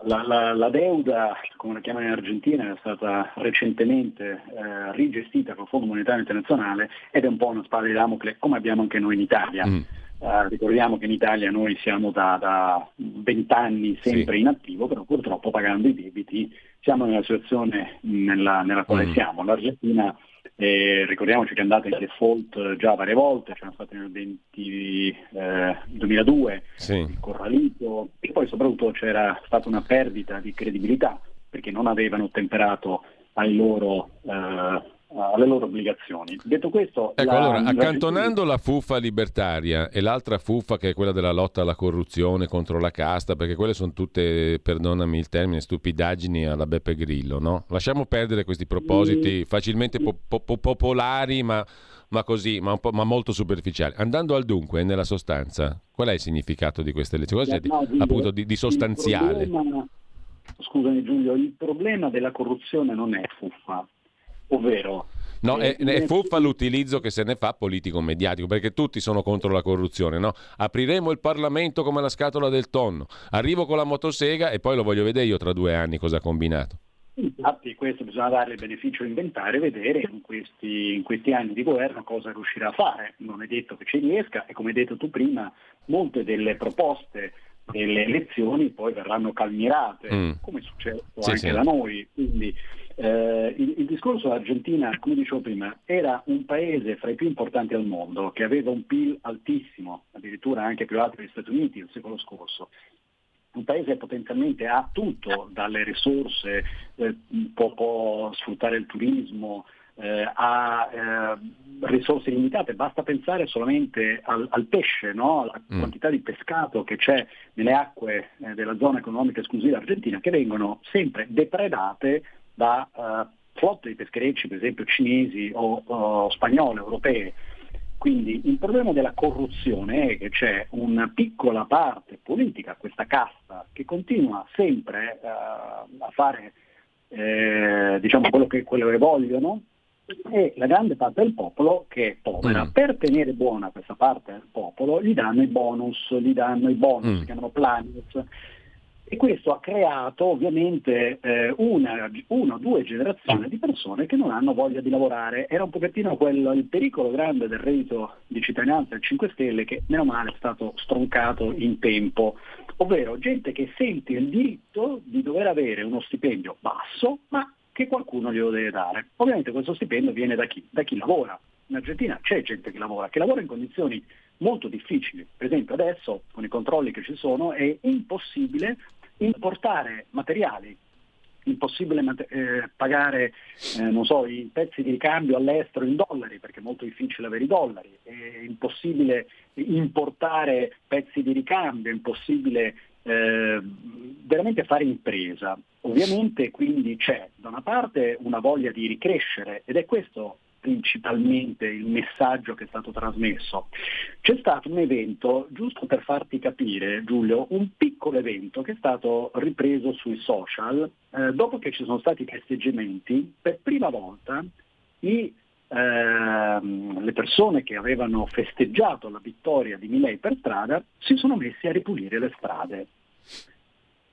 La, la- la deuda, come la chiamano in Argentina, è stata recentemente eh, rigestita col Fondo Monetario Internazionale ed è un po' una spada di Damocle, come abbiamo anche noi in Italia. Mm. Eh, ricordiamo che in Italia noi siamo da, da 20 anni sempre in attivo, però purtroppo pagando i debiti siamo nella situazione nella, nella quale Mm. siamo. L'Argentina, eh, ricordiamoci che è andata in default già varie volte, c'erano stati nel 20, eh, 2002 Sì. corralito e poi soprattutto c'era stata una perdita di credibilità perché non avevano ottemperato ai loro, eh, alle loro obbligazioni. Detto questo, Ecco, la- allora, accantonando la fuffa libertaria e l'altra fuffa che è quella della lotta alla corruzione contro la casta, perché quelle sono tutte, perdonami il termine, stupidaggini alla Beppe Grillo, no? Lasciamo perdere questi propositi facilmente po- po- po- popolari, ma, ma così, ma, un po', ma molto superficiali. Andando al dunque, nella sostanza, qual è il significato di queste elezioni? Cosa c'è di- No, Giulio, appunto di, di sostanziale? problema- scusami Giulio, il problema della corruzione non è fuffa, ovvero No, eh, è, è fuffa l'utilizzo che se ne fa politico-mediatico, perché tutti sono contro la corruzione, no? Apriremo il Parlamento come la scatola del tonno, arrivo con la motosega e poi lo voglio vedere io tra due anni cosa ha combinato. Infatti questo bisogna dare il beneficio inventare e vedere in questi, in questi anni di governo cosa riuscirà a fare. Non è detto che ci riesca e come hai detto tu prima, molte delle proposte delle elezioni poi verranno calmierate, Mm. come è successo Sì, anche sì. da noi. Quindi eh, il, il discorso dell'Argentina, come dicevo prima, era un paese fra i più importanti al mondo, che aveva un PIL altissimo, addirittura anche più alto degli Stati Uniti il secolo scorso un paese potenzialmente ha tutto, dalle risorse, eh, può, può sfruttare il turismo, eh, ha eh, risorse limitate, basta pensare solamente al, al pesce, no? alla Mm. quantità di pescato che c'è nelle acque eh, della zona economica esclusiva argentina, che vengono sempre depredate da eh, flotte di pescherecci, per esempio cinesi o, o spagnole, europee. Quindi il problema della corruzione è che c'è una piccola parte politica, questa casta, che continua sempre eh, a fare eh, diciamo quello che, quello che vogliono e la grande parte del popolo che è povera. Mm. Per tenere buona questa parte del popolo gli danno i bonus, gli danno i bonus, Mm. si chiamano planis. E questo ha creato ovviamente eh, una, o due generazioni di persone che non hanno voglia di lavorare. Era un pochettino quello, il pericolo grande del reddito di cittadinanza del 5 Stelle che meno male è stato stroncato in tempo, ovvero gente che sente il diritto di dover avere uno stipendio basso ma che qualcuno glielo deve dare. Ovviamente questo stipendio viene da chi? Da chi lavora. In Argentina c'è gente che lavora, che lavora in condizioni molto difficili. Per esempio adesso con i controlli che ci sono è impossibile importare materiali, impossibile eh, pagare eh, so, i pezzi di ricambio all'estero in dollari perché è molto difficile avere i dollari, è impossibile importare pezzi di ricambio, è impossibile eh, veramente fare impresa. Ovviamente quindi c'è da una parte una voglia di ricrescere ed è questo principalmente il messaggio che è stato trasmesso. C'è stato un evento, giusto per farti capire Giulio, un piccolo evento che è stato ripreso sui social, eh, dopo che ci sono stati i festeggiamenti, per prima volta i, ehm, le persone che avevano festeggiato la vittoria di Milei per strada si sono messi a ripulire le strade.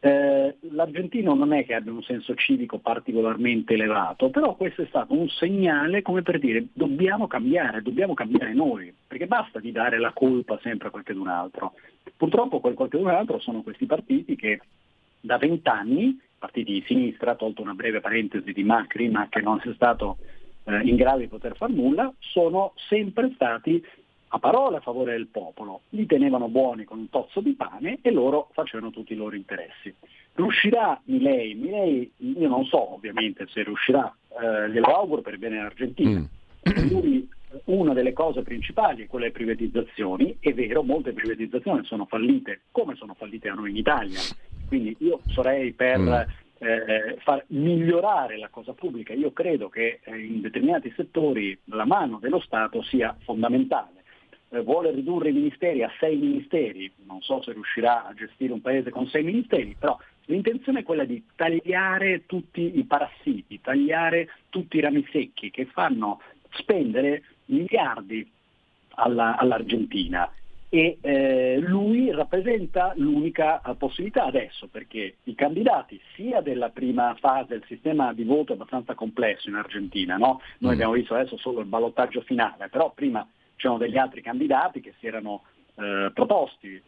Eh, l'argentino non è che abbia un senso civico particolarmente elevato, però questo è stato un segnale come per dire dobbiamo cambiare, dobbiamo cambiare noi, perché basta di dare la colpa sempre a qualcun altro. Purtroppo quel qualcun altro sono questi partiti che da vent'anni, partiti di sinistra, tolto una breve parentesi di Macri, ma che non sia stato eh, in grado di poter far nulla, sono sempre stati a parole a favore del popolo, li tenevano buoni con un tozzo di pane e loro facevano tutti i loro interessi. Riuscirà Milei? Milei io non so ovviamente se riuscirà, eh, glielo auguro per bene dell'Argentina. Lui una delle cose principali è quella delle privatizzazioni, è vero, molte privatizzazioni sono fallite, come sono fallite a noi in Italia, quindi io sarei per Mm. eh, far migliorare la cosa pubblica, io credo che eh, in determinati settori la mano dello Stato sia fondamentale. Eh, vuole ridurre i ministeri a sei ministeri, non so se riuscirà a gestire un paese con sei ministeri, però l'intenzione è quella di tagliare tutti i parassiti, tagliare tutti i rami secchi che fanno spendere miliardi alla- all'Argentina e eh, lui rappresenta l'unica eh, possibilità adesso perché i candidati sia della prima fase, il sistema di voto è abbastanza complesso in Argentina, no? noi abbiamo visto adesso solo il ballottaggio finale, però prima c'erano degli altri candidati che si erano eh, proposti, eh,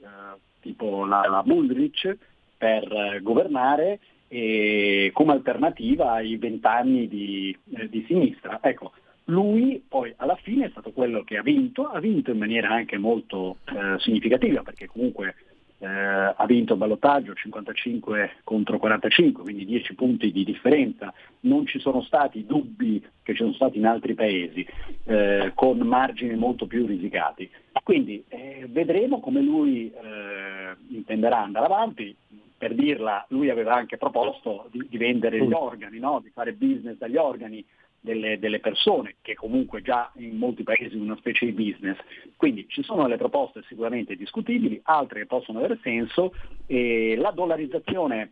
tipo la, la Bullrich, per eh, governare e come alternativa ai vent'anni di, eh, di sinistra. Ecco, lui poi alla fine è stato quello che ha vinto, ha vinto in maniera anche molto eh, significativa perché comunque eh, ha vinto il ballottaggio 55 contro 45, quindi 10 punti di differenza, non ci sono stati dubbi che ci sono stati in altri paesi eh, con margini molto più risicati. Quindi eh, vedremo come lui eh, intenderà andare avanti. Per dirla, lui aveva anche proposto di, di vendere gli organi, no? di fare business dagli organi delle, delle persone, che comunque già in molti paesi è una specie di business. Quindi ci sono delle proposte sicuramente discutibili, altre che possono avere senso e la dollarizzazione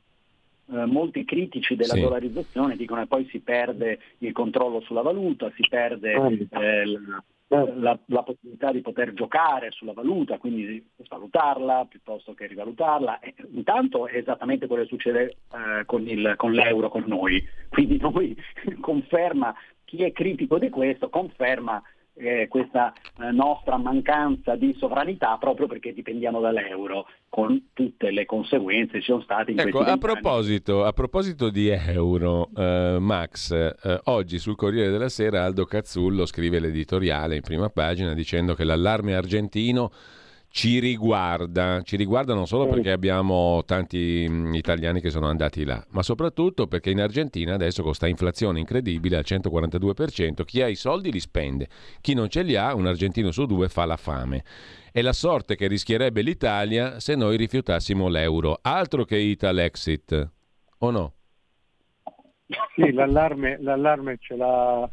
eh, molti critici della Sì. dollarizzazione dicono che poi si perde il controllo sulla valuta, si perde eh, la, la- la possibilità di poter giocare sulla valuta, quindi di svalutarla piuttosto che rivalutarla. E, intanto è esattamente quello che succede eh, con, il- con l'euro con noi, quindi noi conferma chi è critico di questo, conferma eh, questa eh, nostra mancanza di sovranità proprio perché dipendiamo dall'euro, con tutte le conseguenze che ci sono state in Ecco, a proposito, a proposito di euro, eh, Max, eh, oggi sul Corriere della Sera Aldo Cazzullo scrive l'editoriale in prima pagina dicendo che l'allarme argentino ci riguarda, ci riguarda non solo perché abbiamo tanti mm, italiani che sono andati là, ma soprattutto perché in Argentina adesso con questa inflazione incredibile al 142%, chi ha i soldi li spende, chi non ce li ha, un argentino su due fa la fame. È la sorte che rischierebbe l'Italia se noi rifiutassimo l'euro. Altro che Italexit, o no? Sì, l'allarme, l'allarme ce, l'ha,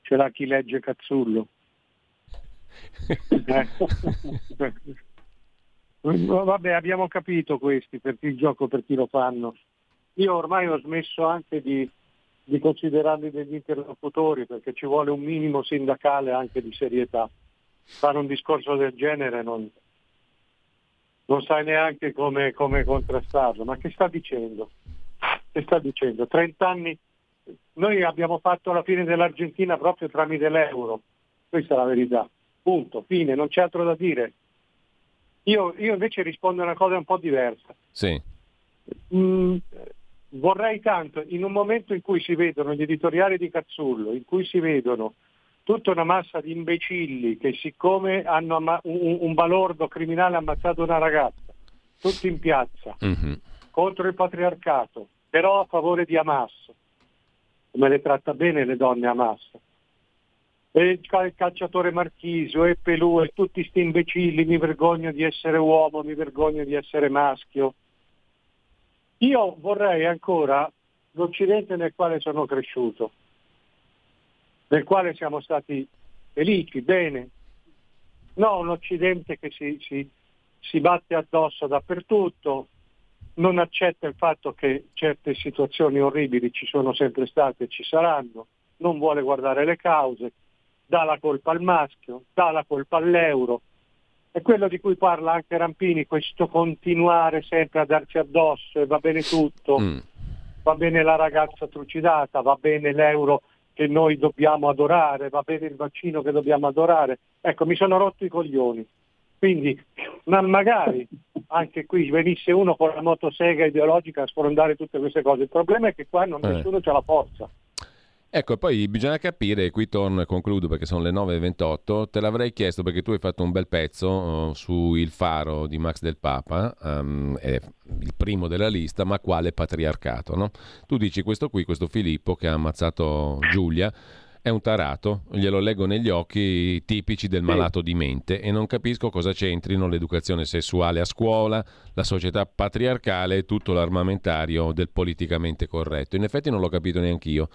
ce l'ha chi legge Cazzullo. Eh. Vabbè, abbiamo capito questi, per chi il gioco, per chi lo fanno. Io ormai ho smesso anche di, di considerarli degli interlocutori perché ci vuole un minimo sindacale anche di serietà. Fare un discorso del genere non, non sai neanche come, come contrastarlo. Ma che sta dicendo? Che sta dicendo? 30 anni, noi abbiamo fatto la fine dell'Argentina proprio tramite l'euro, questa è la verità. Punto, fine, non c'è altro da dire. Io, io invece rispondo a una cosa un po' diversa. Sì. Mm, vorrei tanto, in un momento in cui si vedono gli editoriali di Cazzullo, in cui si vedono tutta una massa di imbecilli che siccome hanno amma- un, un balordo criminale ha ammazzato una ragazza, tutti in piazza, Mhm. contro il patriarcato, però a favore di Hamas, come le tratta bene le donne Hamas. E il cal- calciatore Marchisio e Pelù e tutti sti imbecilli, mi vergogno di essere uomo, mi vergogno di essere maschio. Io vorrei ancora l'Occidente nel quale sono cresciuto, nel quale siamo stati felici, bene, no un Occidente che si, si- si batte addosso dappertutto, non accetta il fatto che certe situazioni orribili ci sono sempre state e ci saranno, non vuole guardare le cause, dà la colpa al maschio, dà la colpa all'euro. È quello di cui parla anche Rampini, questo continuare sempre a darci addosso e va bene tutto, Mm. va bene la ragazza trucidata, va bene l'euro che noi dobbiamo adorare, va bene il vaccino che dobbiamo adorare. Ecco, mi sono rotto i coglioni. Quindi, ma magari anche qui venisse uno con la motosega ideologica a sfrondare tutte queste cose. Il problema è che qua non Eh. nessuno c'ha la forza. Ecco, poi bisogna capire, qui torno e concludo perché sono le 9.28, te l'avrei chiesto perché tu hai fatto un bel pezzo eh, su Il Faro di Max del Papa, ehm, è il primo della lista, ma quale patriarcato, no? Tu dici questo qui, questo Filippo che ha ammazzato Giulia, è un tarato, glielo leggo negli occhi tipici del malato di mente e non capisco cosa c'entrino l'educazione sessuale a scuola, la società patriarcale e tutto l'armamentario del politicamente corretto. In effetti non l'ho capito neanche io.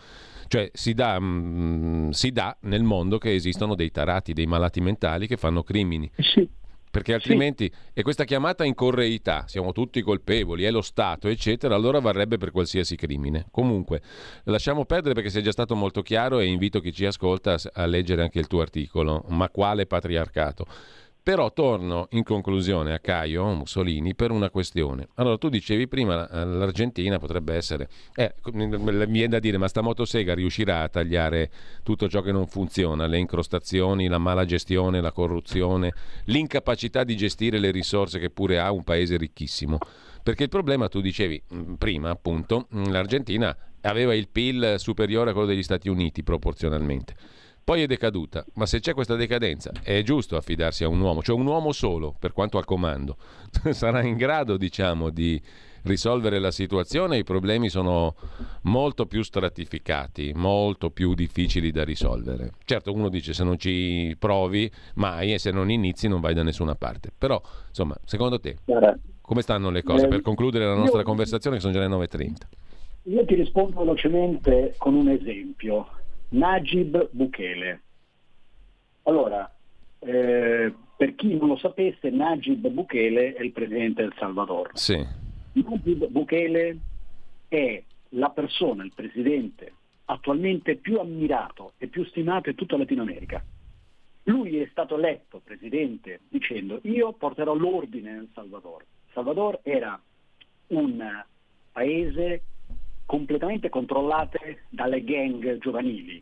Cioè si dà, mm, si dà nel mondo che esistono dei tarati, dei malati mentali che fanno crimini. Sì. Perché altrimenti, e questa chiamata in correità, siamo tutti colpevoli, è lo Stato, eccetera, allora varrebbe per qualsiasi crimine. Comunque, lasciamo perdere perché sei già stato molto chiaro e invito chi ci ascolta a leggere anche il tuo articolo. Ma quale patriarcato? Però torno in conclusione a Caio Mussolini per una questione. Allora, tu dicevi prima l'Argentina potrebbe essere. Eh, mi viene da dire, ma sta motosega riuscirà a tagliare tutto ciò che non funziona, le incrostazioni, la mala gestione, la corruzione, l'incapacità di gestire le risorse che pure ha un paese ricchissimo. Perché il problema, tu dicevi mm, prima, appunto, mm, l'Argentina aveva il PIL superiore a quello degli Stati Uniti proporzionalmente poi è decaduta, ma se c'è questa decadenza è giusto affidarsi a un uomo, cioè un uomo solo, per quanto al comando, sarà in grado, diciamo, di risolvere la situazione, i problemi sono molto più stratificati, molto più difficili da risolvere. Certo, uno dice se non ci provi mai e se non inizi non vai da nessuna parte. Però, insomma, secondo te come stanno le cose? Per concludere la nostra conversazione che sono già le 9.30. Io ti rispondo velocemente con un esempio. Najib Bukele. Allora, eh, per chi non lo sapesse, Najib Bukele è il presidente del Salvador. Sì. Najib Bukele è la persona, il presidente attualmente più ammirato e più stimato in tutta Latino America. Lui è stato eletto presidente dicendo io porterò l'ordine nel Salvador. Salvador era un paese completamente controllate dalle gang giovanili,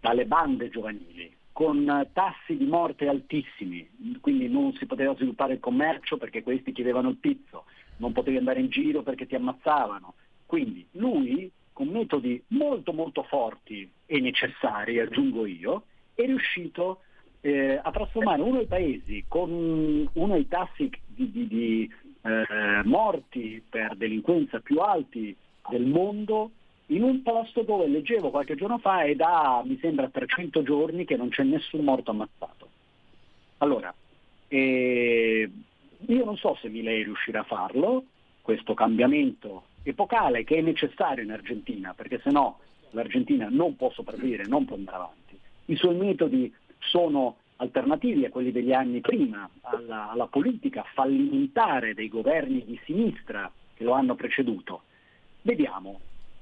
dalle bande giovanili, con tassi di morte altissimi, quindi non si poteva sviluppare il commercio perché questi chiedevano il pizzo, non potevi andare in giro perché ti ammazzavano. Quindi lui, con metodi molto molto forti e necessari, aggiungo io, è riuscito eh, a trasformare uno dei paesi con uno dei tassi di, di, di eh, morti per delinquenza più alti del mondo in un posto dove leggevo qualche giorno fa è da, mi sembra, 300 giorni che non c'è nessun morto ammazzato. Allora, eh, io non so se Milei riuscirà a farlo, questo cambiamento epocale che è necessario in Argentina, perché se no l'Argentina non può sopravvivere, non può andare avanti. I suoi metodi sono alternativi a quelli degli anni prima, alla, alla politica fallimentare dei governi di sinistra che lo hanno preceduto. Vediamo,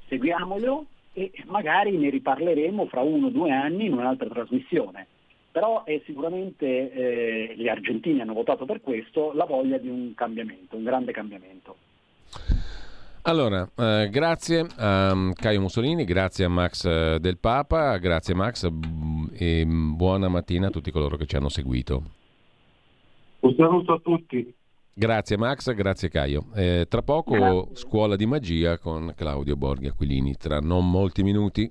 seguiamolo e magari ne riparleremo fra uno o due anni in un'altra trasmissione. Però è sicuramente, eh, gli argentini hanno votato per questo, la voglia di un cambiamento, un grande cambiamento. Allora, eh, grazie a Caio Mussolini, grazie a Max eh, del Papa, grazie Max e buona mattina a tutti coloro che ci hanno seguito. Un saluto a tutti. Grazie Max, grazie Caio. Eh, tra poco Grazie. scuola di magia con Claudio Borghi Aquilini, tra non molti minuti.